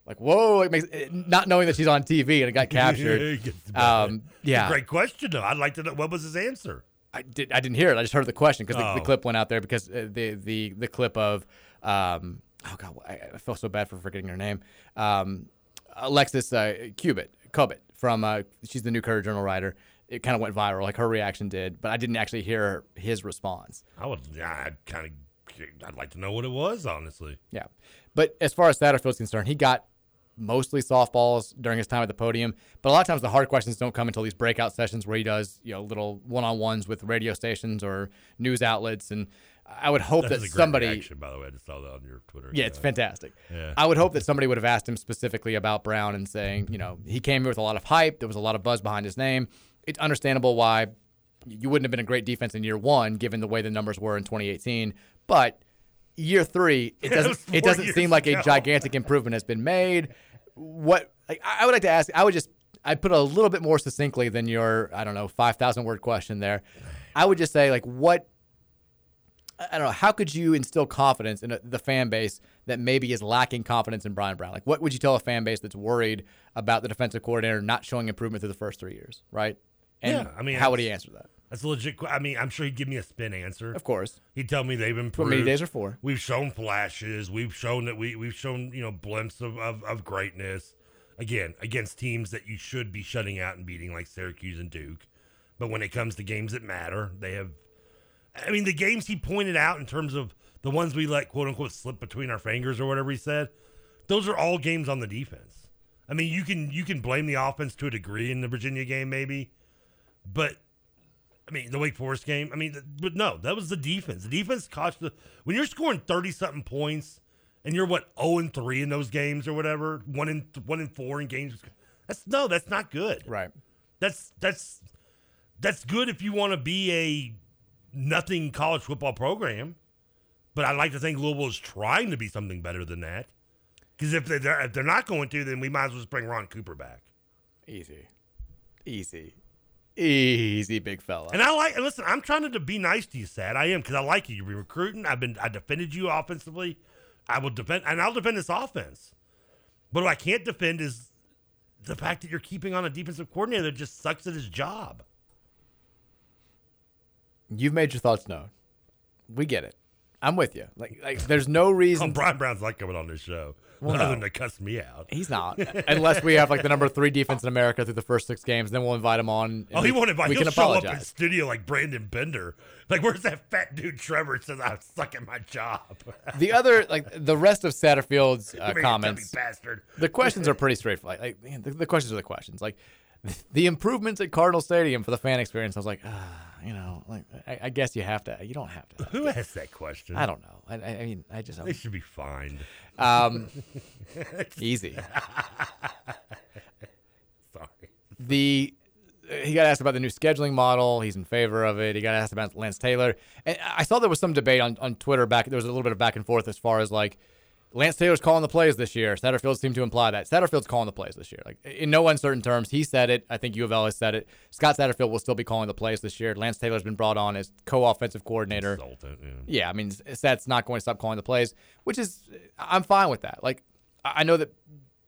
Speaker 3: like whoa, it makes not knowing that she's on TV and it got [laughs] captured. um, yeah,
Speaker 4: Great question, though. I'd like to know what was his answer.
Speaker 3: I did. I didn't hear it. I just heard the question because the, the
Speaker 4: Oh.
Speaker 3: clip went out there because uh, the the the clip of um, oh god, I, I feel so bad for forgetting her name. Um, Alexis uh, Cubit, Cubit from uh, she's the new Courier Journal writer. It kind of went viral, like her reaction did, but I didn't actually hear his response.
Speaker 4: I would. I'd kind of. I'd like to know what it was, honestly.
Speaker 3: Yeah. But as far as Satterfield's concerned, he got mostly softballs during his time at the podium. But a lot of times the hard questions don't come until these breakout sessions where he does, you know, little one on ones with radio stations or news outlets. And I would hope
Speaker 4: That
Speaker 3: that
Speaker 4: a great
Speaker 3: somebody.
Speaker 4: reaction, by the way. I just saw that on your Twitter.
Speaker 3: Yeah, it's fantastic.
Speaker 4: Yeah.
Speaker 3: I would hope that somebody would have asked him specifically about Brown and saying, you know, he came here with a lot of hype. There was a lot of buzz behind his name. It's understandable why you wouldn't have been a great defense in year one, given the way the numbers were in 2018. But year three, it doesn't it doesn't seem like
Speaker 4: ago.
Speaker 3: a gigantic improvement has been made. What like, I I would like to ask, I would just I'd put it a little bit more succinctly than your I don't know five thousand word question there. I would just say like what I don't know. How could you instill confidence in a, the fan base that maybe is lacking confidence in Bryan Brown? Like, what would you tell a fan base that's worried about the defensive coordinator not showing improvement through the first three years, right? And
Speaker 4: yeah, I mean,
Speaker 3: how would he answer that?
Speaker 4: That's a legit. I mean, I'm sure he'd give me a spin answer.
Speaker 3: Of course.
Speaker 4: He'd tell me they've improved.
Speaker 3: what many days are for.
Speaker 4: We've shown flashes. We've shown that we we've shown you know blimps of, of, of greatness. Again, against teams that you should be shutting out and beating, like Syracuse and Duke. But when it comes to games that matter, they have. I mean, the games he pointed out in terms of the ones we let quote unquote slip between our fingers or whatever he said, those are all games on the defense. I mean, you can you can blame the offense to a degree in the Virginia game, maybe, but I mean, the Wake Forest game. I mean, but no, that was the defense. The defense cost the when you're scoring thirty something points and you're what zero and three in those games or whatever, one in one in four in games. That's no, that's not good.
Speaker 3: Right.
Speaker 4: That's that's that's good if you want to be a nothing college football program. But I like to think Louisville is trying to be something better than that. Because if they're if they're not going to, then we might as well just bring Ron Cooper back.
Speaker 3: Easy, easy, easy, big fella.
Speaker 4: And I like, listen, I'm trying to be nice to you, Sad. I am because I like you. You've been recruiting. I've been, I defended you offensively. I will defend, and I'll defend this offense. But what I can't defend is the fact that you're keeping on a defensive coordinator that just sucks at his job.
Speaker 3: You've made your thoughts known. We get it. I'm with you. Like, like there's no reason.
Speaker 4: Oh, [laughs] Bryan Brown's not coming on this show.
Speaker 3: Well,
Speaker 4: other
Speaker 3: no.
Speaker 4: than to cuss me out.
Speaker 3: He's not, [laughs] unless we have like the number three defense in America through the first six games. Then we'll invite him on.
Speaker 4: Oh, he
Speaker 3: we-
Speaker 4: won't invite.
Speaker 3: We
Speaker 4: He'll
Speaker 3: can
Speaker 4: show up in
Speaker 3: apologize.
Speaker 4: studio like Brandon Bender. Like, where's that fat dude Trevor says I'm stuck at my job? [laughs]
Speaker 3: The other, like the rest of Satterfield's uh, [laughs] comments,
Speaker 4: bastard.
Speaker 3: the questions are pretty straightforward. Like man, the, the questions are the questions. Like the improvements at Cardinal Stadium for the fan experience. I was like, ah, you know, like I, I guess you have to. You don't have to.
Speaker 4: Who asked that question?
Speaker 3: I don't know. I, I, I mean, I just.
Speaker 4: They should be fined.
Speaker 3: Um, [laughs] easy.
Speaker 4: Sorry.
Speaker 3: The he got asked about the new scheduling model. He's in favor of it. He got asked about Lance Taylor, and I saw there was some debate on, on Twitter. Back there was a little bit of back and forth as far as like Lance Taylor's calling the plays this year. Satterfield seemed to imply that Satterfield's calling the plays this year. Like in no uncertain terms, he said it. I think U of L has said it. Scott Satterfield will still be calling the plays this year. Lance Taylor's been brought on as co-offensive coordinator.
Speaker 4: Consultant, yeah.
Speaker 3: Yeah, I mean, Sat's not going to stop calling the plays, which is I'm fine with that. Like I know that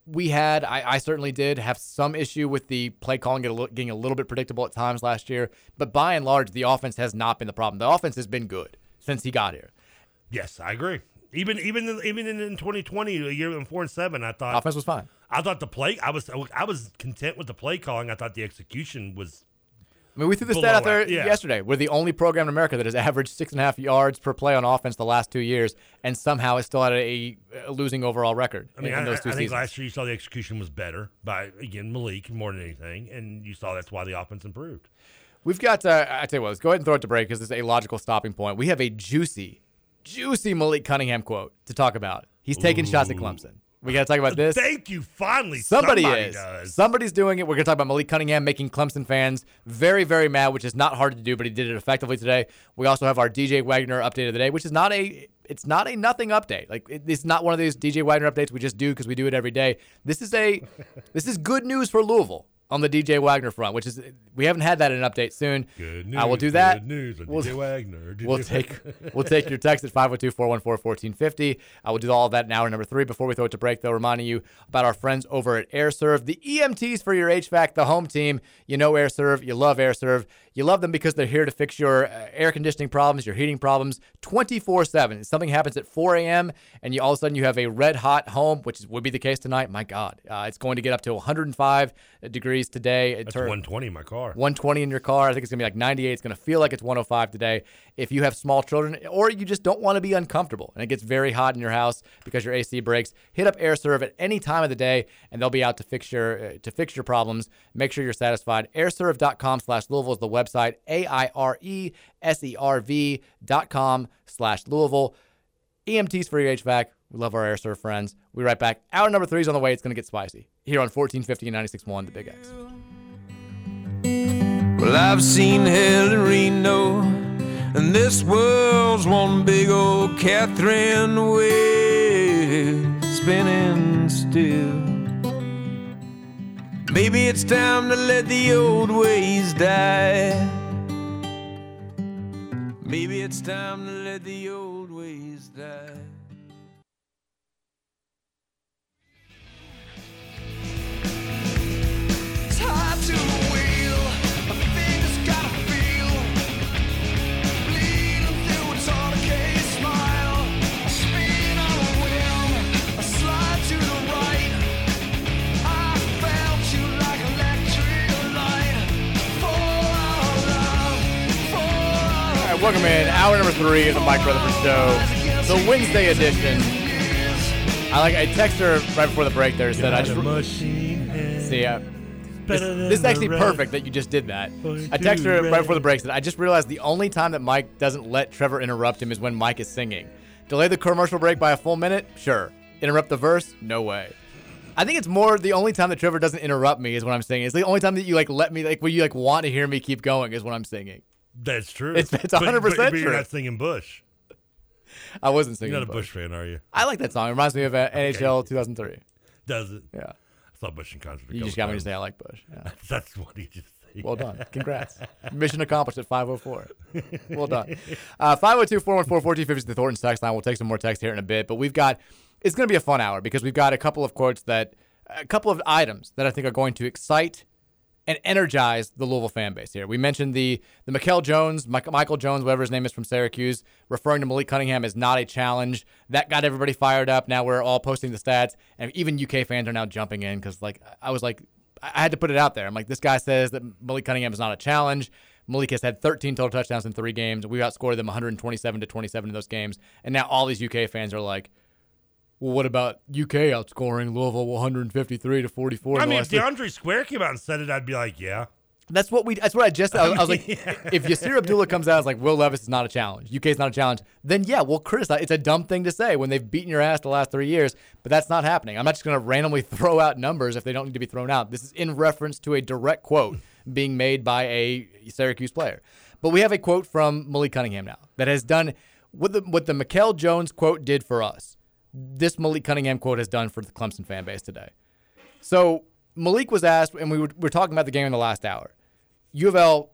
Speaker 3: we had, I, I certainly did have some issue with the play calling getting a, little, getting a little bit predictable at times last year, but by and large, the offense has not been the problem. The offense has been good since he got here.
Speaker 4: Yes, I agree. Even even even in, in 2020, a year in four and seven, I thought
Speaker 3: Offense was fine.
Speaker 4: I thought the play. I was I was content with the play calling. I thought the execution was.
Speaker 3: I mean, we threw the stat out there
Speaker 4: yeah.
Speaker 3: yesterday. We're the only program in America that has averaged six and a half yards per play on offense the last two years, and somehow is still at a, a losing overall record
Speaker 4: I mean,
Speaker 3: in,
Speaker 4: I,
Speaker 3: in those
Speaker 4: I
Speaker 3: two
Speaker 4: think last year you saw the execution was better by again Malik more than anything, and you saw that's why the offense improved.
Speaker 3: We've got, uh, I tell you what, let's go ahead and throw it to break because this is a logical stopping point. We have a juicy, juicy Malik Cunningham quote to talk about. He's taking shots at Clemson. We got to talk about this.
Speaker 4: Thank you. Finally,
Speaker 3: Somebody,
Speaker 4: somebody,
Speaker 3: is.
Speaker 4: does.
Speaker 3: Somebody's doing it. We're going to talk about Malik Cunningham making Clemson fans very, very mad, which is not hard to do, but he did it effectively today. We also have our DJ Wagner update of the day, which is not a it's not a nothing update. Like it, it's not one of these DJ Wagner updates we just do because we do it every day. This is a this is good news for Louisville on the DJ Wagner front, which is we haven't had that in an update soon.
Speaker 4: Good news.
Speaker 3: I will do that.
Speaker 4: Good news.
Speaker 3: We'll-
Speaker 4: DJ Wagner. [laughs] DJ
Speaker 3: We'll take [laughs] we'll take your text at 502-414-1450. I will do all of that in hour number three. Before we throw it to break, though, reminding you about our friends over at Aire Serv, the EMTs for your HVAC, the home team. You know Aire Serv, you love Aire Serv. You love them because they're here to fix your uh, air conditioning problems, your heating problems, 24/7. Something happens at 4 a.m. and you all of a sudden you have a red hot home, which would be the case tonight. My God, uh, it's going to get up to 105 degrees today. It
Speaker 4: That's
Speaker 3: tur-
Speaker 4: 120 in my car.
Speaker 3: 120 in your car. I think it's going to be like 98. It's going to feel like it's 105 today. If you have small children or you just don't want to be uncomfortable and it gets very hot in your house because your AC breaks, hit up Aire Serv at any time of the day and they'll be out to fix your uh, to fix your problems. Make sure you're satisfied. aireserv.com slash Louisville is the website. A-I-R-E-S-E-R-V dot com slash Louisville. EMTs for your HVAC. We love our Aire Serv friends. We'll be right back. Hour number three is on the way. It's going to get spicy. Here on 1450 and 96.1, The Big X.
Speaker 5: Well, I've seen hell in Reno, and this world's one big old Catherine wheel spinning still. Maybe it's time to let the old ways die. Maybe it's time to let the old ways die. Hard to right,
Speaker 3: welcome in. Hour number three of the Mike Rutherford Show, the Wednesday edition. I like. I texted her right before the break. There said I just see. Uh, this, this is actually perfect that you just did that. I texted her right before the break. Said I just realized the only time that Mike doesn't let Trevor interrupt him is when Mike is singing. Delay the commercial break by a full minute, sure. Interrupt the verse, no way. I think it's more the only time that Trevor doesn't interrupt me is when I'm singing. It's the only time that you like let me like when you like want to hear me keep going is when I'm singing.
Speaker 4: That's true.
Speaker 3: It's- it's 100%
Speaker 4: but, but you're
Speaker 3: true.
Speaker 4: not singing Bush.
Speaker 3: I wasn't singing.
Speaker 4: You're not a
Speaker 3: Bush.
Speaker 4: Bush fan, are you?
Speaker 3: I like that song. It reminds me of uh, NHL 2003.
Speaker 4: Does it?
Speaker 3: Yeah.
Speaker 4: I saw Bush in concert.
Speaker 3: You just got me to say I like Bush. Yeah. [laughs]
Speaker 4: That's what he just said.
Speaker 3: Well done. [laughs] Congrats. Mission accomplished at 504. Well done. Uh, 502 414 1450 is the Thornton text line. We'll take some more text here in a bit. But we've got, it's going to be a fun hour because we've got a couple of quotes that, a couple of items that I think are going to excite and energize the Louisville fan base here. We mentioned the the Mikel Jones, Michael Jones, whatever his name is from Syracuse, referring to Malik Cunningham as not a challenge. That got everybody fired up. Now we're all posting the stats, and even UK fans are now jumping in because like I was like I had to put it out there. I'm like this guy says that Malik Cunningham is not a challenge. Malik has had 13 total touchdowns in three games. We outscored them 127 to 27 in those games, and now all these UK fans are like. Well, what about UK outscoring Louisville 153 to 44? in
Speaker 4: I
Speaker 3: the
Speaker 4: mean,
Speaker 3: last
Speaker 4: if DeAndre Square came out and said it, I'd be like, yeah.
Speaker 3: That's what we. That's what I just. I, I was like, [laughs] if Yasir Abdullah comes out, is like Will Levis is not a challenge. UK is not a challenge. Then yeah, we'll criticize. It's a dumb thing to say when they've beaten your ass the last three years. But that's not happening. I'm not just going to randomly [laughs] throw out numbers if they don't need to be thrown out. This is in reference to a direct quote [laughs] being made by a Syracuse player. But we have a quote from Malik Cunningham now that has done what the what the Mikel Jones quote did for us. This Malik Cunningham quote has done for the Clemson fan base today. So Malik was asked, and we were, we were talking about the game in the last hour. U of L,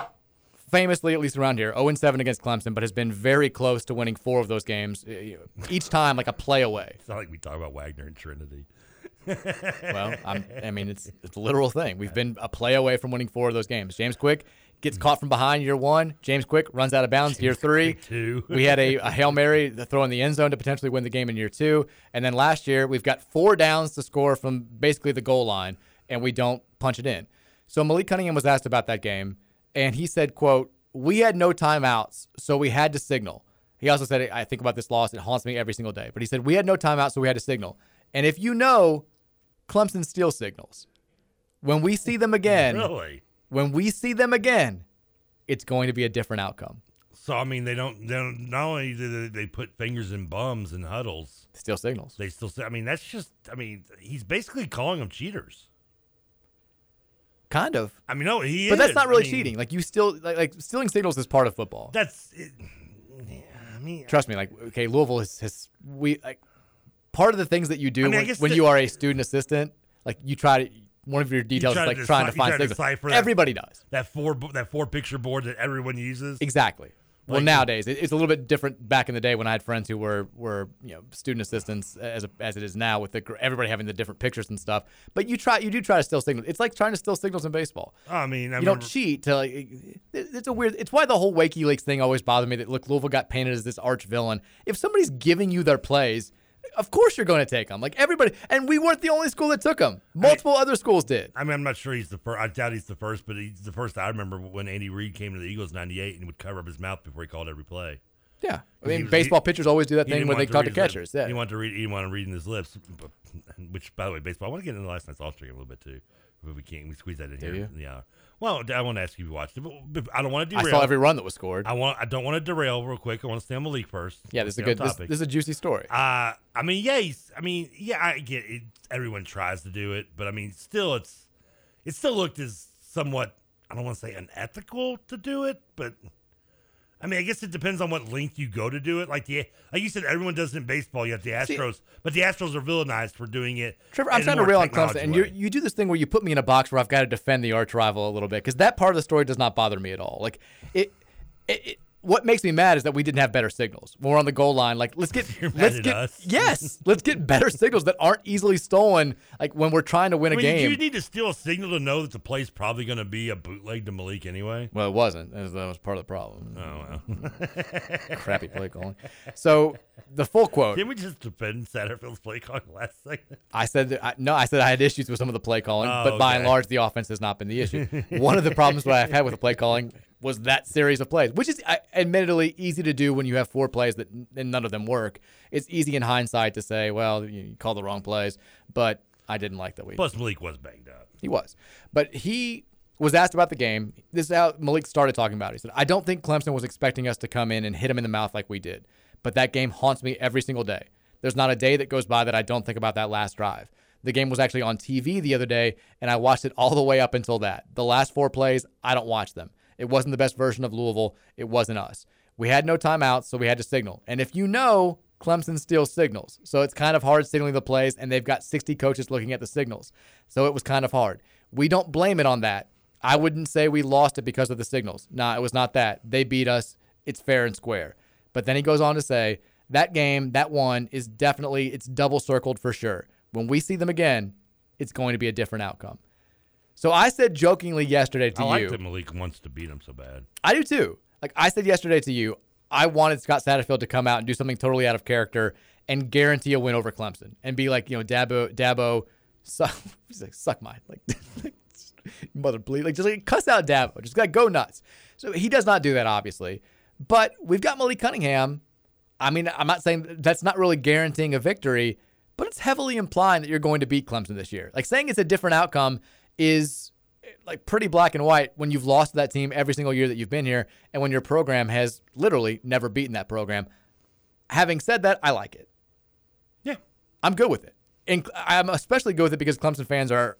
Speaker 3: famously, at least around here, 0 7 against Clemson, but has been very close to winning four of those games. uh, Each time, like a play away.
Speaker 4: It's not like we talk about Wagner and Trinity.
Speaker 3: Well, I'm, I [laughs] mean, it's it's a literal thing. We've been a play away from winning four of those games. James Quick gets caught from behind year one. James Quick runs out of bounds year three.
Speaker 4: two.
Speaker 3: we had a, a hail mary throw in the end zone to potentially win the game in year two. And then last year we've got four downs to score from basically the goal line, and we don't punch it in. So Malik Cunningham was asked about that game, and he said, "quote We had no timeouts, so we had to signal." He also said, "I think about this loss; it haunts me every single day." But he said, "We had no timeouts, so we had to signal." And if you know, Clemson steal signals. When we see them again,
Speaker 4: Really?
Speaker 3: When we see them again, it's going to be a different outcome.
Speaker 4: So I mean, they don't. They don't not only do they, they put fingers in bums and huddles,
Speaker 3: Steal signals.
Speaker 4: they still. I mean, that's just. I mean, he's basically calling them cheaters.
Speaker 3: Kind of.
Speaker 4: I mean, no, he
Speaker 3: but
Speaker 4: is.
Speaker 3: that's not really
Speaker 4: I mean,
Speaker 3: cheating. Like you still like, like stealing signals is part of football.
Speaker 4: That's. It, yeah, I mean,
Speaker 3: Trust me. Like okay, Louisville has, has we like part of the things that you do
Speaker 4: I mean,
Speaker 3: when, when
Speaker 4: the-
Speaker 3: you are a student assistant. Like you try to one of your details
Speaker 4: try
Speaker 3: is like
Speaker 4: to
Speaker 3: trying to find
Speaker 4: try to
Speaker 3: signals.
Speaker 4: that-
Speaker 3: Everybody does.
Speaker 4: that four that four picture board that everyone uses.
Speaker 3: Exactly. Well,
Speaker 4: Like-
Speaker 3: nowadays it's a little bit different. Back in the day, when I had friends who were were you know student assistants, as a, as it is now, with the, everybody having the different pictures and stuff. But you try, you do try to steal signals. It's like trying to steal signals in baseball.
Speaker 4: I mean, I
Speaker 3: you don't cheat. To like, it- it's a weird. It's why the whole WikiLeaks thing always bothered me. That look, Louisville got painted as this arch villain. If somebody's giving you their plays. Of course you're going to take them. Like everybody, and we weren't the only school that took them. Multiple other schools did.
Speaker 4: I mean, I'm not sure he's the first. I doubt he's the first, but he's the first I remember when Andy Reid came to the Eagles '98 and would cover up his mouth before he called every play.
Speaker 3: Yeah, I mean,
Speaker 4: was-
Speaker 3: baseball
Speaker 4: he-
Speaker 3: pitchers always do that thing when they talk to
Speaker 4: his lips.
Speaker 3: catchers. Yeah,
Speaker 4: He wanted to read. He didn't want to read in his lips. [laughs] Which, by the way, baseball. I want to get into last night's All-Star game a little bit too. But we can't. We squeeze that in
Speaker 3: Do
Speaker 4: here.
Speaker 3: you?
Speaker 4: Yeah. Well, I want to ask you if you watched it, but, I don't want to derail.
Speaker 3: I saw every run that was scored.
Speaker 4: I want. I don't want to derail real quick. I want to stay on Malik first.
Speaker 3: Yeah, this is a good. This,
Speaker 4: topic.
Speaker 3: this is a juicy story.
Speaker 4: Uh, I mean, yeah, I mean, yeah, I get it. Everyone tries to do it, but I mean, still, it's it still looked as somewhat. I don't want to say unethical to do it, but I mean, I guess it depends on what length you go to do it. Like the like you said, everyone does it in baseball. You have the Astros, but the Astros are villainized for doing it.
Speaker 3: Trevor, I'm trying to rail on Clemson, and you you do this thing where you put me in a box where I've got to defend the arch rival a little bit because that part of the story does not bother me at all. Like it, it, it what makes me mad is that we didn't have better signals when we're on the goal line. Like let's get [laughs] let's get
Speaker 4: us.
Speaker 3: yes, [laughs] let's get better signals that aren't easily stolen. Like when we're trying to win
Speaker 4: I
Speaker 3: a
Speaker 4: mean, did
Speaker 3: game.
Speaker 4: you need to steal a signal to know that the play's probably going to be a bootleg to Malik anyway?
Speaker 3: well, it wasn't. That was, that was part of the problem.
Speaker 4: Oh well, [laughs]
Speaker 3: Crappy play calling. So the full quote.
Speaker 4: Didn't we just defend Satterfield's play calling last segment?
Speaker 3: I said that I, no. I said I had issues with some of the play calling,
Speaker 4: Oh,
Speaker 3: but by and large, the offense has not been the issue. One of the problems that I've had with the play calling was that series of plays, which is uh, admittedly easy to do when you have four plays that and none of them work. It's easy in hindsight to say, well, you, you call the wrong plays, but I didn't like that we.
Speaker 4: Plus, Malik was banged up.
Speaker 3: He was. But he was asked about the game. This is how Malik started talking about it. He said, I don't think Clemson was expecting us to come in and hit him in the mouth like we did. But that game haunts me every single day. There's not a day that goes by that I don't think about that last drive. The game was actually on TV the other day, and I watched it all the way up until that. The last four plays, I don't watch them. It wasn't the best version of Louisville. It wasn't us. We had no timeouts, so we had to signal. And if you know, Clemson steals signals. So it's kind of hard signaling the plays, and they've got 60 coaches looking at the signals. So it was kind of hard. We don't blame it on that. I wouldn't say we lost it because of the signals. Nah, it was not that. They beat us. It's fair and square. But then he goes on to say that game, that one, is definitely it's double circled for sure. When we see them again, it's going to be a different outcome. So I said jokingly yesterday to
Speaker 4: I like
Speaker 3: you.
Speaker 4: that Malik wants to beat him so bad.
Speaker 3: I do too. Like I said yesterday to you, I wanted Scott Satterfield to come out and do something totally out of character and guarantee a win over Clemson and be like, you know, Dabo, Dabo, suck, [laughs] he's like, suck mine, like, [laughs] mother bleed, like just like cuss out Dabo, just like go nuts. So he does not do that, obviously. But we've got Malik Cunningham. I mean, I'm not saying that's not really guaranteeing a victory, but it's heavily implying that you're going to beat Clemson this year. Like saying it's a different outcome is like pretty black and white when you've lost to that team every single year that you've been here and when your program has literally never beaten that program. Having said that, I like it.
Speaker 4: Yeah.
Speaker 3: I'm good with it. And I'm especially good with it because Clemson fans are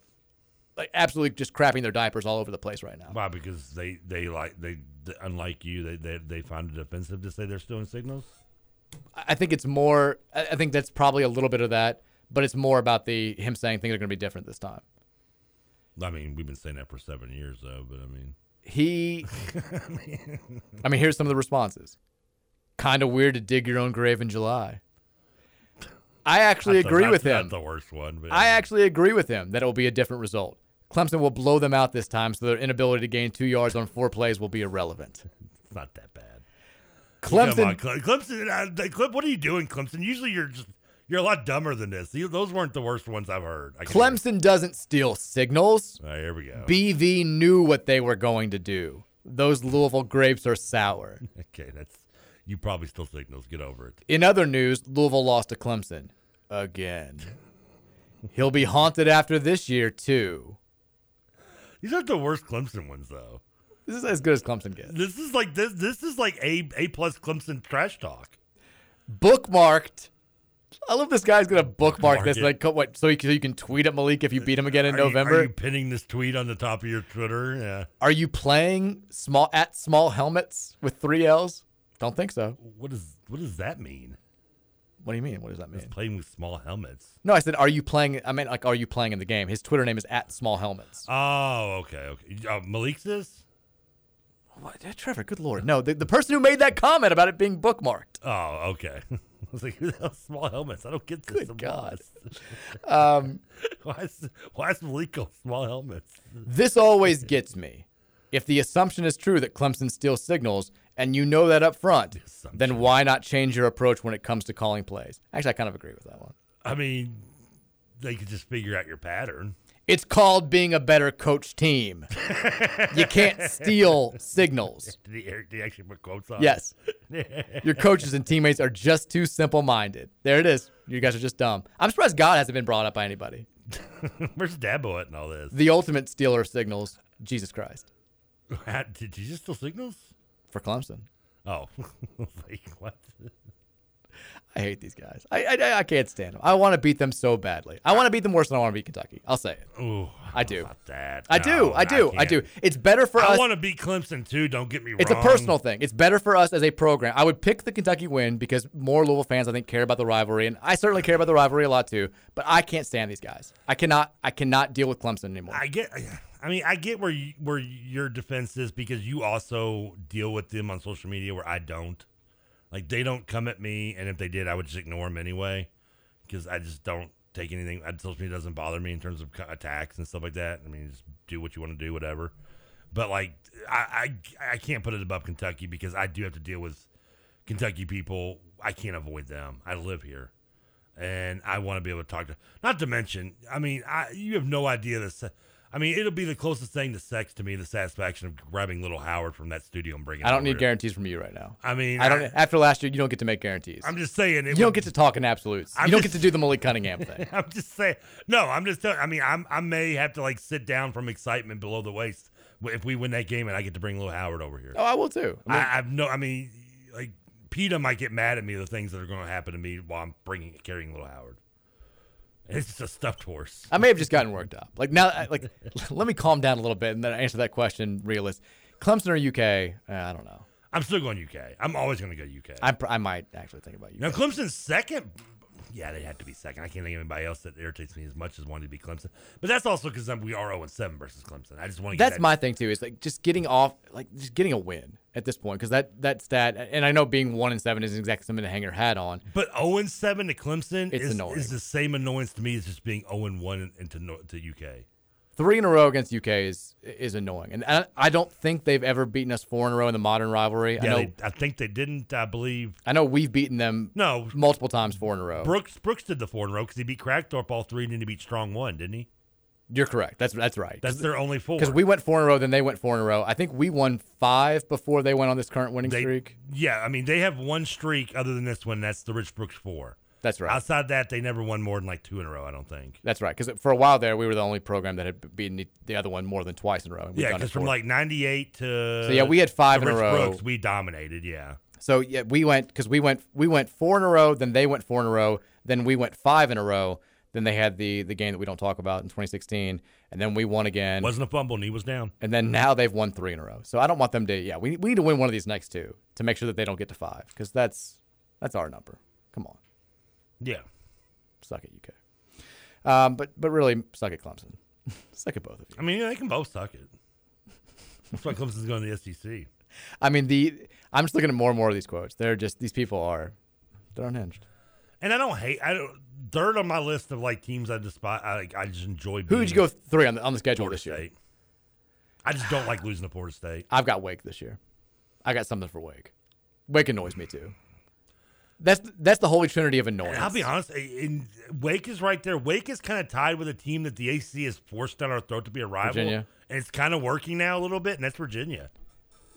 Speaker 3: like absolutely just crapping their diapers all over the place right now.
Speaker 4: Why? Because they they like they, they unlike you, they, they they find it offensive to say they're stealing signals.
Speaker 3: I think it's more I I think that's probably a little bit of that, but it's more about the him saying things are going to be different this time.
Speaker 4: I mean, we've been saying that for seven years, though. But I mean,
Speaker 3: He [laughs] I mean, here's some of the responses. Kind of weird to dig your own grave in July. I actually
Speaker 4: That's
Speaker 3: agree with him.
Speaker 4: That's the worst one. But
Speaker 3: I actually agree with him that it will be a different result. Clemson will blow them out this time, so their inability to gain two yards on four plays will be irrelevant.
Speaker 4: it's not that bad.
Speaker 3: Clemson,
Speaker 4: Clemson. Uh, the what are you doing, Clemson? Usually, you're just you're a lot dumber than this. Those weren't the worst ones I've heard.
Speaker 3: Clemson doesn't steal signals.
Speaker 4: Right, here we go.
Speaker 3: BV knew what they were going to do. Those Louisville grapes are sour. [laughs]
Speaker 4: okay, that's you probably still signals. Get over it.
Speaker 3: In other news, Louisville lost to Clemson again. He'll be haunted after this year too.
Speaker 4: These aren't the worst Clemson ones, though.
Speaker 3: This is as good as Clemson gets.
Speaker 4: This is like this. This is like a a plus Clemson trash talk.
Speaker 3: Bookmarked. I love this guy's gonna bookmark
Speaker 4: Bookmark
Speaker 3: this
Speaker 4: it.
Speaker 3: like what so, he, so you can tweet at Malik if you beat him again in
Speaker 4: Are you-
Speaker 3: November.
Speaker 4: are you pinning this tweet on the top of your Twitter? Yeah.
Speaker 3: Are you playing small at small helmets with three L's? Don't think so.
Speaker 4: What does what does that mean?
Speaker 3: What do you mean? What does that mean?
Speaker 4: It's playing with small helmets.
Speaker 3: No, I said, are you playing? I meant like, are you playing in the game? His Twitter name is at small helmets.
Speaker 4: Oh, okay, okay. Uh, Malik's this?
Speaker 3: What? Trevor, good lord, no. The, the person who made that comment about it being bookmarked.
Speaker 4: Oh, okay. [laughs] I was like, who the small helmets? I don't get this.
Speaker 3: Good God. [laughs]
Speaker 4: um, why is why is small helmets?
Speaker 3: This always gets me. If the assumption is true that Clemson steals signals, and you know that up front, then why not change your approach when it comes to calling plays? Actually, I kind of agree with that one.
Speaker 4: I mean, they could just figure out your pattern.
Speaker 3: It's called being a better coach team. you can't [laughs] steal signals. [laughs]
Speaker 4: Did he, actually put quotes on?
Speaker 3: Yes. [laughs] Your coaches and teammates are just too simple minded. There it is. You guys are just dumb. I'm surprised God hasn't been brought up by anybody.
Speaker 4: Where's Dabo at in all this?
Speaker 3: The ultimate stealer of signals, Jesus Christ.
Speaker 4: Did you just steal signals?
Speaker 3: For Clemson.
Speaker 4: Oh, like what?
Speaker 3: I hate these guys. I I, I can't stand them. I want to beat them so badly. I want to beat them worse than I want to beat Kentucky. I'll say it.
Speaker 4: Ooh,
Speaker 3: I do.
Speaker 4: That.
Speaker 3: I do.
Speaker 4: No,
Speaker 3: I do. I,
Speaker 4: can't.
Speaker 3: do. It's better for
Speaker 4: I
Speaker 3: us.
Speaker 4: I want to beat Clemson too. Don't get me wrong.
Speaker 3: It's a personal thing. It's better for us as a program. I would pick the Kentucky win because more Louisville fans, I think, care about the rivalry, and I certainly care about the rivalry a lot too. But I can't stand these guys. I cannot. I cannot deal with Clemson anymore.
Speaker 4: I get. I mean, I get where you, where your defense is because you also deal with them on social media where I don't. Like they don't come at me, and if they did, I would just ignore them anyway because I just don't take anything. Social media doesn't bother me in terms of attacks and stuff like that. I mean, just do what you want to do, whatever. But like, I, I I can't put it above Kentucky because I do have to deal with Kentucky people. I can't avoid them. I live here, and I want to be able to talk to. Not to mention, I mean, I you have no idea this. I mean, it'll be the closest thing to sex to me, the satisfaction of grabbing little Howard from that studio and bringing.
Speaker 3: I don't need
Speaker 4: here.
Speaker 3: guarantees from you right now.
Speaker 4: I mean,
Speaker 3: I don't.
Speaker 4: I-
Speaker 3: after last year, you don't get to make guarantees.
Speaker 4: I'm just saying. It
Speaker 3: you don't get to talk in absolutes.
Speaker 4: I'm
Speaker 3: you don't
Speaker 4: just-
Speaker 3: get to do the Malik Cunningham thing. [laughs]
Speaker 4: I'm just saying. No, I'm just telling. I mean, I'm, I may have to like sit down from excitement below the waist if we win that game and I get to bring little Howard over here.
Speaker 3: Oh, I will too. I
Speaker 4: I,
Speaker 3: mean-
Speaker 4: I've no. I mean, like PETA might get mad at me the things that are going to happen to me while I'm bringing carrying little Howard. It's just a stuffed horse.
Speaker 3: I may have just gotten worked up. Like now, I- like [laughs] let me calm down a little bit and then answer that question. Realist, Clemson or UK? Uh, I don't know.
Speaker 4: I'm still going UK. I'm always going to go UK.
Speaker 3: I pr- I might actually think about UK.
Speaker 4: Now Clemson's second. Yeah, they have to be second. I can't think of anybody else that irritates me as much as wanting to be Clemson. But that's also because we are 0 7 versus Clemson. I just want to.
Speaker 3: That's
Speaker 4: that,
Speaker 3: my thing too. Is like just getting off, like just getting a win at this point because that that stat. And I know being one and seven isn't exactly something to hang your hat on.
Speaker 4: But 0 7 to Clemson
Speaker 3: It's
Speaker 4: is,
Speaker 3: annoying.
Speaker 4: is the same annoyance to me as just being 0 1 into no- to UK.
Speaker 3: Three in a row against UK is is annoying, and I, I don't think they've ever beaten us four in a row in the modern rivalry. I
Speaker 4: Yeah,
Speaker 3: know.
Speaker 4: they, I think they didn't. I believe
Speaker 3: I know we've beaten them
Speaker 4: no
Speaker 3: multiple times four in a row.
Speaker 4: Brooks Brooks did the four in a row because he beat Kragthorpe all three and then he beat Strong one, didn't he?
Speaker 3: You're correct. That's that's right.
Speaker 4: That's their only four.
Speaker 3: Because we went four in a row, then they went four in a row. I think we won five before they went on this current winning
Speaker 4: They-
Speaker 3: streak.
Speaker 4: Yeah, I mean they have one streak other than this one. That's the Rich Brooks four.
Speaker 3: That's right.
Speaker 4: Outside that, they never won more than like two in a row. I don't think.
Speaker 3: That's right. Because for a while there, we were the only program that had beaten the- the other one more than twice in a row.
Speaker 4: Yeah, because from like '98 to
Speaker 3: So, yeah, we had five in a row.
Speaker 4: Brooks, we dominated. Yeah,
Speaker 3: So yeah, we went because we went we went four in a row, then they went four in a row, then we went five in a row. Then they had the the game that we don't talk about in 2016, and then we won again.
Speaker 4: wasn't a fumble, knee was down.
Speaker 3: And then now they've won three in a row. So I don't want them to. Yeah, we, we need to win one of these next two to make sure that they don't get to five because that's that's our number.
Speaker 4: Yeah,
Speaker 3: suck at UK. Um, but but really suck at Clemson. [laughs] suck at both of you.
Speaker 4: I mean they can both suck it. That's why Clemson's going to the SEC.
Speaker 3: I mean the I'm just looking at more and more of these quotes. They're just these people are they're unhinged.
Speaker 4: And I don't hate. I don't. Third on my list of like teams I despise. I like. I just enjoy.
Speaker 3: Who would you go three on the on the schedule
Speaker 4: Florida
Speaker 3: this year?
Speaker 4: State. I just don't like losing to Florida State.
Speaker 3: I've got Wake this year. I got something for Wake. Wake annoys me too. That's that's the holy trinity of annoyance.
Speaker 4: And I'll be honest. Eh, in, Wake is right there. Wake is kind of tied with a team that the ACC has forced down our throat to be a rival.
Speaker 3: Virginia.
Speaker 4: And it's kind of working now a little bit, and that's Virginia.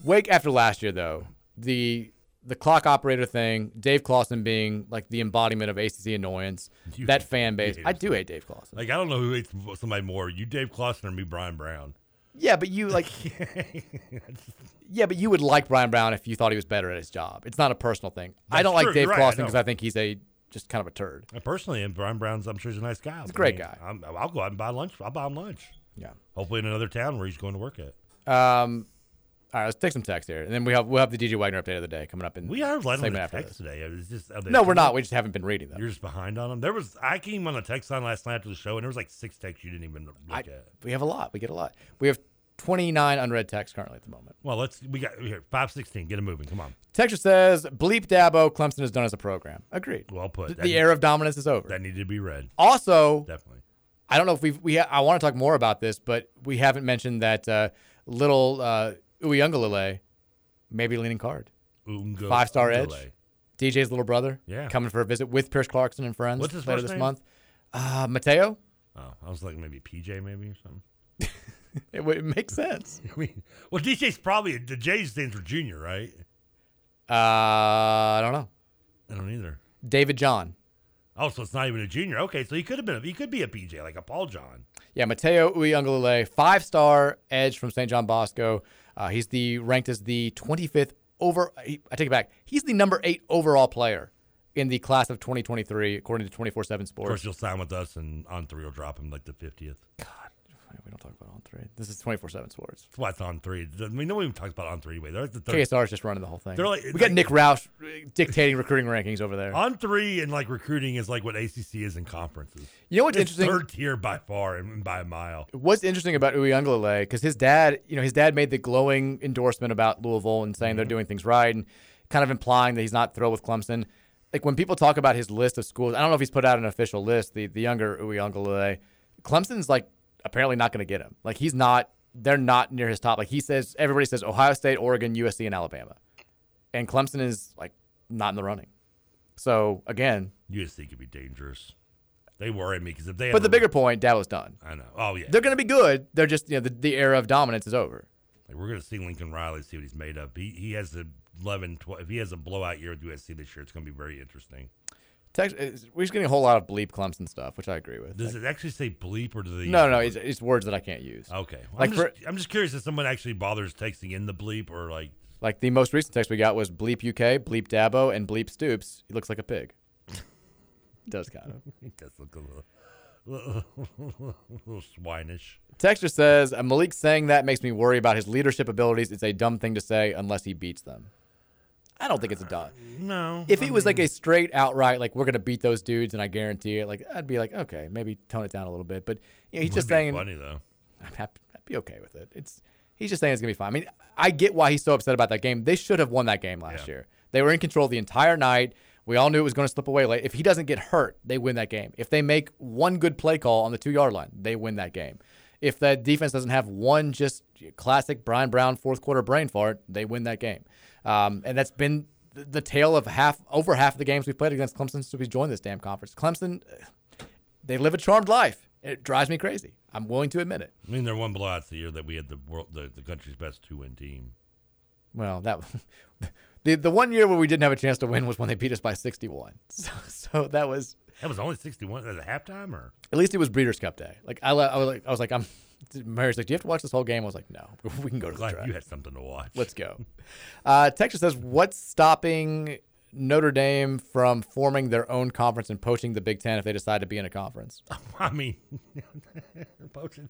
Speaker 3: Wake after last year though, the the clock operator thing, Dave Clawson being like the embodiment of ACC annoyance,
Speaker 4: You-
Speaker 3: that [laughs] fan base. I do hate Dave Clawson.
Speaker 4: Like I don't know who hates somebody more, you Dave Clawson or me Bryan Brown.
Speaker 3: Yeah, but you like. [laughs] yeah, but you would like Bryan Brown if you thought he was better at his job. It's not a personal thing. I don't like. Dave
Speaker 4: right,
Speaker 3: Clawson because I think he's a just kind of a turd.
Speaker 4: I personally, and Bryan Brown's, I'm sure he's a nice guy.
Speaker 3: He's a great guy.
Speaker 4: I'm, I'll go out and buy lunch. I'll buy him lunch.
Speaker 3: Yeah.
Speaker 4: Hopefully in another town where he's going to work at.
Speaker 3: Um, all right, let's take some text here, and then we have we'll have the DJ Wagner update of the day coming up in
Speaker 4: We are letting
Speaker 3: segment
Speaker 4: them
Speaker 3: after
Speaker 4: text today. It was just, are they
Speaker 3: No, we're not. We just haven't been reading them.
Speaker 4: You're just behind on them. There was I came on the text line last night after the show, and there was like six texts you didn't even look
Speaker 3: I-
Speaker 4: at.
Speaker 3: We have a lot. We get a lot. We have 29 unread texts currently at the moment.
Speaker 4: Well, let's we got here five sixteen. Get it moving. Come on.
Speaker 3: Texture says, "Bleep Dabo, Clemson is done as a program." Agreed.
Speaker 4: Well put.
Speaker 3: The,
Speaker 4: That
Speaker 3: the
Speaker 4: need-
Speaker 3: era of dominance is over.
Speaker 4: That needed to be read.
Speaker 3: Also,
Speaker 4: Definitely.
Speaker 3: I don't know if we've we. Ha- I want to talk more about this, but we haven't mentioned that uh, little uh, Uiagalelei maybe leaning card.
Speaker 4: Ungo-
Speaker 3: Five star edge. DJ's little brother.
Speaker 4: Yeah.
Speaker 3: Coming for a visit with Pierce Clarkson and friends
Speaker 4: What's his
Speaker 3: later this
Speaker 4: name?
Speaker 3: month. Uh, Matayo.
Speaker 4: Oh, I was like maybe PJ maybe or something. [laughs]
Speaker 3: It, would- it makes sense. [laughs]
Speaker 4: I mean, well, DJ's probably the J stands for junior, right?
Speaker 3: Uh, I don't know.
Speaker 4: I don't either.
Speaker 3: David John.
Speaker 4: Oh, so it's not even a junior. Okay, so he could have been. He could be a PJ, like a Paul John.
Speaker 3: Yeah, Matayo Uiagalelei, five star edge from St. John Bosco. Uh, he's the ranked as the 25th over. he- I take it back. He's the number eight overall player in the class of 2023, according to 24 7 Sports.
Speaker 4: Of course, he'll sign with us, and on three will drop him like the fiftieth.
Speaker 3: We don't talk about on three. This is 24 7 Sports.
Speaker 4: That's on three. I mean, no one even talks about on three way. They're like the third.
Speaker 3: KSR is just running the whole thing.
Speaker 4: They're like-
Speaker 3: we got Nick Roush uh, dictating recruiting rankings over there.
Speaker 4: On three and like recruiting is like what ACC is in conferences.
Speaker 3: You know what's
Speaker 4: It's
Speaker 3: interesting?
Speaker 4: Third tier by far and by a mile.
Speaker 3: What's interesting about Uiagalelei, because his dad, you know, his dad made the glowing endorsement about Louisville and saying they're
Speaker 4: Mm-hmm.
Speaker 3: doing things right and kind of implying that he's not thrilled with Clemson. Like when people talk about his list of schools, I don't know if he's put out an official list, the, the younger Uiagalelei, Clemson's like apparently not going to get him. Like he's not, they're not near his top. Like he says, everybody says Ohio State, Oregon, USC, and Alabama. And Clemson is like not in the running. So again,
Speaker 4: USC could be dangerous. They worry me because if they.
Speaker 3: but the
Speaker 4: a-
Speaker 3: bigger point, Dabo's done.
Speaker 4: I know. Oh yeah.
Speaker 3: They're going to be good. They're just, you know, the, the era of dominance is over.
Speaker 4: Like, we're going to see Lincoln Riley, see what he's made of. He he has a 11, 12. If he has a blowout year with USC this year, it's going to be very interesting.
Speaker 3: Text, it's- we're just getting a whole lot of bleep Clemson stuff, which I agree with.
Speaker 4: Does
Speaker 3: Like-
Speaker 4: it actually say bleep or do they?
Speaker 3: no, no, it's, it's words that I can't use.
Speaker 4: Okay. Well,
Speaker 3: Like
Speaker 4: I'm,
Speaker 3: for-
Speaker 4: just, I'm just curious if someone actually bothers texting in the bleep or like.
Speaker 3: Like the most recent text we got was bleep UK, bleep Dabo, and bleep Stoops. He looks like a pig. [laughs] Does kind of. [laughs]
Speaker 4: He does look a little, little, [laughs] little swinish.
Speaker 3: Texture says "Uh, Malik saying that makes me worry about his leadership abilities. It's a dumb thing to say unless he beats them. I don't think it's a dumb.
Speaker 4: No.
Speaker 3: If
Speaker 4: I
Speaker 3: it was like a straight outright, like we're gonna beat those dudes, and I guarantee it, like I'd be like, okay, maybe tone it down a little bit. But you know, he's just saying
Speaker 4: funny though.
Speaker 3: Happy. I'd be okay with it. It's he's just saying it's gonna be fine. I mean, I get why he's so upset about that game. They should have won that game last year. They were in control the entire night. We all knew it was going to slip away late. If he doesn't get hurt, they win that game. If they make one good play call on the two yard line, they win that game. If that defense doesn't have one just classic Bryan Brown fourth quarter brain fart, they win that game. Um, and that's been the, the tale of half over half of the games we've played against Clemson since we joined this damn conference. Clemson, they live a charmed life. It drives me crazy. I'm willing to admit it.
Speaker 4: I mean, there one blowouts the year that we had the world, the, the country's best two win team.
Speaker 3: Well, that [laughs] the the one year where we didn't have a chance to win was when they beat us by 61. [laughs] So, so that was
Speaker 4: That was only sixty one at a halftime, or
Speaker 3: at least it was Breeders' Cup Day. Like I, I was like, I was like, I'm. Mary's like, do you have to watch this whole game? I was like, no, [laughs] we can go to the
Speaker 4: glad
Speaker 3: track.
Speaker 4: you had something to watch.
Speaker 3: Let's go. Uh, Texas says, what's stopping Notre Dame from forming their own conference and poaching the Big Ten if they decide to be in a conference? [laughs]
Speaker 4: I mean, [laughs] poaching.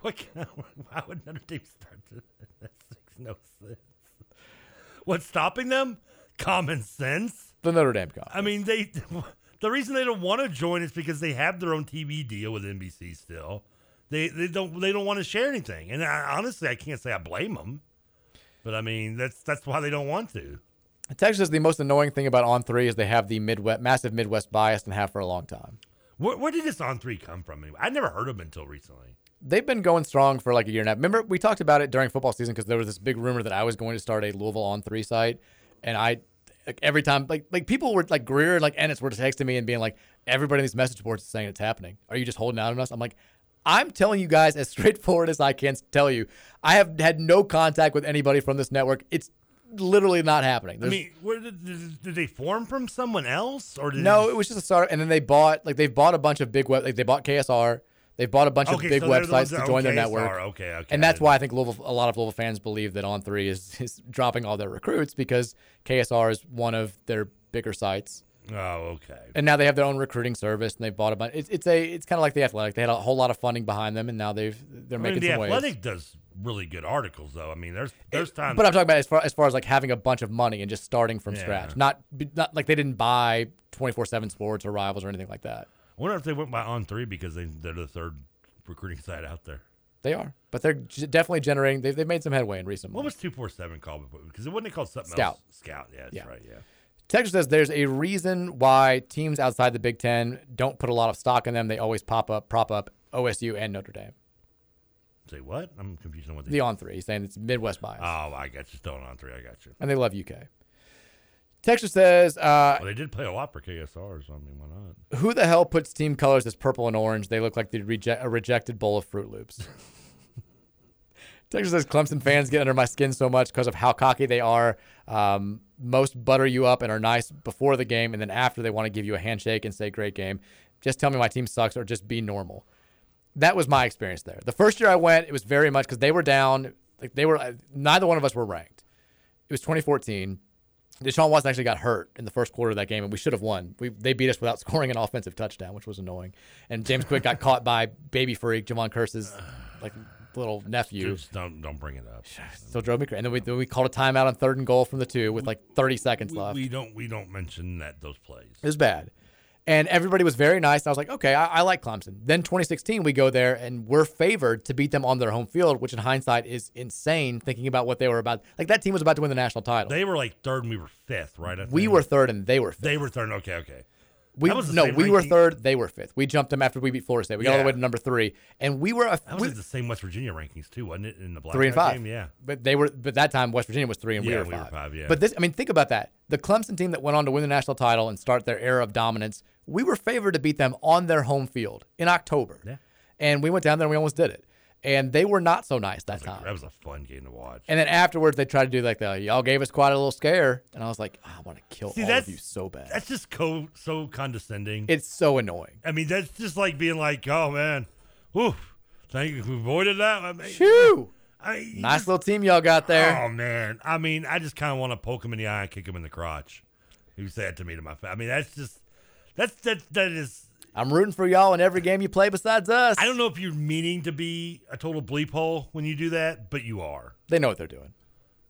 Speaker 4: What? Kind of, why would Notre Dame start? To, that makes no sense. What's stopping them? Common sense.
Speaker 3: The Notre Dame conference.
Speaker 4: I mean, they. The reason they don't want to join is because they have their own TV deal with NBC still. They they don't they don't want to share anything, and I, honestly, I can't say I blame them. But I mean, that's that's why they don't want to.
Speaker 3: Texas the most annoying thing about On Three is they have the Midwest, massive Midwest bias and have for a long time.
Speaker 4: Where, where did this on three come from? Anyway? I never heard of them until recently.
Speaker 3: They've been going strong for like a year now. Remember, we talked about it during football season because there was this big rumor that I was going to start a Louisville on three site, and I like every time like like people were like Greer and like Ennis were texting me and being like, everybody in these message boards is saying it's happening. Are you just holding out on us? I'm like. I'm telling you guys as [laughs] straightforward as I can tell you. I have had no contact with anybody from this network. It's literally not happening.
Speaker 4: I mean, where did, did, they form from someone else, or
Speaker 3: no, it was just a startup, and then they bought like they've bought a bunch of big web. Like they bought KSR, They've bought a bunch
Speaker 4: Okay,
Speaker 3: of big
Speaker 4: so they're the ones
Speaker 3: websites to join their network.
Speaker 4: Okay, okay,
Speaker 3: And that's why I think Louisville, a lot of Louisville fans believe that On Three is, is dropping all their recruits because KSR is one of their bigger sites.
Speaker 4: Oh, okay.
Speaker 3: And now they have their own recruiting service, and they've bought a bunch. It's, it's a it's kind of like the Athletic. They had a whole lot of funding behind them, and now they've they're
Speaker 4: I mean,
Speaker 3: making
Speaker 4: the
Speaker 3: some waves.
Speaker 4: The Athletic does really good articles, though. I mean, there's there's times.
Speaker 3: But I'm talking about as far as far as like having a bunch of money and just starting from
Speaker 4: Yeah.
Speaker 3: scratch. Not not like they didn't buy 24/7 Sports or Rivals or anything like that.
Speaker 4: I wonder if they went by on three because they they're the third recruiting site out there.
Speaker 3: They are, but they're definitely generating. They've, they've made some headway in recent
Speaker 4: What
Speaker 3: months.
Speaker 4: was two four seven called? before? Because it wasn't it called something
Speaker 3: Scout.
Speaker 4: else? Scout. Yeah, that's
Speaker 3: Yeah.
Speaker 4: right. Yeah.
Speaker 3: Texas says there's a reason why teams outside the Big Ten don't put a lot of stock in them. They always pop up, prop up OSU and Notre Dame.
Speaker 4: Say what? I'm confused on what they.
Speaker 3: The on three, he's saying it's Midwest bias,
Speaker 4: Oh, I got you. Still on three. I got you.
Speaker 3: and they love UK. Texas says, uh,
Speaker 4: Well, they did play a lot for KSR, so I mean, why not?
Speaker 3: "Who the hell puts team colors as purple and orange? They look like the reject, a rejected bowl of Fruit Loops." [laughs] Texas says Clemson fans get under my skin so much because of how cocky they are. Um, most butter you up and are nice before the game, and then after they want to give you a handshake and say "great game." Just tell me my team sucks or just be normal. That was my experience there. The first year I went, it was very much because they were down. Like they were, neither one of us were ranked. It was 2014. Deshaun Watson actually got hurt in the first quarter of that game, and we should have won. We they beat us without [laughs] scoring an offensive touchdown, which was annoying. And James Quick got caught by baby freak Jayron Kearse's like little nephew.
Speaker 4: Just don't don't bring it up.
Speaker 3: Still drove me crazy. And then we, then we called a timeout on third and goal from the two with like 30 seconds
Speaker 4: We,
Speaker 3: left.
Speaker 4: we don't we don't mention that those plays.
Speaker 3: It was bad. And everybody was very nice. And I was like, okay, I, I like Clemson. Then 2016, we go there and we're favored to beat them on their home field, which in hindsight is insane thinking about what they were about. Like that team was about to win the national title.
Speaker 4: They were like third, and we were fifth, right?
Speaker 3: We were third and they were fifth.
Speaker 4: They were third. Okay, okay.
Speaker 3: We,
Speaker 4: That was the
Speaker 3: no, we were third. They were fifth. We jumped them after we beat Florida State. We got all the way to number three, and we were a
Speaker 4: That was
Speaker 3: we-
Speaker 4: the same West Virginia rankings too, wasn't it? In the black
Speaker 3: three and five.
Speaker 4: game, yeah.
Speaker 3: but they were. But that time West Virginia was three and we were
Speaker 4: we
Speaker 3: five.
Speaker 4: were five, yeah.
Speaker 3: But this, I mean, think about that. The Clemson team that went on to win the national title and start their era of dominance, we were favored to beat them on their home field in October.
Speaker 4: Yeah.
Speaker 3: And we went down there and we almost did it. And they were not so nice that time.
Speaker 4: That was a fun game to watch.
Speaker 3: And then afterwards, they tried to do like the y'all gave us quite a little scare, and I was like, "Oh, I want to kill
Speaker 4: See,
Speaker 3: all of you so bad.
Speaker 4: That's just co- so condescending.
Speaker 3: It's so annoying.
Speaker 4: I mean, that's just like being like, "Oh man, whew, thank you, we avoided that." I mean,
Speaker 3: Shoo!
Speaker 4: I mean,
Speaker 3: Nice
Speaker 4: just-
Speaker 3: little team y'all got there.
Speaker 4: Oh man, I mean, I just kind of want to poke him in the eye and kick him in the crotch. You say that to me to my face. I mean, that's just that's that that is.
Speaker 3: I'm rooting for y'all in every game you play besides us.
Speaker 4: I don't know if you're meaning to be a total bleep hole when you do that, but you are.
Speaker 3: They know what they're doing.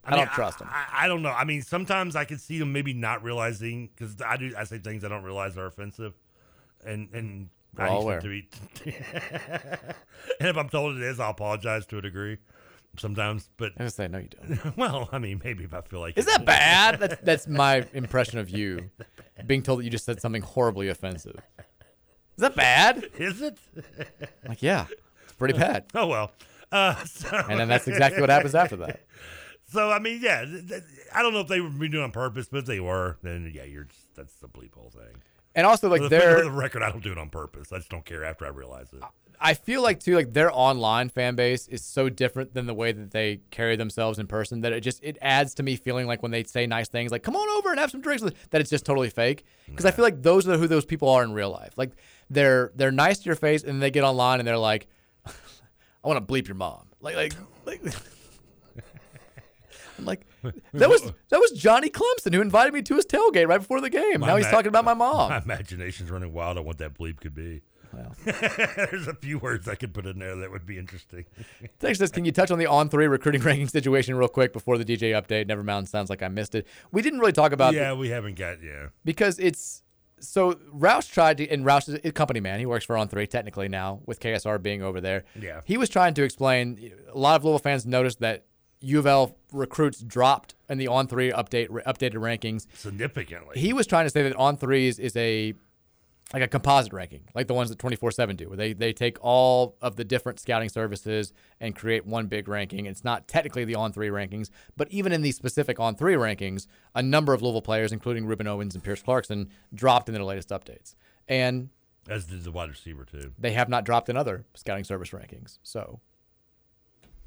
Speaker 3: I,
Speaker 4: mean,
Speaker 3: don't trust them.
Speaker 4: I, I don't know. I mean, sometimes I could see them maybe not realizing because I do. I say things I don't realize are offensive, and and
Speaker 3: We're
Speaker 4: I used to be. [laughs] and if I'm told it is, I'll apologize to a degree. Sometimes, but
Speaker 3: I was say no, you don't. [laughs]
Speaker 4: well, I mean, maybe if I feel like
Speaker 3: Is that bad? That's [laughs] that's my impression of you, being told that you just said something horribly offensive. Is that bad? [laughs]
Speaker 4: Is it? [laughs]
Speaker 3: Like, yeah, it's pretty bad.
Speaker 4: Oh well. Uh, [laughs] so,
Speaker 3: And then that's exactly what happens after that.
Speaker 4: So I mean, yeah, I don't know if they were doing it on purpose, but if they were, then yeah, you're just, that's the bleep hole thing.
Speaker 3: And also, like,
Speaker 4: for the,
Speaker 3: they're-
Speaker 4: for the record, I don't do it on purpose. I just don't care after I realize it.
Speaker 3: I feel like too, like their online fan base is so different than the way that they carry themselves in person that it just it adds to me feeling like when they say nice things, like "come on over and have some drinks," that it's just totally fake. Because I feel like those are who those people are in real life. Like they're they're nice to your face, and then they get online and they're like, [laughs] "I want to bleep your mom." Like like like. [laughs] I'm like, that was that was Johnny Clemson who invited me to his tailgate right before the game.
Speaker 4: My
Speaker 3: now he's
Speaker 4: ma-
Speaker 3: talking about my mom.
Speaker 4: My imagination's running wild on what that bleep could be. [laughs] There's a few words I could put in there that would be interesting.
Speaker 3: Text says, can you touch on the on three recruiting ranking situation real quick before the DJ update? Never mind, sounds like I missed it. We didn't really talk about
Speaker 4: yeah,
Speaker 3: the-
Speaker 4: we haven't got yeah.
Speaker 3: because it's so Roush tried to, and Roush is a company man. He works for On Three technically now with KSR being over there.
Speaker 4: Yeah.
Speaker 3: he was trying to explain. A lot of Louisville fans noticed that U of L recruits dropped in the On Three update updated rankings
Speaker 4: significantly.
Speaker 3: He was trying to say that On Threes is a like a composite ranking, like the ones that 24/7 do, where they they take all of the different scouting services and create one big ranking. It's not technically the on three rankings, but even in these specific on three rankings, a number of Louisville players, including Rueben Owens and Pierce Clarkson, dropped in their latest updates, and
Speaker 4: As did the wide receiver too.
Speaker 3: they have not dropped in other scouting service rankings. So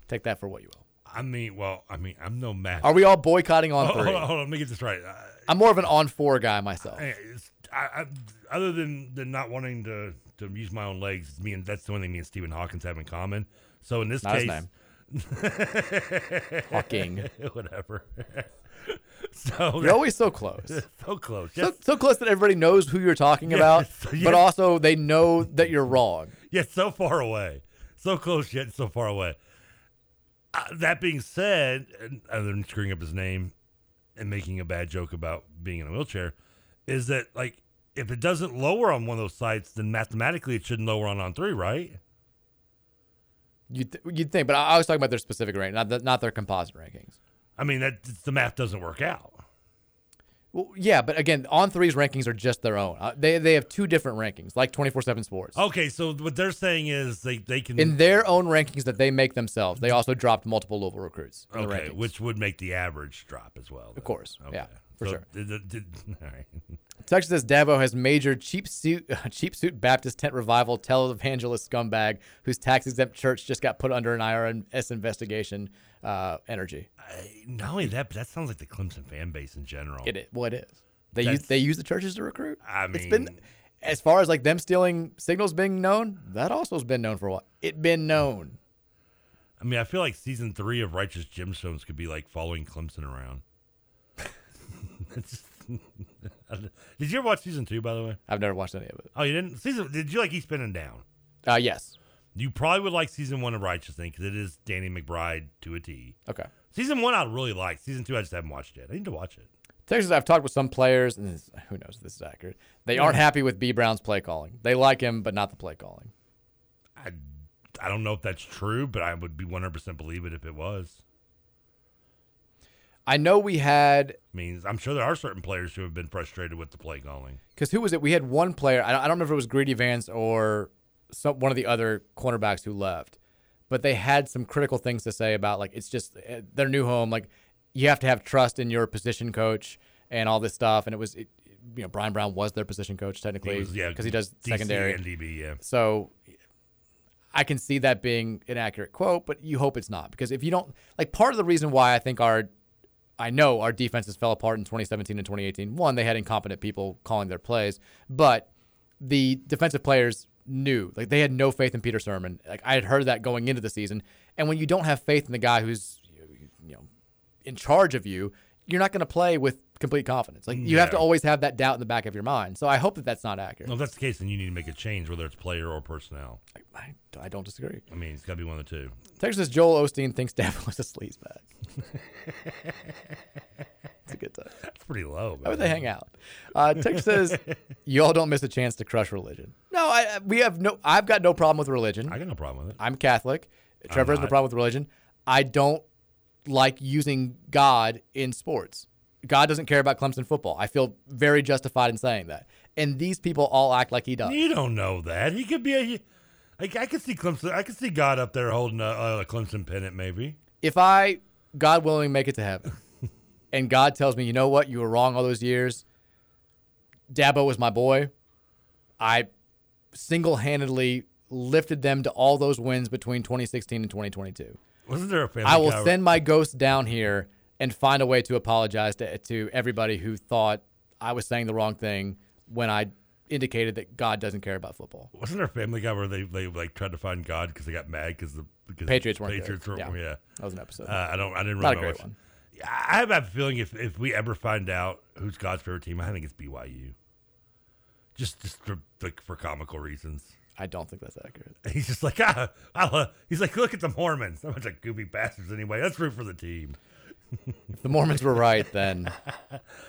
Speaker 3: take that for what you will.
Speaker 4: I mean, well, I mean, I'm no math.
Speaker 3: Are we all boycotting on
Speaker 4: Hold-
Speaker 3: three?
Speaker 4: Hold on, hold on, let me get this right. Uh,
Speaker 3: I'm more of an on four guy myself.
Speaker 4: I, I, I, other than than not wanting to to use my own legs. Me and that's the only thing me and Stephen Hawkins have in common. So in this
Speaker 3: Not
Speaker 4: case, [laughs]
Speaker 3: Hawking.
Speaker 4: whatever. [laughs] so
Speaker 3: You're always so close. [laughs]
Speaker 4: so close.
Speaker 3: So,
Speaker 4: Yes.
Speaker 3: so close that everybody knows who you're talking
Speaker 4: Yes,
Speaker 3: about,
Speaker 4: yes.
Speaker 3: but also they know that you're wrong.
Speaker 4: Yet so far away. So close yet so far away. Uh, that being said, and other than screwing up his name and making a bad joke about being in a wheelchair, is that like if it doesn't lower on one of those sites, then mathematically it shouldn't lower on on three, right?
Speaker 3: You'd, th- you'd think, but I, I was talking about their specific rank, not the, not their composite rankings.
Speaker 4: I mean that the math doesn't work out.
Speaker 3: Well, yeah, but again, on three's rankings are just their own. Uh, they they have two different rankings, like twenty four seven Sports.
Speaker 4: Okay, so what they're saying is they they can
Speaker 3: In their own rankings that they make themselves, they also dropped multiple Louisville recruits.
Speaker 4: Okay, which would make the average drop as well.
Speaker 3: Of course, yeah, for
Speaker 4: So
Speaker 3: sure.
Speaker 4: did- did- [laughs] all right.
Speaker 3: Texas says Dabo has major cheap suit, [laughs] cheap suit Baptist tent revival televangelist scumbag whose tax exempt church just got put under an IRS investigation. Uh, energy.
Speaker 4: Not only that, but that sounds like the Clemson fan base in general.
Speaker 3: It is. Well, it is. They use they use the churches to recruit.
Speaker 4: I
Speaker 3: it's been as far as like them stealing signals being known. That also has been known for a while. It been known.
Speaker 4: I mean, I feel like season three of Righteous Gemstones could be like following Clemson around. [laughs] [laughs] Did you ever watch season two? By the way,
Speaker 3: I've never watched any of it.
Speaker 4: Oh, you didn't. Season? Did you like Eastbound and Down?
Speaker 3: Uh, yes.
Speaker 4: You probably would like season one of Righteous Thing because it is Danny McBride to a T.
Speaker 3: Okay.
Speaker 4: Season one I really like. Season two I just haven't watched yet. I need to watch it.
Speaker 3: Texas, I've talked with some players, and this, who knows if this is accurate. They aren't happy with B Brown's play calling. They like him, but not the play calling.
Speaker 4: I I don't know if that's true, but I would be one hundred percent believe it if it was.
Speaker 3: I know we had
Speaker 4: I mean, I'm sure there are certain players who have been frustrated with the play calling.
Speaker 3: because who was it? We had one player. I don't, remember if it was Greedy Vance or some one of the other cornerbacks who left, but they had some critical things to say about like it's just uh, their new home. Like you have to have trust in your position coach and all this stuff. And it was, it, you know, Bryan Brown was their position coach technically
Speaker 4: was, yeah,
Speaker 3: because he does
Speaker 4: DC
Speaker 3: secondary
Speaker 4: and DB, yeah.
Speaker 3: So I can see that being an accurate quote, but you hope it's not because if you don't like part of the reason why I think our I know our defenses fell apart in 2017 and 2018. One, they had incompetent people calling their plays, but the defensive players knew like they had no faith in Peter Sirmon. Like I had heard that going into the season, and when you don't have faith in the guy who's you know in charge of you, you're not going to play with complete confidence. Like you have to always have that doubt in the back of your mind. So I hope that that's not accurate.
Speaker 4: Well, if that's the case, then you need to make a change, whether it's player or personnel.
Speaker 3: I, I don't disagree.
Speaker 4: I mean, it's got to be one of the two.
Speaker 3: Texas Joel Osteen thinks [laughs] Dabo was a sleazebag. [laughs] it's a good time.
Speaker 4: That's pretty low.
Speaker 3: Why would they
Speaker 4: man.
Speaker 3: hang out? Uh, Texas says, "Y'all don't miss a chance to crush religion." No, I, I- we have no. I've got no problem with religion.
Speaker 4: I got no problem with it.
Speaker 3: I'm Catholic. Trevor has no problem with religion. I don't like using God in sports. God doesn't care about Clemson football. I feel very justified in saying that. And these people all act like he does.
Speaker 4: You don't know that. He could be a. Like I could see Clemson. I could see God up there holding a, a Clemson pennant, maybe.
Speaker 3: if I, God willing, make it to heaven, [laughs] and God tells me, you know what, you were wrong all those years. Dabo was my boy. I single-handedly lifted them to all those wins between 2016 and 2022.
Speaker 4: Wasn't there a family?
Speaker 3: I will
Speaker 4: guy-
Speaker 3: send my ghost down here and find a way to apologize to, to everybody who thought I was saying the wrong thing when I indicated that God doesn't care about football.
Speaker 4: Wasn't there a Family Guy where they, they like tried to find God because they got mad because the because
Speaker 3: Patriots weren't good.
Speaker 4: Patriots were
Speaker 3: Yeah.
Speaker 4: yeah.
Speaker 3: That was an episode.
Speaker 4: Uh, I don't I didn't
Speaker 3: Not a
Speaker 4: really
Speaker 3: great
Speaker 4: watch-
Speaker 3: one.
Speaker 4: I have a feeling if if we ever find out who's God's favorite team, I think it's BYU. Just just for like for comical reasons.
Speaker 3: I don't think that's accurate. [laughs]
Speaker 4: He's just like ah, I love, he's like look at the Mormons. They're [laughs] a bunch of goofy bastards anyway. Let's root for the team.
Speaker 3: If the Mormons were right, then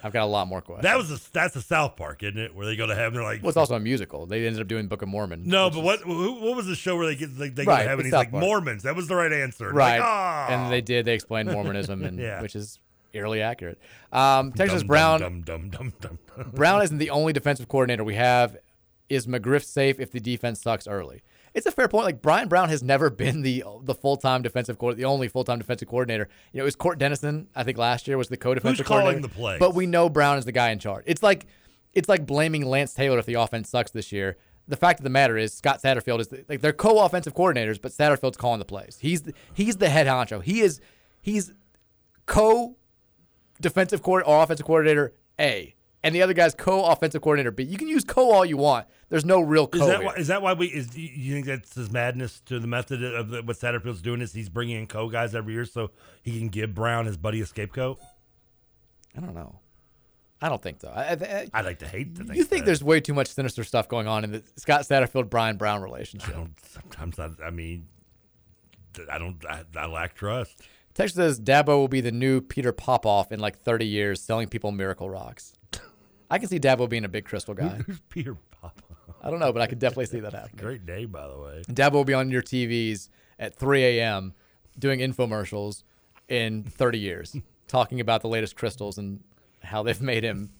Speaker 3: I've got a lot more questions.
Speaker 4: That was a, that's a South Park, isn't it? Where they go to heaven. They're like,
Speaker 3: Well, it's also a musical. They ended up doing Book of Mormon.
Speaker 4: no, but
Speaker 3: is-
Speaker 4: what what was the show where they get like they go
Speaker 3: Right,
Speaker 4: to heaven? He's
Speaker 3: South
Speaker 4: like
Speaker 3: Park.
Speaker 4: Mormons. That was the right answer. And
Speaker 3: right?
Speaker 4: Like, ah.
Speaker 3: And they did. They explained Mormonism, and [laughs]
Speaker 4: Yeah.
Speaker 3: which is eerily accurate. Um, Texas
Speaker 4: Dum,
Speaker 3: Brown.
Speaker 4: dum, dum, dum, dum, dum.
Speaker 3: Brown isn't the only defensive coordinator we have. Is McGriff safe if the defense sucks early? It's a fair point. Like Bryan Brown has never been the the full time defensive coordinator, the only full time defensive coordinator. You know, it was Cort Dennison. I think last year was the co defensive
Speaker 4: Who's calling
Speaker 3: coordinator.
Speaker 4: the plays?
Speaker 3: But we know Brown is the guy in charge. It's like it's like blaming Lance Taylor if the offense sucks this year. The fact of the matter is Scott Satterfield is the, like they're co-offensive coordinators, but Satterfield's calling the plays. He's the, he's the head honcho. He is he's co defensive coordinator or offensive coordinator A, and the other guy's co-offensive coordinator B. You can use co all you want. There's no real co.
Speaker 4: Is that why, is that why we is you think that's his madness to the method of the, what Satterfield's doing is he's bringing in co guys every year so he can give Brown his buddy a scapegoat?
Speaker 3: I don't know. I don't think so. I, I,
Speaker 4: I like to hate think
Speaker 3: you think
Speaker 4: that.
Speaker 3: there's way too much sinister stuff going on in the Scott Satterfield Bryan Brown relationship.
Speaker 4: I don't, sometimes I, I mean I don't I, I lack trust.
Speaker 3: Text says Dabo will be the new Peter Popoff in like 30 years, selling people miracle rocks. I can see Dabo being a big crystal guy. [laughs]
Speaker 4: Who's Peter Pop?
Speaker 3: I don't know, but I could definitely see that happening.
Speaker 4: Great name, by the way.
Speaker 3: Dabo will be on your TVs at 3 a.m. doing infomercials in 30 years, [laughs] talking about the latest crystals and how they've made him.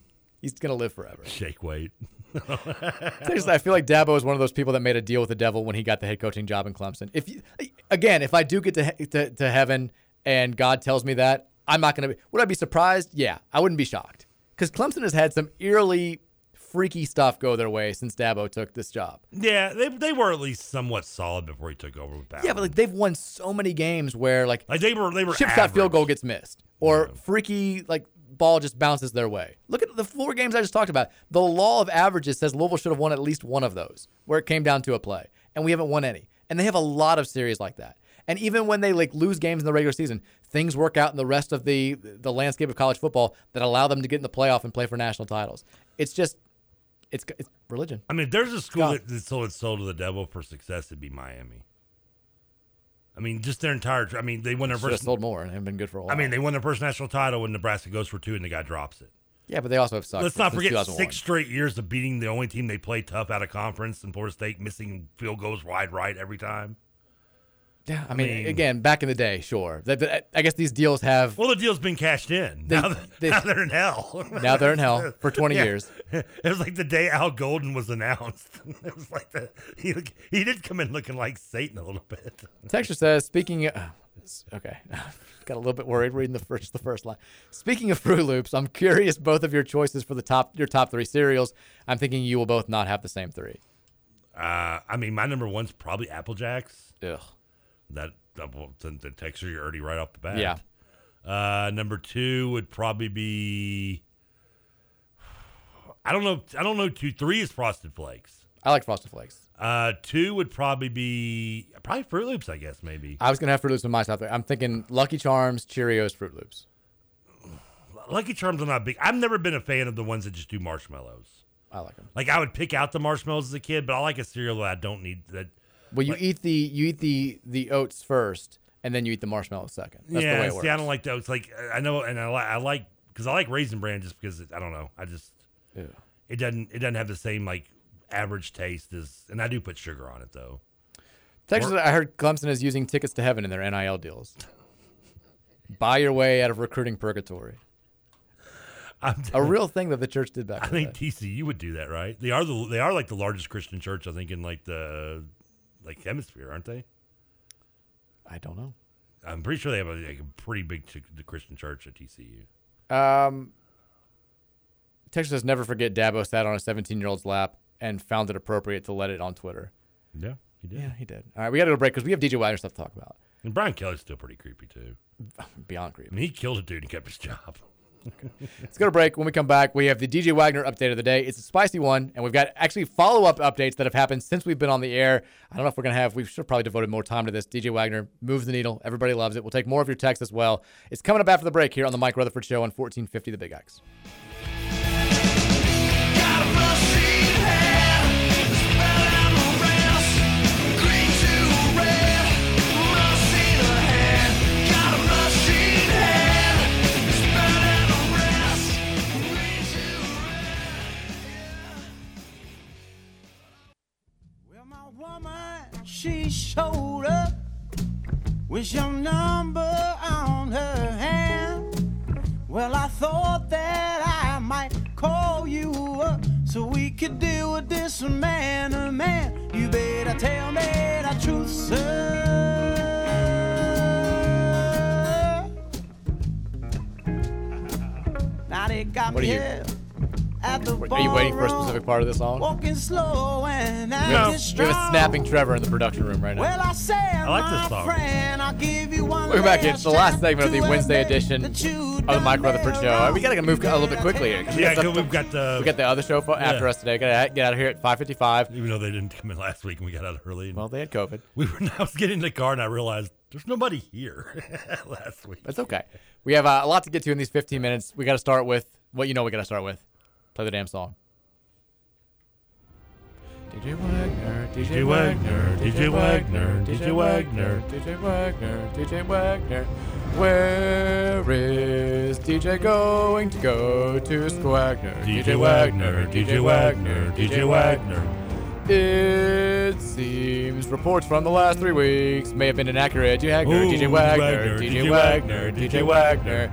Speaker 3: He's gonna live forever.
Speaker 4: Shake weight. [laughs]
Speaker 3: Seriously, I feel like Dabo is one of those people that made a deal with the devil when he got the head coaching job in Clemson. If you, again, if I do get to, he- to to heaven and God tells me that, I'm not gonna be. Would I be surprised? Yeah, I wouldn't be shocked because Clemson has had some eerily freaky stuff go their way since Dabo took this job.
Speaker 4: Yeah, they, they were at least somewhat solid before he took over with
Speaker 3: Yeah, but like they've won so many games where like,
Speaker 4: Like, they were they were
Speaker 3: chip shot field goal gets missed or freaky like ball just bounces their way. Look at the four games I just talked about. The law of averages says Louisville should have won at least one of those where it came down to a play, and we haven't won any. And they have a lot of series like that. And even when they like lose games in the regular season, things work out in the rest of the the landscape of college football that allow them to get in the playoff and play for national titles. It's just it's, it's religion.
Speaker 4: I mean, if there's a school
Speaker 3: God.
Speaker 4: that, sold its soul to the devil for success, it'd be Miami. I mean, just their entire. I mean, they won their
Speaker 3: Should
Speaker 4: first.
Speaker 3: sold more and have been good for a while.
Speaker 4: I mean, they won their first national title when Nebraska goes for two and the guy drops it.
Speaker 3: yeah, but they also have sucked.
Speaker 4: Let's not forget six straight years of beating the only team they play tough out of conference in Florida State, missing field goals wide right every time.
Speaker 3: Yeah, I mean,
Speaker 4: mean-
Speaker 3: again, back in the day, sure. I guess these deals have.
Speaker 4: Well, the deal's been cashed in.
Speaker 3: They-
Speaker 4: now, they, they're in hell.
Speaker 3: Now they're in hell [laughs] [laughs] for 20
Speaker 4: Yeah.
Speaker 3: years. [laughs]
Speaker 4: It was like the day Al Golden was announced. It was like the he, he did come in looking like Satan a little bit.
Speaker 3: Texture says, speaking. Of, okay, got a little bit worried reading the first the first line. Speaking of Fruit Loops, I'm curious both of your choices for the top your top three cereals. I'm thinking you will both not have the same three.
Speaker 4: Uh, I mean, my number one's probably Apple Jacks.
Speaker 3: Ugh.
Speaker 4: That double the, texture you're already right off the bat.
Speaker 3: Yeah.
Speaker 4: Uh, number two would probably be. I don't know. I don't know. Two, three is Frosted Flakes.
Speaker 3: I like Frosted Flakes.
Speaker 4: Uh, two would probably be probably Fruit Loops. I guess maybe.
Speaker 3: I was gonna have Fruit Loops in my top. I'm thinking Lucky Charms, Cheerios, Fruit Loops.
Speaker 4: Lucky Charms are not big. I've never been a fan of the ones that just do marshmallows.
Speaker 3: I like them.
Speaker 4: Like I would pick out the marshmallows as a kid, but I like a cereal that I don't need that.
Speaker 3: Well, you eat the you eat the the oats first, and then you eat the marshmallow second. That's
Speaker 4: yeah,
Speaker 3: the way it
Speaker 4: see,
Speaker 3: works.
Speaker 4: I don't like those. Like I know, and I like I like because I like Raisin Bran just because it, I don't know. I just
Speaker 3: Yeah.
Speaker 4: it doesn't it doesn't have the same like average taste as, and I do put sugar on it though.
Speaker 3: Texas, I heard Clemson is using tickets to heaven in their NIL deals. Buy your way out of recruiting purgatory. a [laughs] real thing that the church did back.
Speaker 4: I think
Speaker 3: day.
Speaker 4: TCU would do that, right? They are the they are like the largest Christian church I think in like the like hemisphere, aren't they?
Speaker 3: I don't know.
Speaker 4: I'm pretty sure they have a, like a pretty big ch- the Christian church at TCU.
Speaker 3: Um, Texas says never forget Dabo sat on a 17 year old's lap and found it appropriate to let it on Twitter.
Speaker 4: Yeah, he did.
Speaker 3: Yeah, he did. All right, we got to go break because we have DJ Wagner stuff to talk about.
Speaker 4: And Brian Kelly's still pretty creepy too. [laughs]
Speaker 3: Beyond
Speaker 4: I
Speaker 3: creepy.
Speaker 4: mean, he killed a dude and kept his job.
Speaker 3: Let's go to break. When we come back, we have the DJ Wagner update of the day. It's a spicy one, and we've got actually follow up updates that have happened since we've been on the air. I don't know if we're going to have, we should probably devoted more time to this. DJ Wagner moves the needle. Everybody loves it. We'll take more of your texts as well. It's coming up after the break here on the Mike Rutherford Show on 1450 The Big X.
Speaker 5: She showed up with your number on her hand. Well, I thought that I might call you up so we could deal with this man to man. You better tell me the truth, sir. Now they got
Speaker 3: What
Speaker 5: me
Speaker 3: are you-
Speaker 5: here at the
Speaker 3: Are you waiting for a specific part of the song?
Speaker 5: Walking slow and
Speaker 3: We
Speaker 5: acting
Speaker 3: have, we have a snapping Trevor in the production room right now.
Speaker 5: Well, I said,
Speaker 4: I like this
Speaker 5: my
Speaker 4: song.
Speaker 5: friend, I'll give you one
Speaker 3: Welcome back. It's the last segment of the Wednesday edition of the Mike Rutherford show. We gotta move a little bit quickly here. 'cause we
Speaker 4: Yeah,
Speaker 3: got
Speaker 4: 'cause we've got the-
Speaker 3: we got the other show fo- after
Speaker 4: Yeah.
Speaker 3: us today. Gotta get out of here at 5:55.
Speaker 4: Even though they didn't come in last week and we got out early.
Speaker 3: Well, they had COVID.
Speaker 4: We were. [laughs] I was getting in the car and I realized there's nobody here [laughs] last week.
Speaker 3: That's okay. We have uh, a lot to get to in these 15 minutes. We got to start with what you know. We got to start with. Play the damn song. DJ Wagner,
Speaker 4: DJ Wagner, DJ Wagner, DJ Wagner.
Speaker 3: DJ Wagner, DJ Wagner. Where is DJ going to go to Squagner?
Speaker 4: DJ Wagner, DJ Wagner, DJ Wagner.
Speaker 3: It seems reports from the last three weeks may have been inaccurate. DJ Wagner, DJ Wagner,
Speaker 4: Wagner,
Speaker 3: DJ
Speaker 4: DJ
Speaker 3: Wagner,
Speaker 4: Wagner,
Speaker 3: DJ Wagner.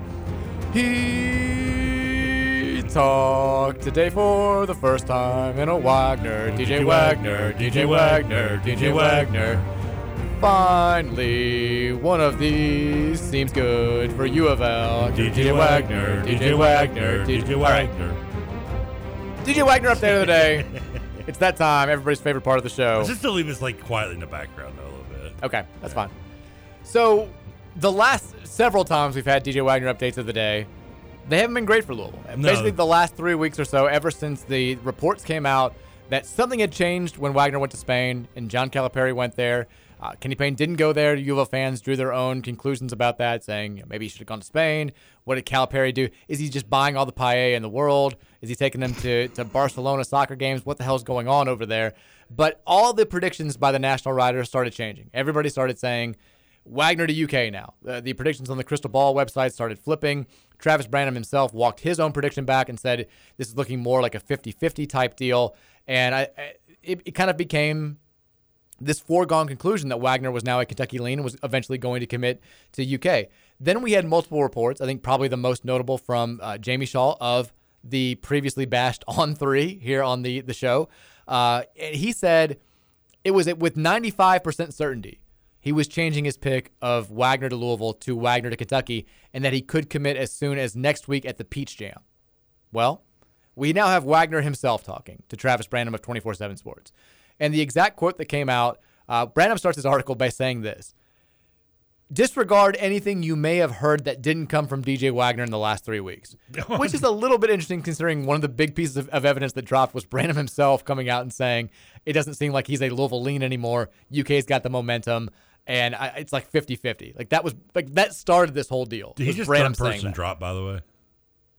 Speaker 3: He talked today for the first time in a Wagner. DJ Wagner, DJ Wagner, DJ Wagner. Finally, one of these seems good for U of L. DJ Wagner, DJ Wagner, DJ Wagner. DJ Wagner up the day. It's that time, everybody's favorite part of the show.
Speaker 4: Just still leave this like quietly in the background though a little bit.
Speaker 3: Okay, that's fine. So, the last several times we've had DJ Wagner updates of the day, they haven't been great for Louisville.
Speaker 4: No.
Speaker 3: Basically, the last three weeks or so, ever since the reports came out that something had changed when Wagner went to Spain and John Calipari went there. Uh, Kenny Payne didn't go there. U of fans drew their own conclusions about that, saying you know, maybe he should have gone to Spain. What did Calipari do? Is he just buying all the paella in the world? Is he taking them to, to Barcelona soccer games? What the hell's going on over there? But all the predictions by the national writers started changing. Everybody started saying Wagner to UK now. Uh, the predictions on the Crystal Ball website started flipping. Travis Branham himself walked his own prediction back and said this is looking more like a 50 50 type deal. And I, I it, it kind of became this foregone conclusion that Wagner was now a Kentucky lean and was eventually going to commit to UK. Then we had multiple reports. I think probably the most notable from uh, Jamie Shaw of the previously bashed [laughs] on three here on the the show. Uh, he said it was with 95% certainty he was changing his pick of Wagner to Louisville to Wagner to Kentucky, and that he could commit as soon as next week at the Peach Jam. Well, we now have Wagner himself talking to Travis Branham of 24 7 Sports. And the exact quote that came out, uh, Branham starts his article by saying this Disregard anything you may have heard that didn't come from DJ Wagner in the last three weeks, [laughs] which is a little bit interesting considering one of the big pieces of, of evidence that dropped was Branham himself coming out and saying it doesn't seem like he's a Louisville lean anymore. UK's got the momentum. And I, it's like 50 50. Like that was like that started this whole deal.
Speaker 4: Did he just
Speaker 3: Branham
Speaker 4: third person drop by the way?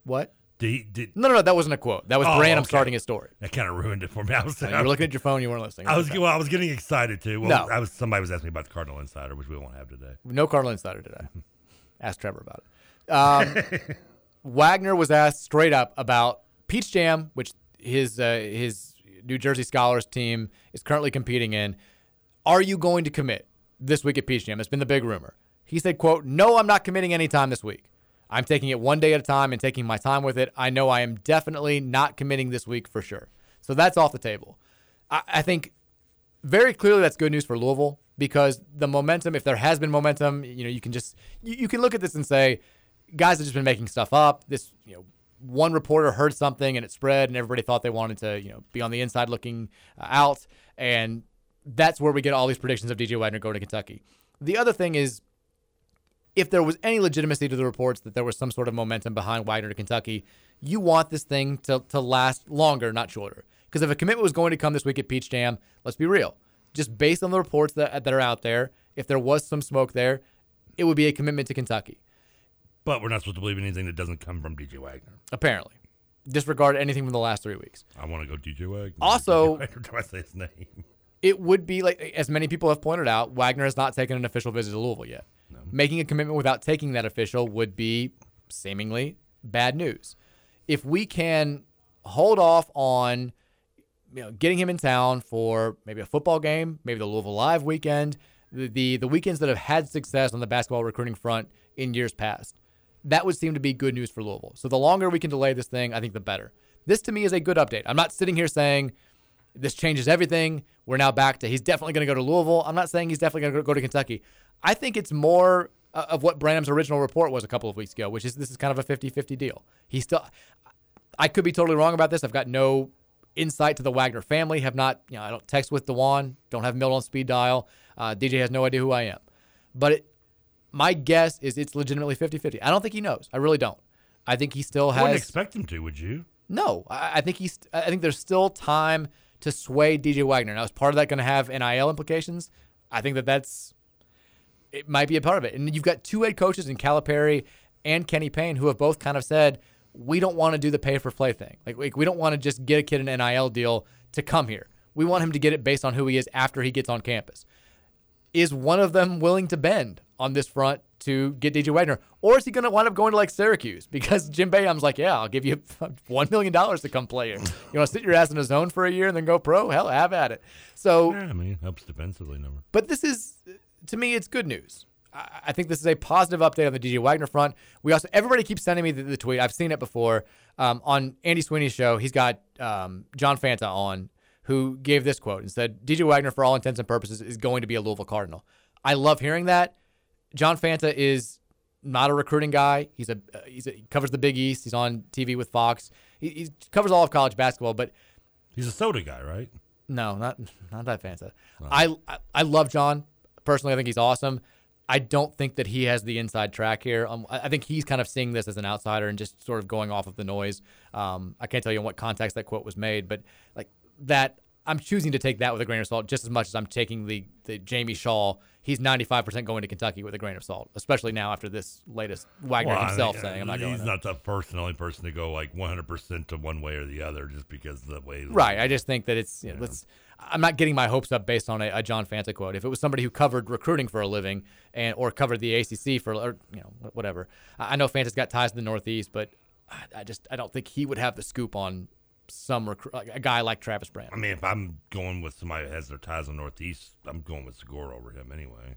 Speaker 3: What?
Speaker 4: Did he, did
Speaker 3: No, no, no. That wasn't a quote. That was
Speaker 4: Oh,
Speaker 3: Branham
Speaker 4: okay.
Speaker 3: starting his story.
Speaker 4: that kind of ruined it for me. [laughs] I was
Speaker 3: No, you were looking at your phone. You weren't listening.
Speaker 4: I was well, I was getting excited too. Well,
Speaker 3: No.
Speaker 4: I was somebody was asking me about the Cardinal Insider, which we won't have today.
Speaker 3: No Cardinal Insider today. [laughs] Ask Trevor about it. Um, [laughs] Wagner was asked straight up about Peach Jam, which his uh, his New Jersey Scholars team is currently competing in. Are you going to commit this week at Peach Jam? It's been the big rumor. He said, "quote No, I'm not committing any time this week. I'm taking it one day at a time and taking my time with it. I know I am definitely not committing this week for sure. So that's off the table. I, I think very clearly that's good news for Louisville because the momentum, if there has been momentum, you know, you can just you, you can look at this and say, guys have just been making stuff up. This, you know, one reporter heard something and it spread, and everybody thought they wanted to, you know, be on the inside looking uh, out, and that's where we get all these predictions of DJ Wagner going to Kentucky. The other thing is, if there was any legitimacy to the reports that there was some sort of momentum behind Wagner to Kentucky, you want this thing to, to last longer, not shorter. Because if a commitment was going to come this week at Peach Jam, let's be real. Just based on the reports that, that are out there, if there was some smoke there, it would be a commitment to Kentucky,
Speaker 4: But we're not supposed to believe anything that doesn't come from DJ Wagner.
Speaker 3: apparently. Disregard anything from the last three weeks.
Speaker 4: I want to go DJ Wagner.
Speaker 3: Also- [laughs]
Speaker 4: every time I say his name,
Speaker 3: It would be like, as many people have pointed out, Wagner has not taken an official visit to Louisville yet. Making a commitment without taking that official would be seemingly bad news. If we can hold off on you know, getting him in town for maybe a football game, maybe the Louisville Live weekend, the, the the weekends that have had success on the basketball recruiting front in years past. That would seem to be good news for Louisville. So the longer we can delay this thing, I think the better. This to me is a good update. I'm not sitting here saying this changes everything. We're now back to he's definitely going to go to Louisville. I'm not saying he's definitely going to go to Kentucky. I think it's more uh, of what Branham's original report was a couple of weeks ago, which is this is kind of a 50-50 deal. He still I could be totally wrong about this. I've got no insight to the Wagner family. Have not, you know, I don't text with Dajuan. Don't have Milt on speed dial. Uh, DJ has no idea who I am. But it, My guess is it's legitimately 50-50. I don't think he knows. I really don't. I think he still has.
Speaker 4: I wouldn't expect him to, would you?
Speaker 3: No, I, I think he's. I think there's still time to sway DJ Wagner. Now, is part of that going to have NIL implications? I think that that's. It might be a part of it, and you've got two head coaches in Calipari and Kenny Payne who have both kind of said we don't want to do the pay for play thing. Like, like we don't want to just get a kid an NIL deal to come here. We want him to get it based on who he is after he gets on campus. Is one of them willing to bend on this front to get DJ Wagner, or is he going to wind up going to like Syracuse? Because Jim Boeheim's like, yeah, I'll give you [laughs] one million dollars to come play here. You want to sit your ass in a zone for a year and then go pro? Hell, have at it. So,
Speaker 4: yeah, I mean, helps defensively, number.
Speaker 3: but this is, to me, it's good news. I I think this is a positive update on the DJ Wagner front. We also everybody keeps sending me the, the tweet. I've seen it before um, on Andy Sweeney's show. He's got um, John Fanta on, who gave this quote and said, "DJ Wagner, for all intents and purposes, is going to be a Louisville Cardinal." I love hearing that. John Fanta is not a recruiting guy. He's a uh, he's a, he covers the Big East. He's on TV with Fox. He, he covers all of college basketball, but
Speaker 4: he's a soda guy, right?
Speaker 3: No, not not that Fanta. I, I I love John personally. I think he's awesome. I don't think that he has the inside track here. Um, I I think he's kind of seeing this as an outsider and just sort of going off of the noise. Um, I can't tell you in what context that quote was made, but like that, I'm choosing to take that with a grain of salt just as much as I'm taking the the Jamie Shaw. He's 95% going to Kentucky with a grain of salt, especially now after this latest Wagner
Speaker 4: Well, I
Speaker 3: himself
Speaker 4: mean,
Speaker 3: saying, "I'm not
Speaker 4: He's
Speaker 3: going." there."
Speaker 4: not the first and only person to go like 100% to one way or the other just because of the way.
Speaker 3: Right. I just think that it's, you know, let's, I'm not getting my hopes up based on a, a John Fanta quote. If it was somebody who covered recruiting for a living and or covered the ACC for, or, you know, whatever. I I know Fanta's got ties to the Northeast, but I- I just I don't think he would have the scoop on some recruit, like a guy like Travis Brand.
Speaker 4: I mean, if I'm going with somebody that has their ties in the Northeast, I'm going with Segura over him anyway.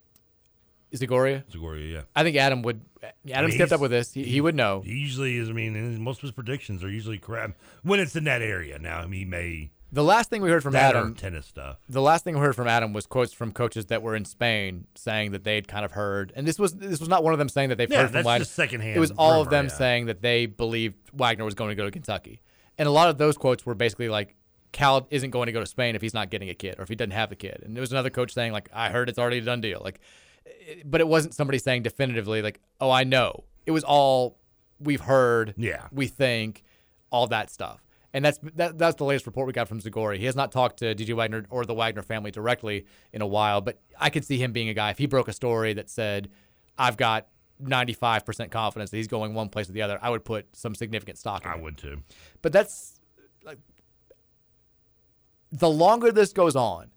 Speaker 3: Zagoria?
Speaker 4: Zagoria, yeah.
Speaker 3: I think Adam would. Adam
Speaker 4: mean,
Speaker 3: stepped up with this. He, he would know.
Speaker 4: He usually is. I mean, most of his predictions are usually crap when it's in that area. Now, I mean, he may.
Speaker 3: The last thing we heard from Adam,
Speaker 4: tennis stuff.
Speaker 3: The last thing we heard from Adam was quotes from coaches that were in Spain saying that they'd kind of heard, and this was this was not one of them saying that they've
Speaker 4: Yeah,
Speaker 3: heard from
Speaker 4: that's
Speaker 3: Wagner.
Speaker 4: just secondhand
Speaker 3: It was all of them
Speaker 4: yeah.
Speaker 3: saying that they believed Wagner was going to go to Kentucky, and a lot of those quotes were basically like, "Cal isn't going to go to Spain if he's not getting a kid, or if he doesn't have the kid." And there was another coach saying like, "I heard it's already a done deal," like, eh, but it wasn't somebody saying definitively like, "Oh, I know." It was all we've heard,
Speaker 4: Yeah.
Speaker 3: we think, all that stuff. And that's that, that's the latest report we got from Zagori. He has not talked to DJ Wagner or the Wagner family directly in a while, but I could see him being a guy if he broke a story that said, "I've got 95% confidence that he's going one place or the other." I would put some significant stock in
Speaker 4: I
Speaker 3: it.
Speaker 4: would too.
Speaker 3: But that's like the longer this goes on,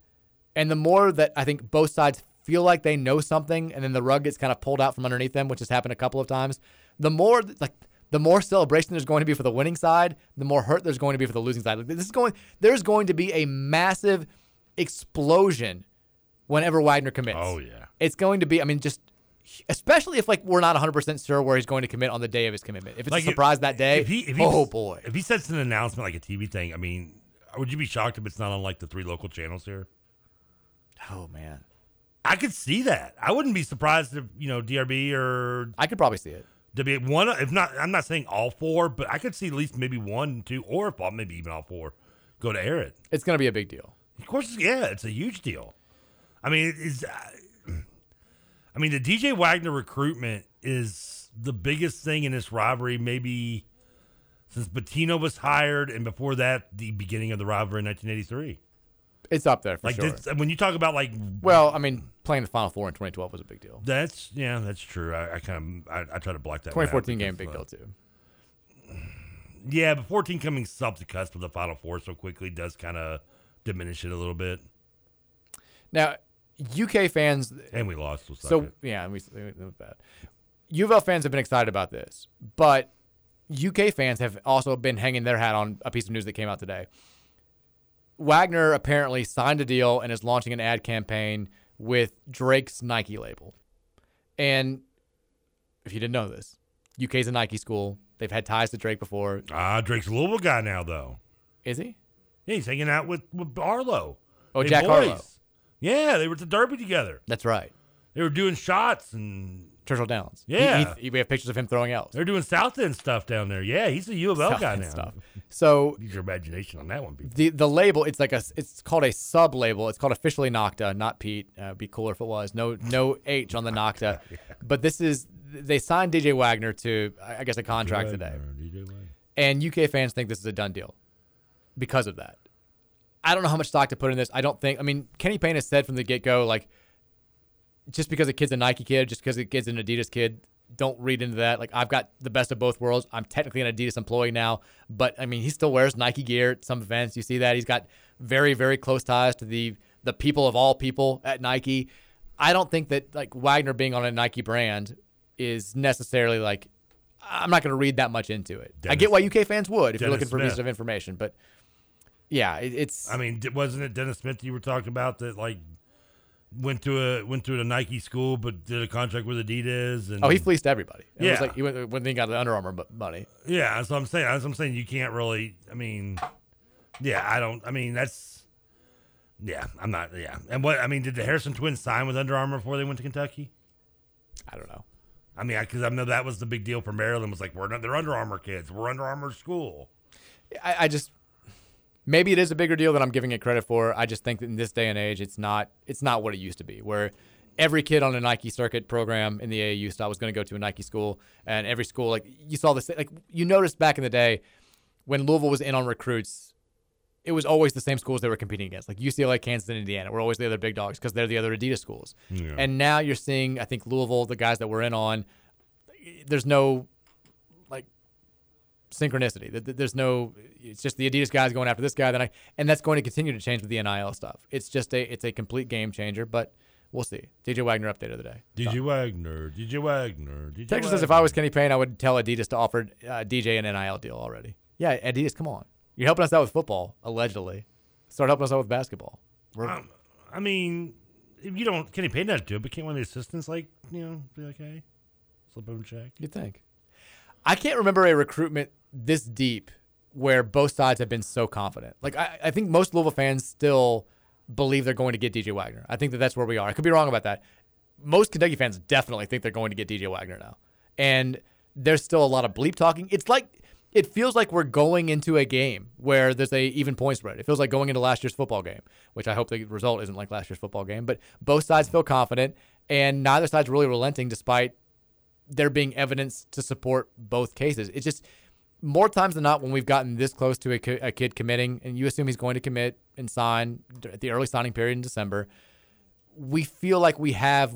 Speaker 3: and the more that I think both sides feel like they know something, and then the rug gets kind of pulled out from underneath them, which has happened a couple of times. The more like the more celebration there's going to be for the winning side, the more hurt there's going to be for the losing side. Like this is going, there's going to be a massive explosion whenever Wagner commits.
Speaker 4: Oh, yeah.
Speaker 3: it's going to be. I mean, just especially if like we're not 100 percent sure where he's going to commit on the day of his commitment. If it's
Speaker 4: Like,
Speaker 3: a surprise that day,
Speaker 4: If he, if he,
Speaker 3: oh boy.
Speaker 4: If he sets an announcement like a TV thing, I mean, would you be shocked if it's not on like the three local channels here?
Speaker 3: Oh man,
Speaker 4: I could see that. I wouldn't be surprised if you know DRB or
Speaker 3: I could probably see it.
Speaker 4: Be one, if not, I'm not saying all four, but I could see at least maybe one, two, or if all, maybe even all four go to air it.
Speaker 3: It's going to be a big deal.
Speaker 4: Of course, yeah, it's a huge deal. I mean, it's. I mean, the DJ Wagner recruitment is the biggest thing in this rivalry, maybe since Pitino was hired, and before that, the beginning of the rivalry in 1983.
Speaker 3: It's up there for
Speaker 4: like
Speaker 3: sure.
Speaker 4: this, when you talk about like,
Speaker 3: well, I mean, playing the Final Four in 2012 was a big deal.
Speaker 4: that's yeah, that's true. I, I kind of I, I try to block that. one out
Speaker 3: 2014 game, big deal too.
Speaker 4: Yeah, but 14 coming sub to cusp of the Final Four so quickly does kind of diminish it a little bit.
Speaker 3: Now, UK fans,
Speaker 4: And we lost. So,
Speaker 3: yeah, we, was bad. U of L fans have been excited about this, but UK fans have also been hanging their hat on a piece of news that came out today. Wagner apparently signed a deal and is launching an ad campaign with Drake's Nike label. And if you didn't know this, UK's a Nike school. They've had ties to Drake before.
Speaker 4: Ah, Drake's a Louisville guy now, though.
Speaker 3: Is he?
Speaker 4: Yeah, he's hanging out with, with Arlo.
Speaker 3: Oh,
Speaker 4: They
Speaker 3: Jack
Speaker 4: boys.
Speaker 3: Harlow.
Speaker 4: Yeah, they were at the Derby together.
Speaker 3: That's right.
Speaker 4: They were doing shots and
Speaker 3: Churchill Downs. He-
Speaker 4: Yeah.
Speaker 3: he- we have pictures of him throwing out.
Speaker 4: They're doing South End stuff down there. Yeah, he's a U of L
Speaker 3: South
Speaker 4: guy
Speaker 3: End
Speaker 4: now.
Speaker 3: stuff. So
Speaker 4: use your imagination on that one. people.
Speaker 3: the the label it's like a it's called a sub label. It's called officially Nocta, not Pete. Uh, be cooler if it was no no H on the Nocta. [laughs] But this is they signed DJ Wagner to I I guess a contract today, and UK fans think this is a done deal because of that. I don't know how much stock to put in this. I don't think. I mean, Kenny Payne has said from the get go like just because a kid's a Nike kid, just because a kid's an Adidas kid, don't read into that. Like I've got the best of both worlds. I'm technically an Adidas employee now, but I mean he still wears Nike gear at some events. You see that he's got very very close ties to the the people of all people at Nike. I don't think that like Wagner being on a Nike brand is necessarily like I'm not going to read that much into it. I get why UK fans would if you're looking for
Speaker 4: Smith.
Speaker 3: pieces of information, but yeah, it, it's
Speaker 4: I mean, wasn't it Dennis Smith you were talking about that like went to a went to a Nike school but did a contract with Adidas and
Speaker 3: oh he fleeced everybody. It
Speaker 4: Yeah.
Speaker 3: was like he went when he got the Under Armour money.
Speaker 4: Yeah, that's what I'm saying. That's what I'm saying. You can't really. I mean, yeah, I don't. I mean, that's. Yeah, I'm not. Yeah, and what I mean, did the Harrison twins sign with Under Armour before they went to Kentucky?
Speaker 3: I don't know.
Speaker 4: I mean, because I, know that was the big deal for Maryland. Was like, we're not. They're Under Armour kids. We're Under Armour school.
Speaker 3: I, I just maybe it is a bigger deal than I'm giving it credit for. I just think that in this day and age, it's not it's not what it used to be, where every kid on a Nike circuit program in the AAU style was going to go to a Nike school, and every school like you saw this like you noticed back in the day when Louisville was in on recruits. It was always the same schools they were competing against, like UCLA, Kansas, and Indiana. Were always the other big dogs because they're the other Adidas schools.
Speaker 4: Yeah.
Speaker 3: And now you're seeing, I think Louisville, the guys that we're in on, there's no synchronicity. Th- th- There's no. It's just the Adidas guys going after this guy. Then I, and that's going to continue to change with the NIL stuff. It's just a it's a complete game changer. But we'll see. DJ Wagner update of the day.
Speaker 4: DJ Wagner. DJ Wagner. DJ
Speaker 3: Texas says if I was Kenny Payne, I would tell Adidas to offer uh, DJ an NIL deal already. Yeah, Adidas, come on. You're helping us out with football, allegedly. Start helping us out with basketball.
Speaker 4: Um, I mean, if you don't, Kenny Payne doesn't do it, but can't one of the assistants like you know be like, hey, slip a check?
Speaker 3: You'd think. I can't remember a recruitment this deep where both sides have been so confident. Like I, I think most Louisville fans still believe they're going to get DJ Wagner. I think that that's where we are. I could be wrong about that. Most Kentucky fans definitely think they're going to get DJ Wagner now, and there's still a lot of bleep talking. It's like it feels like we're going into a game where there's a even point spread. It feels like going into last year's football game, which I hope the result isn't like last year's football game. But both sides feel confident, and neither side's really relenting, despite there being evidence to support both cases. It's just more times than not when we've gotten this close to a, a kid committing, and you assume he's going to commit and sign at the early signing period in December, we feel like we have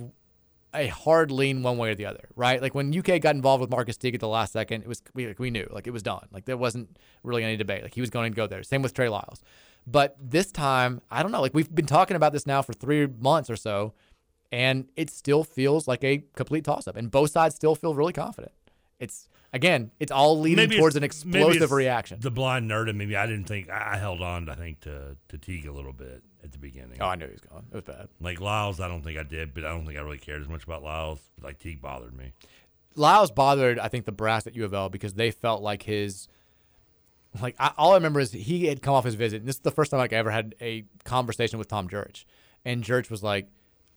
Speaker 3: a hard lean one way or the other, right? Like when UK got involved with Marquis Teague at the last second, it was we, like, we knew like it was done. Like there wasn't really any debate. Like he was going to go there. Same with Trey Lyles. But this time, I don't know. Like we've been talking about this now for three months or so, and it still feels like a complete toss up. And both sides still feel really confident. It's again, it's all leading
Speaker 4: Maybe
Speaker 3: towards an explosive reaction.
Speaker 4: The blind nerd and maybe I didn't think I I held on. I think to to Teague a little bit at the beginning.
Speaker 3: Oh, I knew he was gone. It was bad.
Speaker 4: Like Lyles, I don't think I did, but I don't think I really cared as much about Lyles. But like Teague bothered me.
Speaker 3: Lyles bothered, I think, the brass at U of L because they felt like his, like I, all I remember is he had come off his visit. And this is the first time like I ever had a conversation with Tom Jurich, and Jurich was like,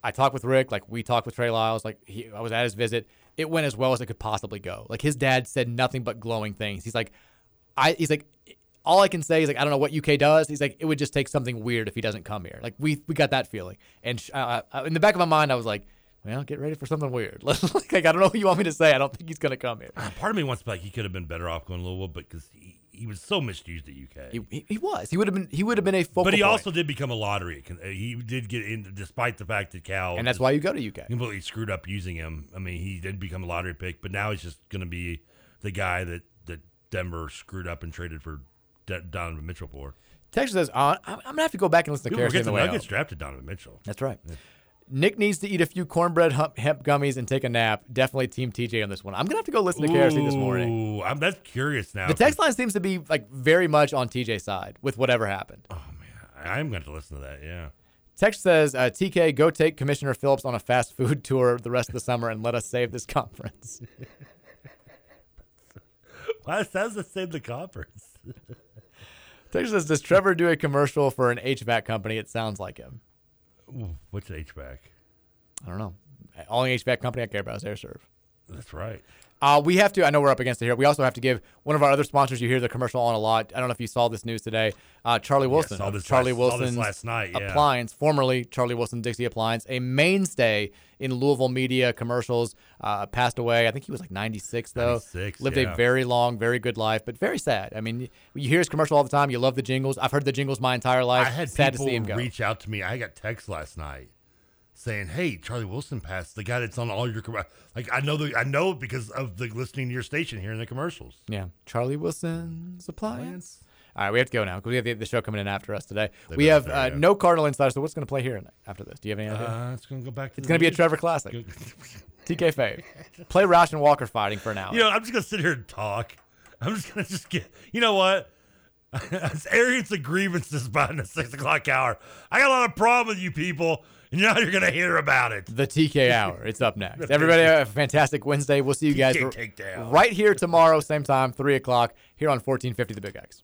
Speaker 3: "I talked with Rick, like we talked with Trey Lyles, like he, I was at his visit. It went as well as it could possibly go. Like his dad said nothing but glowing things. He's like, I, he's like." All I can say is like I don't know what UK does. He's like it would just take something weird if he doesn't come here. Like we we got that feeling, and uh, uh, in the back of my mind I was like, well, get ready for something weird. [laughs] like, I don't know what you want me to say. I don't think he's to come here.
Speaker 4: Part of me wants to be like he could have been better off going to Louisville, but because he, he was so misused at UK.
Speaker 3: He, he, he was. He would have been. He would have been a focal.
Speaker 4: but he
Speaker 3: point.
Speaker 4: also did become a lottery. Uh, He did get in, despite the fact that Cal
Speaker 3: And that's why you go to UK.
Speaker 4: Completely screwed up using him. I mean, he did become a lottery pick, but now he's just going to be the guy that that Denver screwed up and traded for D- Donovan Mitchell for.
Speaker 3: Texas says, uh, I'm, I'm gonna have to go back and listen to Kerosene
Speaker 4: forget
Speaker 3: on
Speaker 4: the Nuggets drafted Donovan Mitchell.
Speaker 3: That's right. Nick needs to eat a few cornbread hemp, hemp gummies and take a nap. Definitely Team TJ on this one. I'm gonna have to go listen to KRC this morning.
Speaker 4: Ooh, I'm that's curious now.
Speaker 3: The text line seems to be like very much on TJ's side with whatever happened.
Speaker 4: Oh man, I am going to listen to that. Yeah.
Speaker 3: Text says, uh, TK, go take Commissioner Phillips on a fast food [laughs] tour the rest of the summer and let us save this conference. [laughs]
Speaker 4: Why sounds the save the conference? [laughs]
Speaker 3: Text says, does Trevor do a commercial for an HVAC company? It sounds like him.
Speaker 4: What's HVAC?
Speaker 3: I don't know. Only HVAC company I care about is Aire Serv.
Speaker 4: That's right.
Speaker 3: Uh, we have to. I know we're up against it here. We also have to give one of our other sponsors. You hear the commercial on a lot. I don't know if you saw this news today. Uh, Charlie Wilson,
Speaker 4: saw this
Speaker 3: Charlie
Speaker 4: last- saw this
Speaker 3: Wilson's
Speaker 4: last night, yeah.
Speaker 3: Appliance, formerly Charlie Wilson Dixie Appliance, a mainstay in Louisville media commercials. Uh, passed away. I think he was like 96 though.
Speaker 4: 96,
Speaker 3: Lived
Speaker 4: yeah.
Speaker 3: a very long, very good life, but very sad. I mean, you hear his commercial all the time. You love the jingles. I've heard the jingles my entire life.
Speaker 4: I had
Speaker 3: sad to
Speaker 4: people
Speaker 3: see him go.
Speaker 4: reach out to me. I got text last night saying, "Hey, Charlie Wilson passed. The guy that's on all your com-" like I know the I know it because of the listening to your station here in the commercials."
Speaker 3: Yeah, Charlie Wilson's appliance. All right, we have to go now because we have the, the show coming in after us today.
Speaker 4: They
Speaker 3: we have uh, no Cardinal Insider. So what's going to play here after this? Do you have any idea?
Speaker 4: Uh, it's gonna go back to
Speaker 3: it's going to be a. Trevor Classic. [laughs] TK Fave. Play Roush and Walker fighting for an hour.
Speaker 4: You know, I'm just gonna sit here and talk. I'm just gonna just get. You know what? Arrogance and grievances behind the six o'clock hour. I got a lot of problem with you people, [laughs] now you're gonna hear about it.
Speaker 3: the TK Hour. It's up next. Everybody have a fantastic Wednesday. We'll see you guys
Speaker 4: TK takedown.
Speaker 3: right here tomorrow, same time, 3 o'clock, here on 1450 The Big X.